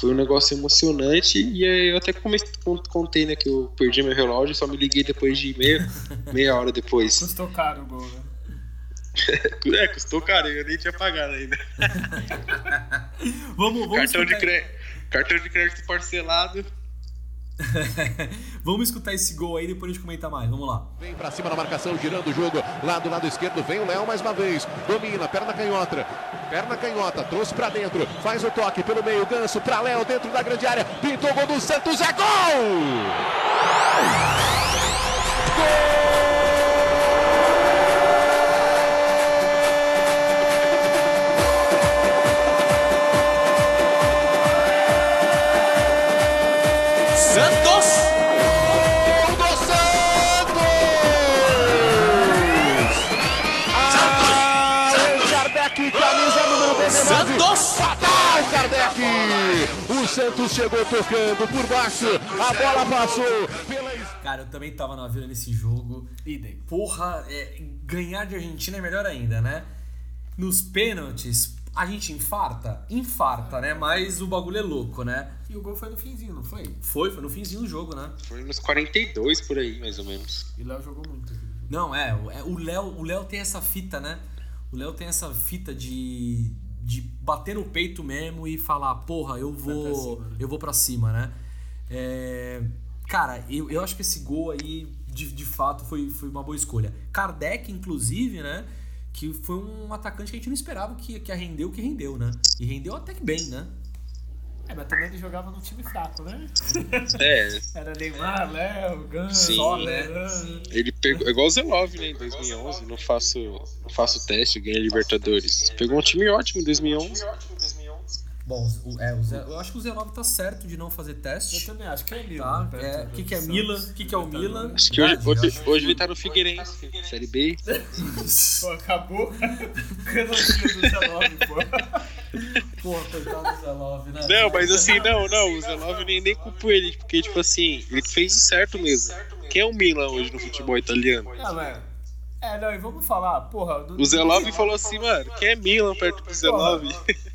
Foi um negócio emocionante. E aí eu até comecei, contei, né, que eu perdi meu relógio, só me liguei depois de meia, meia hora depois. Custou caro o gol, né? é, custou caro, eu nem tinha pagado ainda. vamos, vamos cartão, de crédito, cartão de crédito parcelado. Vamos escutar esse gol aí, depois a gente comenta mais. Vamos lá. Vem pra cima na marcação, girando o jogo. Lá do lado esquerdo vem o Léo mais uma vez. Domina, perna canhota. Perna canhota, trouxe pra dentro. Faz o toque pelo meio, ganso pra Léo dentro da grande área. Pintou o gol do Santos, é gol! Santos! Santos chegou tocando por baixo. A bola passou pela Cara, eu também tava na vila nesse jogo. Idem. Porra, é, ganhar de Argentina é melhor ainda, né? Nos pênaltis, a gente infarta? Infarta, né? Mas o bagulho é louco, né? E o gol foi no finzinho, não foi? Foi, foi no finzinho do jogo, né? Foi nos 42 por aí, mais ou menos. E o Léo jogou muito. Não, é, o- é, o Léo, o Léo tem essa fita, né? O Léo tem essa fita de, de bater no peito mesmo e falar, porra, eu vou, eu vou para cima, né? É, cara, eu, eu acho que esse gol aí, de, de fato, foi, foi uma boa escolha. Kardec, inclusive, né? Que foi um atacante que a gente não esperava que, que ia render o que rendeu, né? E rendeu até que bem, né? É, mas também ele jogava num time fraco, né? É. Era Neymar, Léo, Ganso, Sim. Soler. Ele pegou. é Igual o Zelov, né? Em 2011. Não faço, não faço teste, ganha Libertadores. Pegou um time ótimo em 2011. Bom, o, é, o Zé, eu acho que o Zé9 tá certo de não fazer teste. Eu também acho que é Milan. Tá? É, O que, que é. Milan? O que, que é o Milan? Acho que hoje, hoje, hoje ele tá no Figueirense, Série B. Pô, acabou o do Zelov, pô. Pô, coitado do Zelov, né? Não, mas assim, não, não, o Zelov eu nem, nem culpo ele, porque, tipo assim, ele fez o certo mesmo. Quem é o Milan hoje no futebol italiano? Ah, mas... É, não, e vamos falar, porra... no- O Zelov falou assim, mano, quem é Milan perto do Zelov?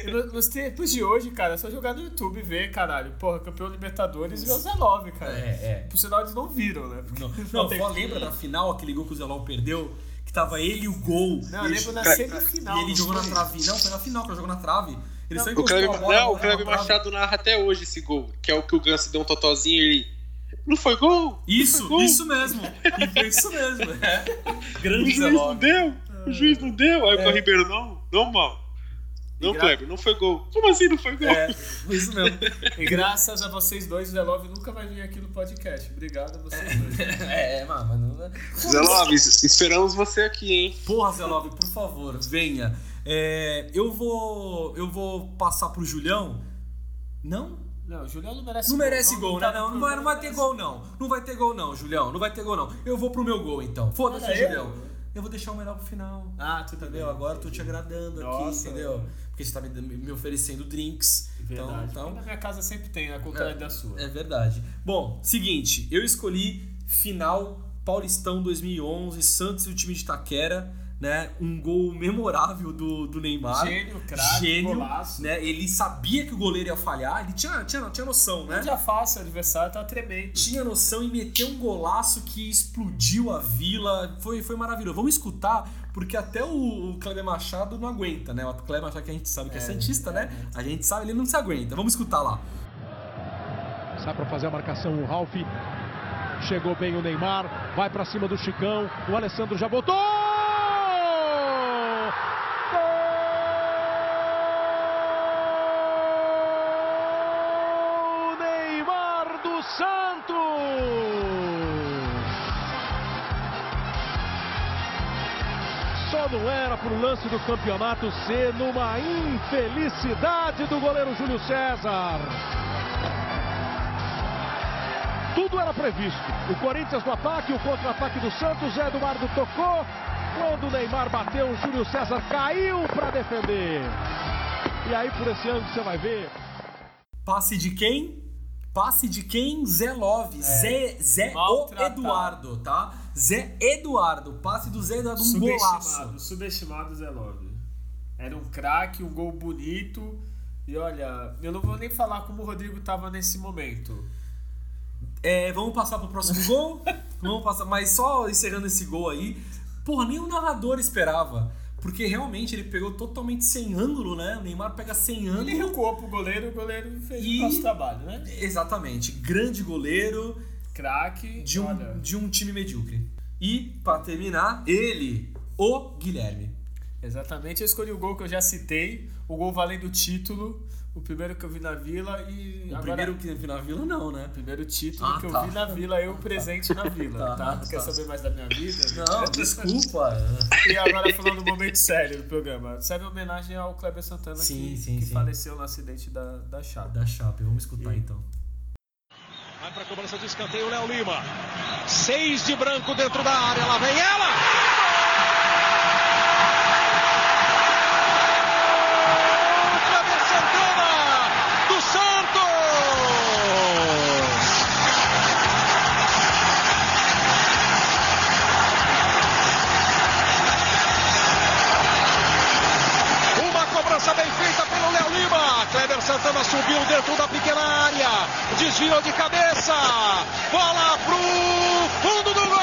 E no- Nos tempos de hoje, cara, é só jogar no YouTube e ver, caralho. Porra, campeão Libertadores e o Zelov, cara. É, é. Por sinal, eles não viram, né? Porque Não, tem- só lembra da final, aquele gol que o Zelov perdeu? Que tava ele e o gol. Não, eu lembro na Cara, semifinal, E ele não jogou na trave. Não, foi na final que ele jogou na trave. Ele só O encostou Kleber, a bola. não, o Kleber. Machado narra até hoje esse gol, que é o que o Ganso deu um totozinho e ele. Não foi gol? Isso, foi gol. isso mesmo. E foi isso mesmo. É. O Grande juiz não deu? O juiz não deu? Aí É. o Ribeiro, não, não, mal. Não, gra- Kleber, não foi gol. Como assim não foi gol? É, foi isso mesmo. E graças a vocês dois, o Zelov nunca vai vir aqui no podcast. Obrigado a vocês dois. É, mano, não... Zelov, es- esperamos você aqui, hein? Porra, Zelov, por favor, venha. É, eu vou. Eu vou passar pro Julião. Não? Não, o Julião não merece Não gol. merece Não, gol, não né? tá Não, no não vai, não vai ter gol, não. Não vai ter gol, não, Julião. Não vai ter gol, não. Eu vou pro meu gol, então. Foda-se, Julião. Eu vou deixar o melhor pro final. Ah, tudo Entendeu? bem. Agora eu tô te agradando aqui, Nossa. entendeu? Porque você tá me, me oferecendo drinks. Verdade. Então, então, Na minha casa sempre tem, a contrário da sua. é verdade. Bom, seguinte, eu escolhi final Paulistão 2011, Santos e o time de Taquera, né? Um gol memorável do, do Neymar. Gênio, craque, Gênio, golaço. né? Ele sabia que o goleiro ia falhar, ele tinha, tinha, tinha noção, né? Não já fácil, o adversário tá tremendo. Tinha noção e meteu um golaço que explodiu a vila. Foi, foi maravilhoso. Vamos escutar, porque até o, o Kleber Machado não aguenta, né? O Kleber Machado que a gente sabe que é, É, Santista, né? A gente sabe, ele não se aguenta. Vamos escutar lá. Sai para fazer a marcação o Ralf. Chegou bem o Neymar. Vai para cima do Chicão. O Alessandro já botou! Era pro lance do campeonato ser numa infelicidade do goleiro Júlio César. Tudo era previsto. O Corinthians no ataque, o contra-ataque do Santos, Eduardo tocou. Quando o Neymar bateu, o Júlio César caiu para defender. E aí, por esse ângulo, você vai ver. Passe de quem? Passe de quem? Zé Love. Zé, Zé o. Eduardo, tá? Zé Eduardo. Passe do Zé Eduardo, um golaço. Subestimado, subestimado Zé Love. Era um craque, um gol bonito. E olha, eu não vou nem falar como o Rodrigo tava nesse momento. É, vamos passar pro próximo gol? vamos passar, mas só encerrando esse gol aí. Porra, nem o narrador esperava. Porque realmente ele pegou totalmente sem ângulo, né? O Neymar pega sem ângulo. Ele recuou pro goleiro, o goleiro fez E- o nosso trabalho, né? Exatamente. Grande goleiro Craque. de um, olha, de um time medíocre. E, pra terminar, ele, o Guilherme. Exatamente, eu escolhi o gol que eu já citei, o gol valendo o título, o primeiro que eu vi na Vila e O agora... primeiro que eu vi na vila, não, né? Primeiro título Ah, que tá. eu vi na Vila, eu presente na Vila, Tá, tá? Quer tá. saber mais da minha vida? Não, desculpa. E agora falando do momento sério do programa, serve homenagem ao Kleber Santana Sim, que, sim, que sim. faleceu no acidente da, da Chape. Da Chape, vamos escutar então. Vai para a cobrança de escanteio, Léo Lima. Seis de branco dentro da área. Lá vem ela. Desviou de cabeça. Bola pro fundo do gol.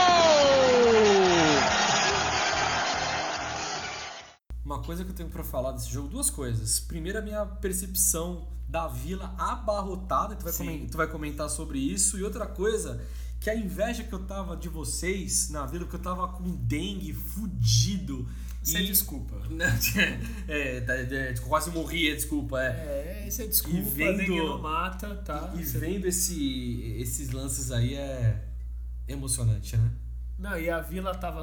Uma coisa que eu tenho pra falar desse jogo, duas coisas. Primeiro, a minha percepção da vila abarrotada, tu vai, Sim. comen- tu vai comentar sobre isso. E outra coisa, que a inveja que eu tava de vocês na vila, porque eu tava com dengue fudido. Sem e- desculpa. é, tá- é, quase morria, desculpa. É. É, isso é desculpa, E vendo- não mata, tá? E Você- vendo esse, esses lances aí é emocionante, né? Não, e a vila tava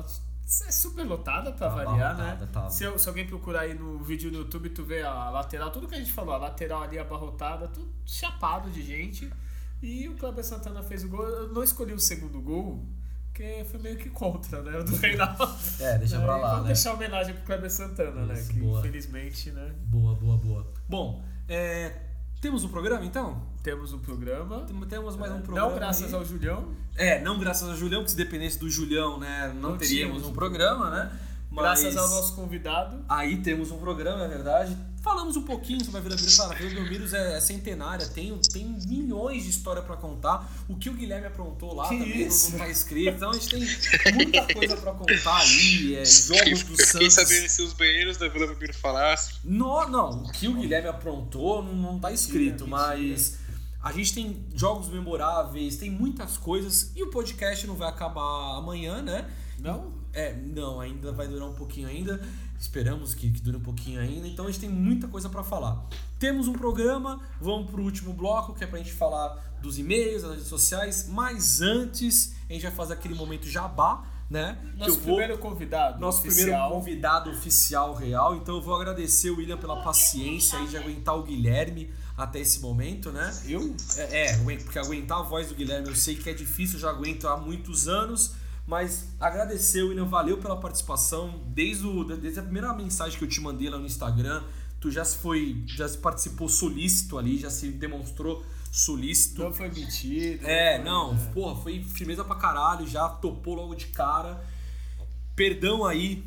é super lotada pra Tava variar, abarrotada, né? tava. Se, eu- se alguém procurar aí no vídeo no YouTube, tu vê a lateral, tudo que a gente falou, a lateral ali abarrotada, tudo chapado de gente. E o Kleber Santana fez o gol. Eu não escolhi o segundo gol, porque foi meio que contra, né? O do Reinaldo. É, deixa pra lá, Vamos né? deixar homenagem pro Kleber Santana, Isso, né? Que boa. infelizmente, né? Boa, boa, boa. Bom, é, temos um programa então? Temos um programa. Tem- Temos mais um programa. Não graças aí. ao Julião. É, não graças ao Julião, que se dependesse do Julião, né, não, Não teríamos um um programa, né? Graças Mas ao nosso convidado. Aí temos um programa, é verdade. Falamos um pouquinho sobre a Vila Belmiro. Cara, a Vila Belmiro é, é centenária, tem, tem milhões de história pra contar. O que o Guilherme aprontou lá Que também isso? não tá escrito. Então a gente tem muita coisa pra contar aí. É, jogos do Santos. sabendo se os banheiros da Vila Belmiro falassem. Não, não, o que o Guilherme aprontou não, não tá escrito, mas a gente tem jogos memoráveis, tem muitas coisas e o podcast não vai acabar amanhã, né? Não? É, não, ainda vai durar um pouquinho ainda. Esperamos que, que dure um pouquinho ainda. Então a gente tem muita coisa pra falar. Temos um programa, vamos pro último bloco, que é pra gente falar dos e-mails, das redes sociais. Mas antes, a gente vai fazer aquele momento jabá, né? Nosso vou... primeiro convidado. Nosso oficial. primeiro convidado oficial real. Então eu vou agradecer o William pela paciência aí de aguentar o Guilherme até esse momento, né? Eu? É, é, porque aguentar a voz do Guilherme eu sei que é difícil, eu já aguento há muitos anos. Mas agradecer, William, valeu pela participação. Desde, o, desde a primeira mensagem que eu te mandei lá no Instagram, tu já se foi, já se participou solícito ali, já se demonstrou solícito. Não foi mentido. É, não, é. porra, foi firmeza pra caralho, já topou logo de cara. Perdão aí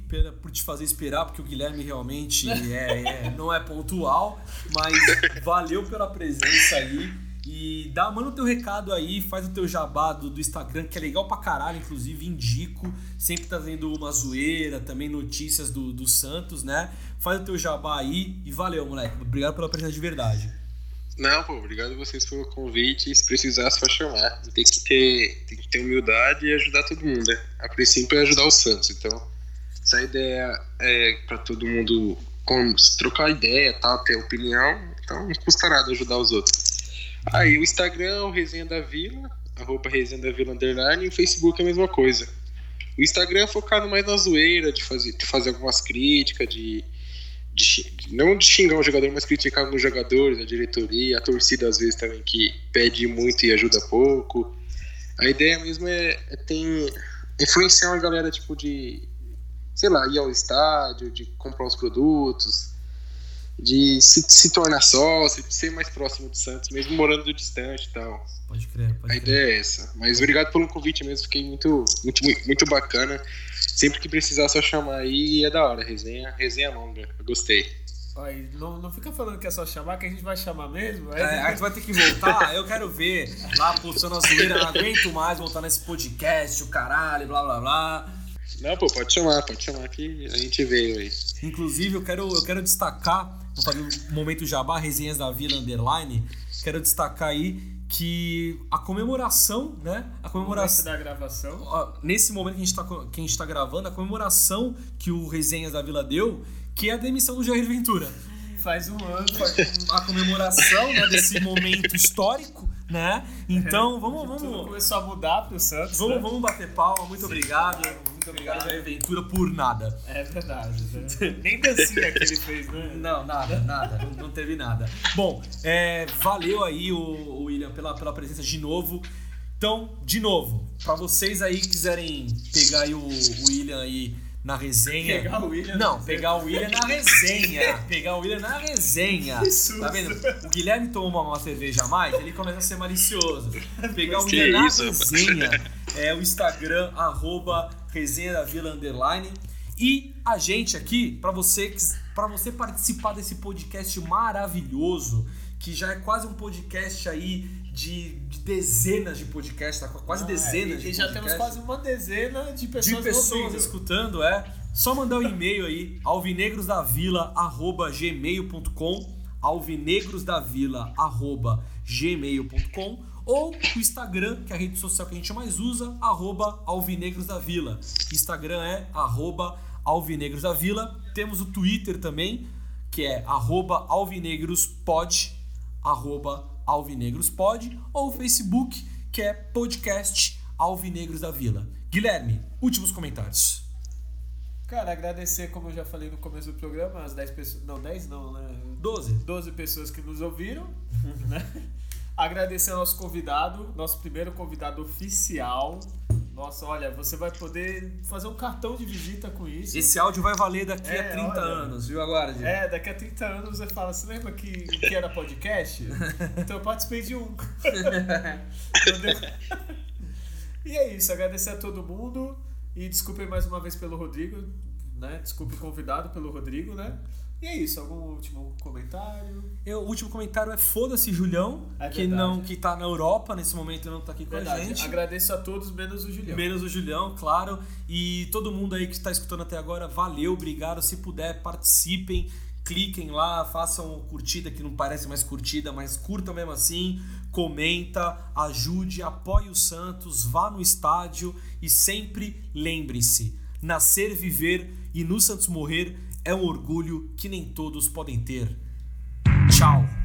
por te fazer esperar, porque o Guilherme realmente é, é- não é pontual, mas valeu pela presença aí. E dá, manda o teu recado aí, faz o teu jabá do, do Instagram, que é legal pra caralho, inclusive, indico. Sempre trazendo uma zoeira, também notícias do, do Santos, né? Faz o teu jabá aí e valeu, moleque. Obrigado pela presença de verdade. Não, pô, obrigado a vocês pelo convite. Se precisar, é só chamar. Tem que ter, tem que ter humildade e ajudar todo mundo, né? A princípio é ajudar o Santos. Então, se a ideia é pra todo mundo trocar ideia, tal, ter opinião, então não custa nada ajudar os outros. Aí o Instagram, o Resenha da Vila, arroba Resenha da Vila Underline, e o Facebook é a mesma coisa. O Instagram é focado mais na zoeira, de fazer, de fazer algumas críticas, de, de não de xingar um jogador, mas criticar alguns jogadores, a diretoria, a torcida às vezes também que pede muito e ajuda pouco. A ideia mesmo é, é ter, influenciar uma galera tipo de, sei lá, ir ao estádio, de comprar os produtos, de se, se tornar sócio, de ser mais próximo do Santos, mesmo morando distante e tal. Pode crer, pode A ideia é essa. Mas obrigado pelo convite mesmo, fiquei muito, muito, muito bacana. Sempre que precisar, só chamar aí e é da hora. Resenha, resenha longa. Eu gostei. Aí, não, não fica falando que é só chamar, que a gente vai chamar mesmo. Aí, É, aí tu vai ter que voltar, eu quero ver lá postando a zoeira, não aguento mais voltar nesse podcast, o caralho, blá blá blá. Não, pô, pode chamar, pode chamar que a gente veio aí. Inclusive, eu quero, eu quero destacar, vou fazer um momento jabá, resenhas da Vila Underline, quero destacar aí que a comemoração, né? A comemoração. da gravação. Nesse momento que a gente, tá, co- que a gente tá gravando, a comemoração que o Resenhas da Vila deu, que é a demissão do Jair Ventura. Faz um ano. A comemoração né, desse momento histórico, né? Então, vamos, Tudo vamos, começou a mudar pro Santos. vamos, né? vamos bater palma. Muito obrigado. Muito obrigado, Jair Ventura, por nada. É verdade. né? Nem dancinha que ele fez, né? Não, nada, nada. Não, não teve nada. Bom, é, valeu aí, o, o William, pela, pela presença de novo. Então, de novo, pra vocês aí que quiserem pegar aí o, o William aí na resenha. Pegar o William Não, pegar o William na resenha. pegar o William na resenha. Que susto. Tá vendo? O Guilherme toma uma cerveja a mais, ele começa a ser malicioso. Pegar o William na isso, resenha é o Instagram, arroba resenha da Vila Underline. E a gente aqui, pra você, que- pra você participar desse podcast maravilhoso, que já é quase um podcast aí de, de dezenas de podcasts, tá? quase Ah, dezenas e, de já temos quase uma dezena de pessoas, de pessoas escutando, é. Só mandar um e-mail aí, alvinegrosdavila@gmail.com, alvinegrosdavila@gmail.com ou o Instagram, que é a rede social que a gente mais usa, arroba alvinegrosdavila. Instagram é arroba alvinegrosdavila. Temos o Twitter também, que é arroba alvinegrospod, arroba alvinegrospod, ou o Facebook, que é podcast Alvinegros da Vila. Guilherme, últimos comentários. Cara, agradecer, como eu já falei no começo do programa, as 10 pessoas. Não, 10 não, né? 12. 12 pessoas que nos ouviram, né? Agradecer ao nosso convidado, nosso primeiro convidado oficial. Nossa, olha, você vai poder fazer um cartão de visita com isso. Esse áudio vai valer daqui É, a 30 olha. anos, viu? Aguarde. É, daqui a 30 anos você fala, você lembra que, que era podcast? então eu participei de um. E é isso, agradecer a todo mundo e desculpem mais uma vez pelo Rodrigo, né? Desculpe o convidado pelo Rodrigo, né? E é isso, algum último comentário? Eu, o último comentário é foda-se Julião, É que verdade. não que tá na Europa nesse momento e não tá aqui com a Verdade, gente. agradeço a todos, menos o Julião. Menos o Julião, claro. E todo mundo aí que está escutando até agora, valeu, obrigado. Se puder, participem, cliquem lá, façam curtida, que não parece mais curtida, mas curtam mesmo assim. Comenta, ajude, apoie o Santos, vá no estádio e sempre lembre-se: nascer, viver e no Santos morrer é um orgulho que nem todos podem ter. Tchau!